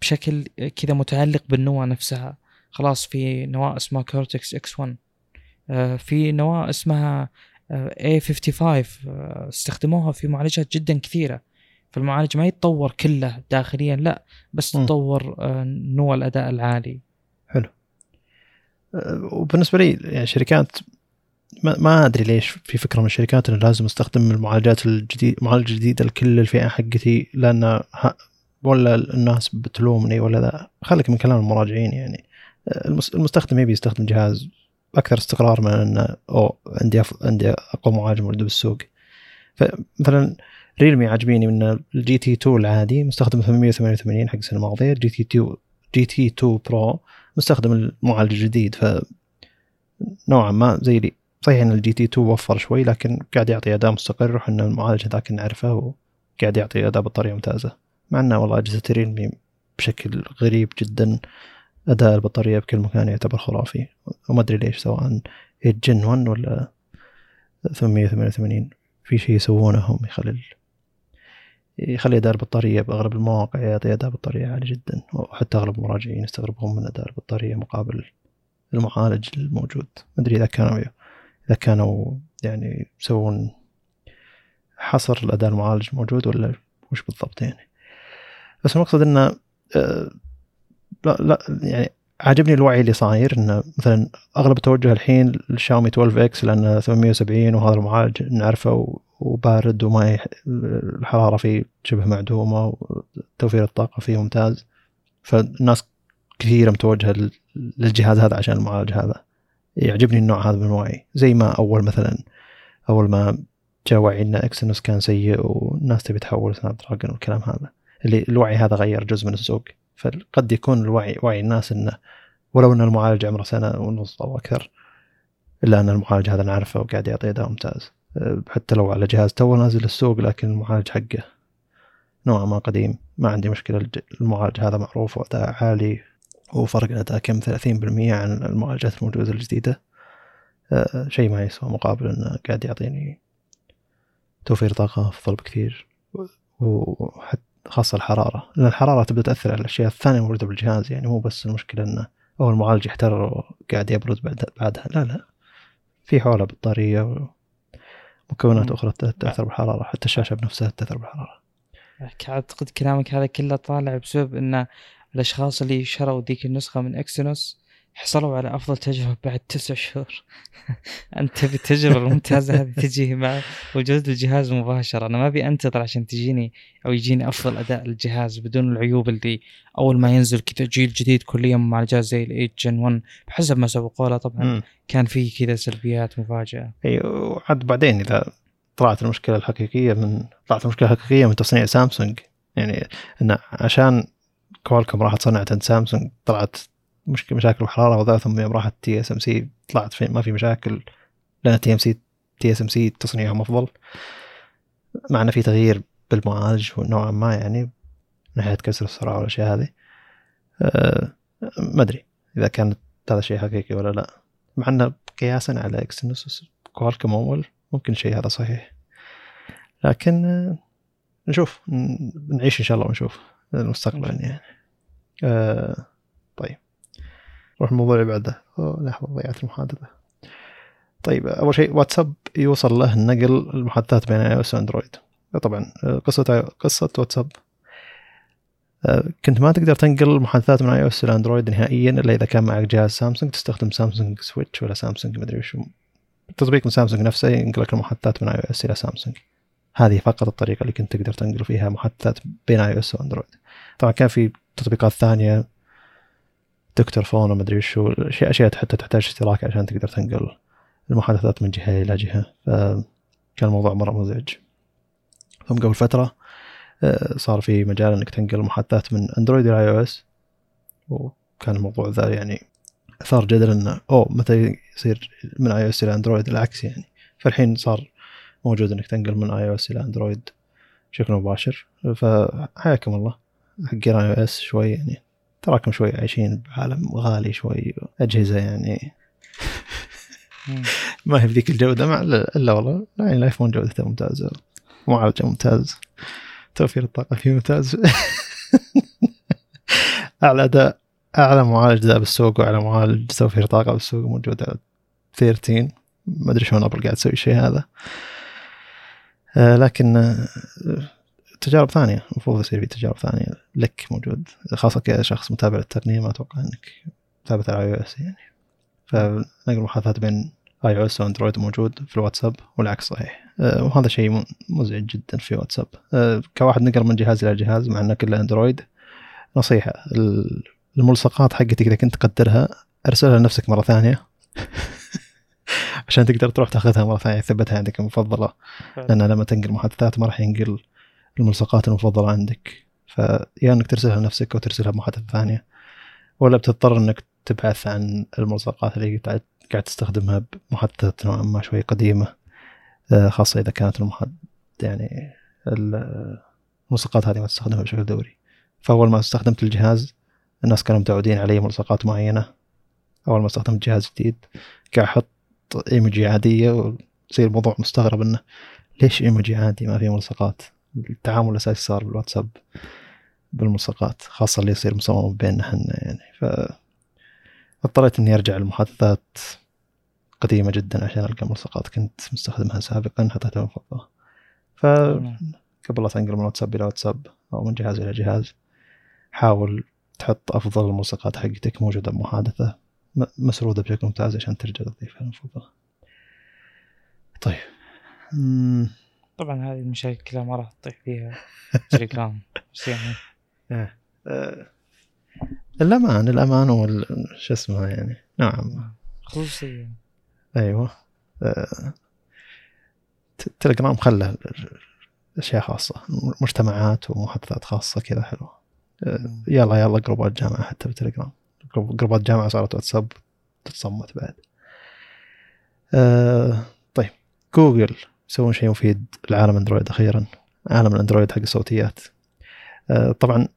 بشكل كذا متعلق بالنواه نفسها. خلاص في نواة اسمها Cortex X1 آه في نواة اسمها آه A55 آه استخدموها في معالجات جدا كثيرة. فالمعالج ما يتطور كله داخليا لا بس. تطور آه نوى الأداء العالي أه، وبالنسبة لي يعني شركات ما, ما أدري ليش في فكرة من الشركات إنه لازم أستخدم المعالجات الجديد معالج جديد لكل الفئة حقتي لأن ولا الناس بتلومني ولا ذا خليك من كلام المراجعين يعني أه، المس- المستخدم يبي يستخدم جهاز أكثر استقرار من إنه أو عندي. عندي أقوى معالج موجود بالسوق فمثلا ريلمي عاجبيني من ال GT 2 العادي مستخدم 888 حق السنة الماضيه جي تي 2 GT 2 Pro مستخدم المعالج الجديد ف نوعا ما زي لي. صحيح إن ال GT 2 وفر شوي لكن قاعد يعطي اداء مستقر وحنا المعالج هذاك نعرفه وقاعد يعطي اداء بطاريه ممتازة. مع إنه والله أجهزة ريلمي بشكل غريب جدا اداء البطارية بكل مكان يعتبر خرافي. وما أدري ليش سواء Gen 1 ولا 888 في شيء يسوونه هم يخلي يخلي أداء البطارية بأغلب المواقع يعطي أداء بطارية عالي جدا وحتى أغلب المراجعين يستغربون من أداء البطارية مقابل المعالج الموجود. ما أدري إذا كانوا إذا كانوا يعني يسوون حصر الاداء المعالج الموجود ولا وش بالضبط يعني. بس المقصد إنه آه، لا لا يعني عاجبني الوعي اللي صاير إنه مثلا أغلب التوجه الحين للشاومي 12 إكس لأنه 870 وهذا المعالج نعرفه وبارد وما يح... الحرارة فيه شبه معدومة وتوفير الطاقة فيه ممتاز. فالناس كثيرة متوجهة لل- للجهاز هذا عشان المعالج هذا. يعجبني النوع هذا من الوعي زي ما أول مثلا أول ما جاء وعي Exynos كان سيء والناس تبي تحول Snapdragon والكلام هذا. اللي الوعي هذا غير جزء من السوق. فقد يكون الوعي وعي الناس إنه ولو إن المعالج عمره سنة ونص أو أكثر إلا إن المعالج هذا نعرفه وقاعد يعطي اداء ممتاز. حتى لو على جهاز تو نازل السوق لكن المعالج حقه نوعا ما قديم. ما عندي مشكلة الج- المعالج هذا معروف وأداء عالي وفرق الاداء كم 30% عن المعالجات الموجودة الجديدة. أه، شيء ما يسوى مقابل إنه قاعد يعطيني توفير طاقة أفضل بكثير. وحتى خاصة الحرارة. لأن الحرارة تبدأ تأثر على الأشياء الثانية الموجودة بالجهاز يعني مو بس المشكلة إنه أو المعالج يحتر وقاعد يبرد بعد بعدها. لا لا. في حولة بطارية ومكونات مم. أخرى تأثر بالحرارة حتى الشاشة بنفسها تأثر بالحرارة اعتقد كلامك هذا كله طالع بسبب إن الأشخاص اللي شروا ذيك النسخة من اكسينوس حصلوا على أفضل تجربة بعد تسع شهور. <laughs> أنت تبي التجربه الممتازة هذه تجي مع وجود الجهاز مباشرة. أنا ما أبي أنتظر عشان تجيني أو يجيني أفضل أداء للجهاز بدون العيوب اللي أول ما ينزل كذا جيل جديد كل يوم مع الجهاز زي ال 8 جن 1 بحسب ما سوقوا له طبعا مم. كان في كذا سلبيات مفاجأة. إي وعاد بعدين إذا طلعت المشكلة الحقيقية من طلعت المشكلة الحقيقية من تصنيع سامسونج. يعني إن عشان Qualcomm راحت صنعت عند سامسونج طلعت مشكلة مشاكل الحرارة وذا ثم يوم راحت TSMC طلعت في ما في مشاكل. لأن تي ام سي تي اس ام سي تصنيعهم أفضل. مع إنه في تغيير بالمعالج نوعا ما يعني من ناحية كسر السرعة والاشياء هذه. أه ما أدري إذا كانت هذا شيء حقيقي ولا لا. مع إنه قياسا على Exynos Qualcomm أول ممكن شيء هذا صحيح. لكن آه، نشوف. نعيش إن شاء الله ونشوف المستقبل يعني. آه طيب. نروح الموضوع اللي بعده. لحظه ضيعت المحادثة. طيب أول شيء واتساب يوصل له نقل المحادثات بين iOS و Android طبعا قصة قصة واتساب. آه، كنت ما تقدر تنقل المحادثات من iOS إلى Android نهائيا إلا إذا كان معك جهاز سامسونج تستخدم Samsung Switch ولا سامسونج مدري وش تطبيق من سامسونج نفسه ينقل لك المحادثات من iOS إلى سامسونج. هذه فقط الطريقة اللي كنت تقدر تنقل فيها محادثات بين iOS و Android. طبعا كان في تطبيقات ثانية Dr.Fone وما أدري وشو اشياء أشياء حتى تحتاج اشتراك عشان تقدر تنقل المحادثات من جهة إلى جهة. فكان الموضوع مرة مزعج. ثم قبل فترة آه، صار في مجال إنك تنقل المحادثات من Android إلى iOS وكان الموضوع ذا يعني أثار جدل إنه أوه متى يصير من iOS إلى Android العكس يعني. فالحين صار موجود إنك تنقل من iOS إلى Android بشكل مباشر. فحياكم الله. حقين iOS شوي يعني تراكم شوي عايشين بعالم غالي شوي أجهزة يعني. <laughs> ما هي بذيك الجودة مع إلا والله يعني الآيفون جودته ممتازة معالجه ممتاز. توفير الطاقة فيه ممتاز. <laughs> أعلى أداء أعلى معالج ذا بالسوق وأعلى معالج توفير طاقة بالسوق موجود على 13 ما أدري شلون Apple قاعد تسوي الشيء هذا. آه، لكن آه، تجارب ثانية المفروض يصير في تجارب ثانية لك موجود خاصة كشخص متابع للتقنية ما أتوقع إنك متابع على iOS يعني. فنقل المحادثات بين iOS و Android موجود في الواتساب والعكس صحيح. آه، وهذا شيء مزعج جدا في واتساب. آه، كواحد نقل من جهاز إلى جهاز مع إنه كله Android. نصيحة ال- الملصقات حقتك إذا كنت تقدرها ارسلها لنفسك مرة ثانية. <laughs> عشان تقدر تروح تاخذها مرة ثانية تثبتها عندك المفضلة. لأن لما تنقل محادثات ما راح ينقل الملصقات المفضلة عندك. فيا إنك ترسلها لنفسك أو ترسلها بمحادثة ثانية ولا بتضطر إنك تبحث عن الملصقات اللي قاعد تستخدمها بمحادثات نوعا ما شوي قديمة آه، خاصة إذا كانت المحاد يعني ال- الملصقات هذه ما تستخدمها بشكل دوري. فأول ما استخدمت الجهاز الناس كانوا متعودين علي ملصقات معينة. أول ما استخدمت جهاز جديد قاعد أحط إيموجي عادية ويصير الموضوع مستغرب إنه ليش إيموجي عادي ما في ملصقات؟ التعامل الأساسي صار بالواتساب بالملصقات خاصة اللي يصير مصمم بيننا إحنا يعني. ف اضطريت إني أرجع لمحادثات قديمة جدا عشان ألقى ملصقات كنت مستخدمها سابقا حطيتها مفضله فقبل لا تنقل من واتساب إلى واتساب أو من جهاز إلى جهاز حاول تحط أفضل الملصقات حقتك موجودة بمحادثة مسرودة بشكل ممتاز عشان ترجع تضيفها المفضله طيب. طبعا هذه المشاكل كلها ما راح تطيح فيها تليجرام بس يعني إيه. آه. الأمان الأمان وال شو اسمه يعني نعم خصوصية أيوه آه. تليجرام خلى أشياء خاصة مجتمعات ومحادثات خاصة كذا حلوة آه. يلا يلا جروبات جامعة حتى بالتليجرام جروبات جامعة صارت واتساب تتصمت بعد طيب جوجل يسوون شيء مفيد لعالم Android أخيرا عالم ال Android حق الصوتيات. آه طبعا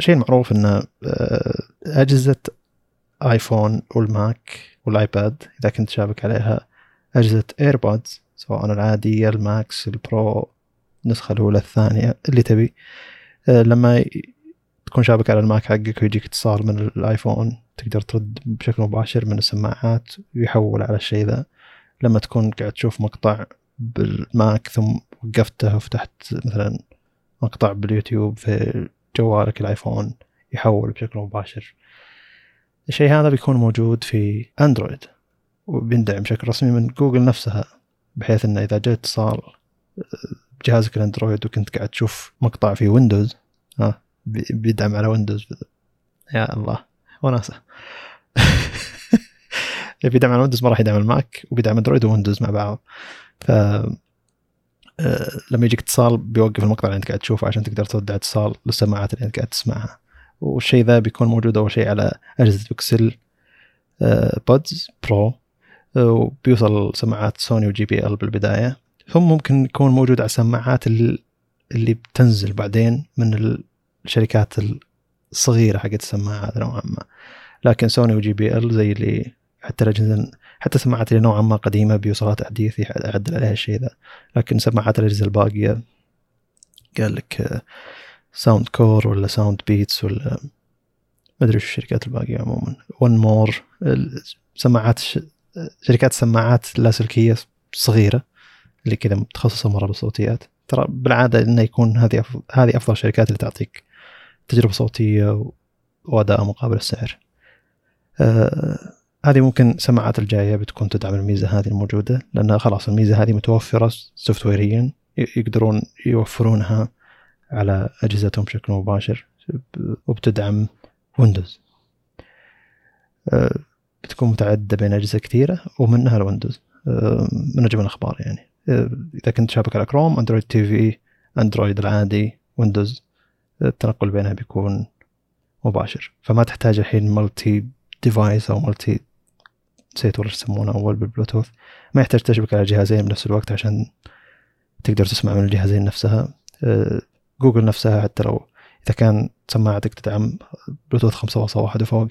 شيء معروف ان آه أجهزة آيفون والماك والآيباد إذا كنت شابك عليها أجهزة AirPods سواء العادية ال Max ال Pro النسخة الأولى الثانية اللي تبي. آه لما تكون شابك على الماك حقك ويجيك اتصال من الآيفون تقدر ترد بشكل مباشر من السماعات ويحول على الشيء ذا. لما تكون قاعد تشوف مقطع بالماك ثم وقفته وفتحت مثلا مقطع باليوتيوب في جوالك الآيفون يحول بشكل مباشر. الشيء هذا بيكون موجود في أندرويد وبيندعم بشكل رسمي من جوجل نفسها بحيث إنه إذا جاء اتصال بجهازك الأندرويد وكنت قاعد تشوف مقطع في ويندوز ها بيدعم على ويندوز يا الله وناسه <laughs> بيدعم على ويندوز ما راح يدعم الماك وبيدعم اندرويد وويندوز مع بعض. ف آه، لما يجيك اتصال بيوقف المقطع اللي انت قاعد تشوفه عشان تقدر ترد على اتصال للسماعات اللي انت قاعد تسمعها. والشيء ذا بيكون موجود أول شيء على أجهزة بيكسل بودز برو وبيوصل سماعات سوني وجي بي ال بالبداية. ثم ممكن يكون موجود على السماعات اللي بتنزل بعدين من الشركات الصغيرة حقت السماعات نوعا ما. لكن سوني وجي بي ال زي اللي حتى الاجهزه حتى سماعات اللي نوعا ما قديمة بيوصلها تحديث يعدل عليها الشيء ذا. لكن سماعات الاجهزه الباقية. قال لك Soundcore ولا ساوند بيتس ولا ما أدري وش الشركات الباقية عموما. 1MORE سماعات شركات سماعات اللاسلكيه صغيرة اللي كذا متخصصة مرة بالصوتيات. ترى بالعادة إنه يكون هذه هذه أفضل الشركات اللي تعطيك تجربة صوتية وأداء مقابل السعر. آه هذه ممكن السماعات الجاية بتكون تدعم الميزة هذه الموجودة لأن خلاص الميزة هذه متوفرة software يا يقدرون يوفرونها على أجهزتهم بشكل مباشر وبتدعم ويندوز آه، بتكون متعددة بين أجهزة كثيرة ومنها الويندوز آه، من أجمل الأخبار يعني. آه، إذا كنت شابك على كروم اندرويد TV اندرويد العادي ويندوز التنقل بينها بيكون مباشر. فما تحتاج الحين multi device أو multi نسيت ولا يسمونه أول بالبلوتوث. ما يحتاج تشبك على جهازين بنفس الوقت عشان تقدر تسمع من الجهازين نفسها. آه، جوجل نفسها حتى لو إذا كان سماعتك تدعم بلوتوث خمسة واحد وفوق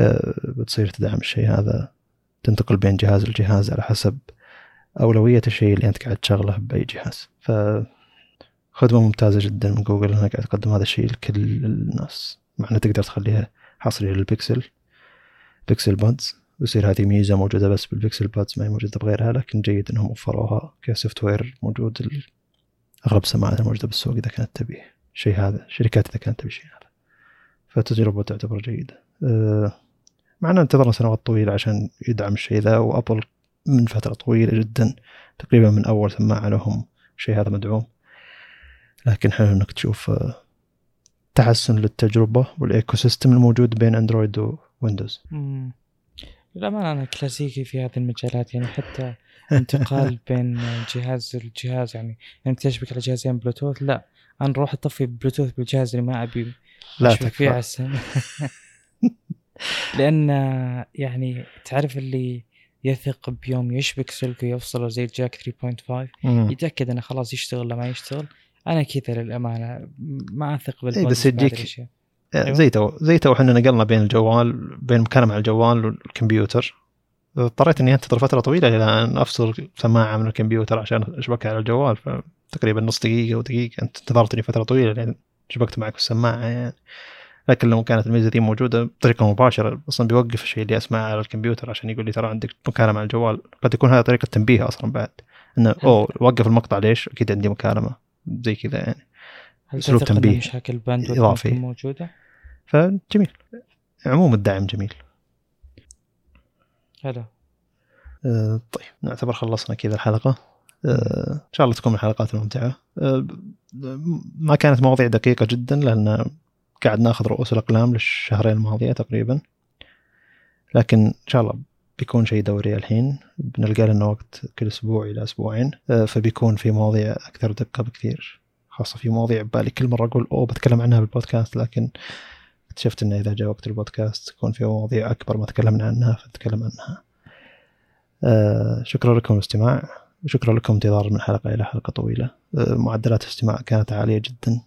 آه، بتصير تدعم الشيء هذا. تنتقل بين جهاز لجهاز على حسب أولوية الشيء اللي أنت قاعد تشغله بأي جهاز. ف خدمة ممتازة جدا من جوجل إنها قاعد تقدم هذا الشيء لكل الناس. مع إنها تقدر تخليها حصرية للبيكسل بيكسل بادز ويصير هذه ميزة موجودة بس بالبيكسل بادز ما هي موجودة بغيرها لكن جيد إنهم وفروها ك software موجود اغلب السماعات الموجودة بالسوق إذا كانت تبي شيء هذا شركات إذا كانت تبي شيء هذا. فتجربة تعتبر جيدة أه مع إنه انتظرنا سنوات طويلة عشان يدعم الشيء ذا وآبل من فترة طويلة جدا تقريبا من أول سماعة لهم الشيء هذا مدعوم. لكن حلو إنك تشوف آه، تحسن للتجربة وال ecosystem الموجود بين أندرويد وويندوز للأمانة أنا كلاسيكي في هذه المجالات يعني حتى انتقال <laughs> بين جهاز لجهاز يعني انك تشبك على جهازين بلوتوث؟ لا أنا أروح أطفي بلوتوث بالجهاز اللي ما أبي. لا فيه عسل <laughs> لأن يعني تعرف اللي يثق بيوم يشبك سلكه يفصله زي الجاك 3.5 يتأكد إنه خلاص يشتغل ولا ما يشتغل. أنا كذا للأمانة ما أثق بالبودز بس يجيك أيوة. زي تو زي تو إحنا نقلنا بين الجوال بين مكالمه على الجوال والكمبيوتر. اضطريت إني أنتظر فترة طويلة إلى أن أفصل سماعة من الكمبيوتر عشان أشبكها على الجوال. فتقريبا نص دقيقة ودقيقه أنت انتظرتني فترة طويلة لين شبكت معك السماعة يعني. لكن لو كانت الميزة دي موجودة بطريقة مباشرة أصلا بيوقف الشيء اللي أسمعه على الكمبيوتر عشان يقول لي ترى عندك مكالمة على الجوال. قد يكون هذا طريقة تنبيه أصلا بعد. إنه أوه وقف المقطع ليش؟ أكيد عندي مكالمة. زي كذا يعني. هل إن تنبيه. مشاكل الباند إضافي. موجودة؟ فجميل. عموم الدعم جميل. حلو آه، طيب نعتبر خلصنا كذا الحلقة. آه، إن شاء الله تكون من الحلقات الممتعة. آه، ما كانت مواضيع دقيقة جدا لأن قاعد ناخذ رؤوس الأقلام للشهرين الماضية تقريبا. لكن إن شاء الله بيكون شيء دوري الحين. بنلقى لنا وقت كل أسبوع إلى أسبوعين. فبيكون في مواضيع أكثر دقة بكثير. خاصة في مواضيع ببالي كل مرة أقول أوه بتكلم عنها بالبودكاست. لكن اكتشفت إنه إذا جاء وقت البودكاست تكون في مواضيع أكبر ما تكلمنا عنها فنتكلم عنها. آه شكرا لكم الاستماع وشكرا لكم انتظار من حلقة إلى حلقة طويلة. آه معدلات الاستماع كانت عالية جدا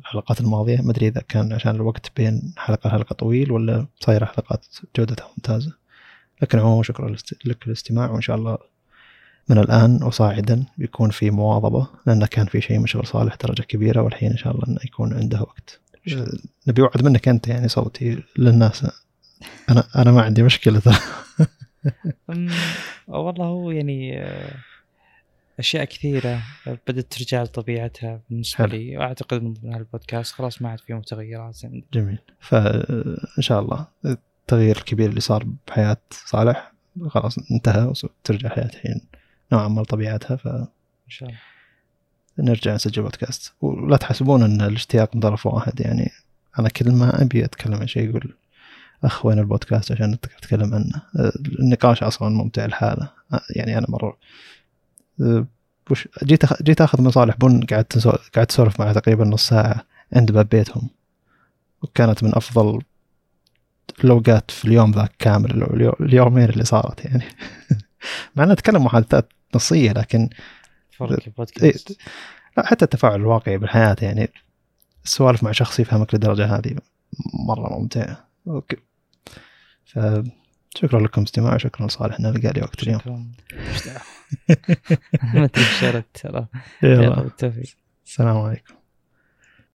الحلقات الماضية ما أدري إذا كان عشان الوقت بين حلقة لحلقة طويل ولا صايرة حلقات جودتها ممتازة. لكن عموما شكرا لك الاستماع وإن شاء الله من الآن وصاعدا بيكون في مواظبة لأن كان في شيء مشغل صالح درجة كبيرة والحين إن شاء الله إنه يكون عنده وقت. نبي وعد منك أنت يعني صوتي للناس. أنا أنا ما عندي مشكلة. <laughs> ترى والله هو يعني آه، أشياء كثيرة بدأت ترجع لطبيعتها بالنسبة حلو. لي. وأعتقد من هالبودكاست خلاص ما عاد فيه متغيرات عندي. جميل. فان شاء الله التغيير الكبير اللي صار بحياة صالح خلاص انتهى وترجع حياه الحين نوعا ما لطبيعتها فنرجع إن شاء الله. نسجل بودكاست ولا تحسبون إن الاشتياق من طرف واحد يعني أنا كل ما أبي أتكلم عن شيء يقول اخ وين البودكاست عشان نتكلم عنه النقاش أصلا ممتع الحاله يعني أنا مرة وش جيت. جيت أخذ من صالح بن قعدت. قعدت أسولف معه تقريبا نص ساعة عند باب بيتهم وكانت من أفضل الأوقات في اليوم ذاك كامل اليو- اليومين اللي صارت يعني <laughs> مع إنه اتكلم محادثات نصية لكن فرق البودكاست. لا حتى التفاعل الواقعي بالحياة يعني السوالف مع شخص يفهمك للدرجة هذه مرة ممتعة. أوكي. فشكرا لكم استماع وشكرا لصالح إنه لقى لي وقت اليوم. شكرا؟ <laughs> ما شرط ترى. يلا بالتوفيق. السلام عليكم.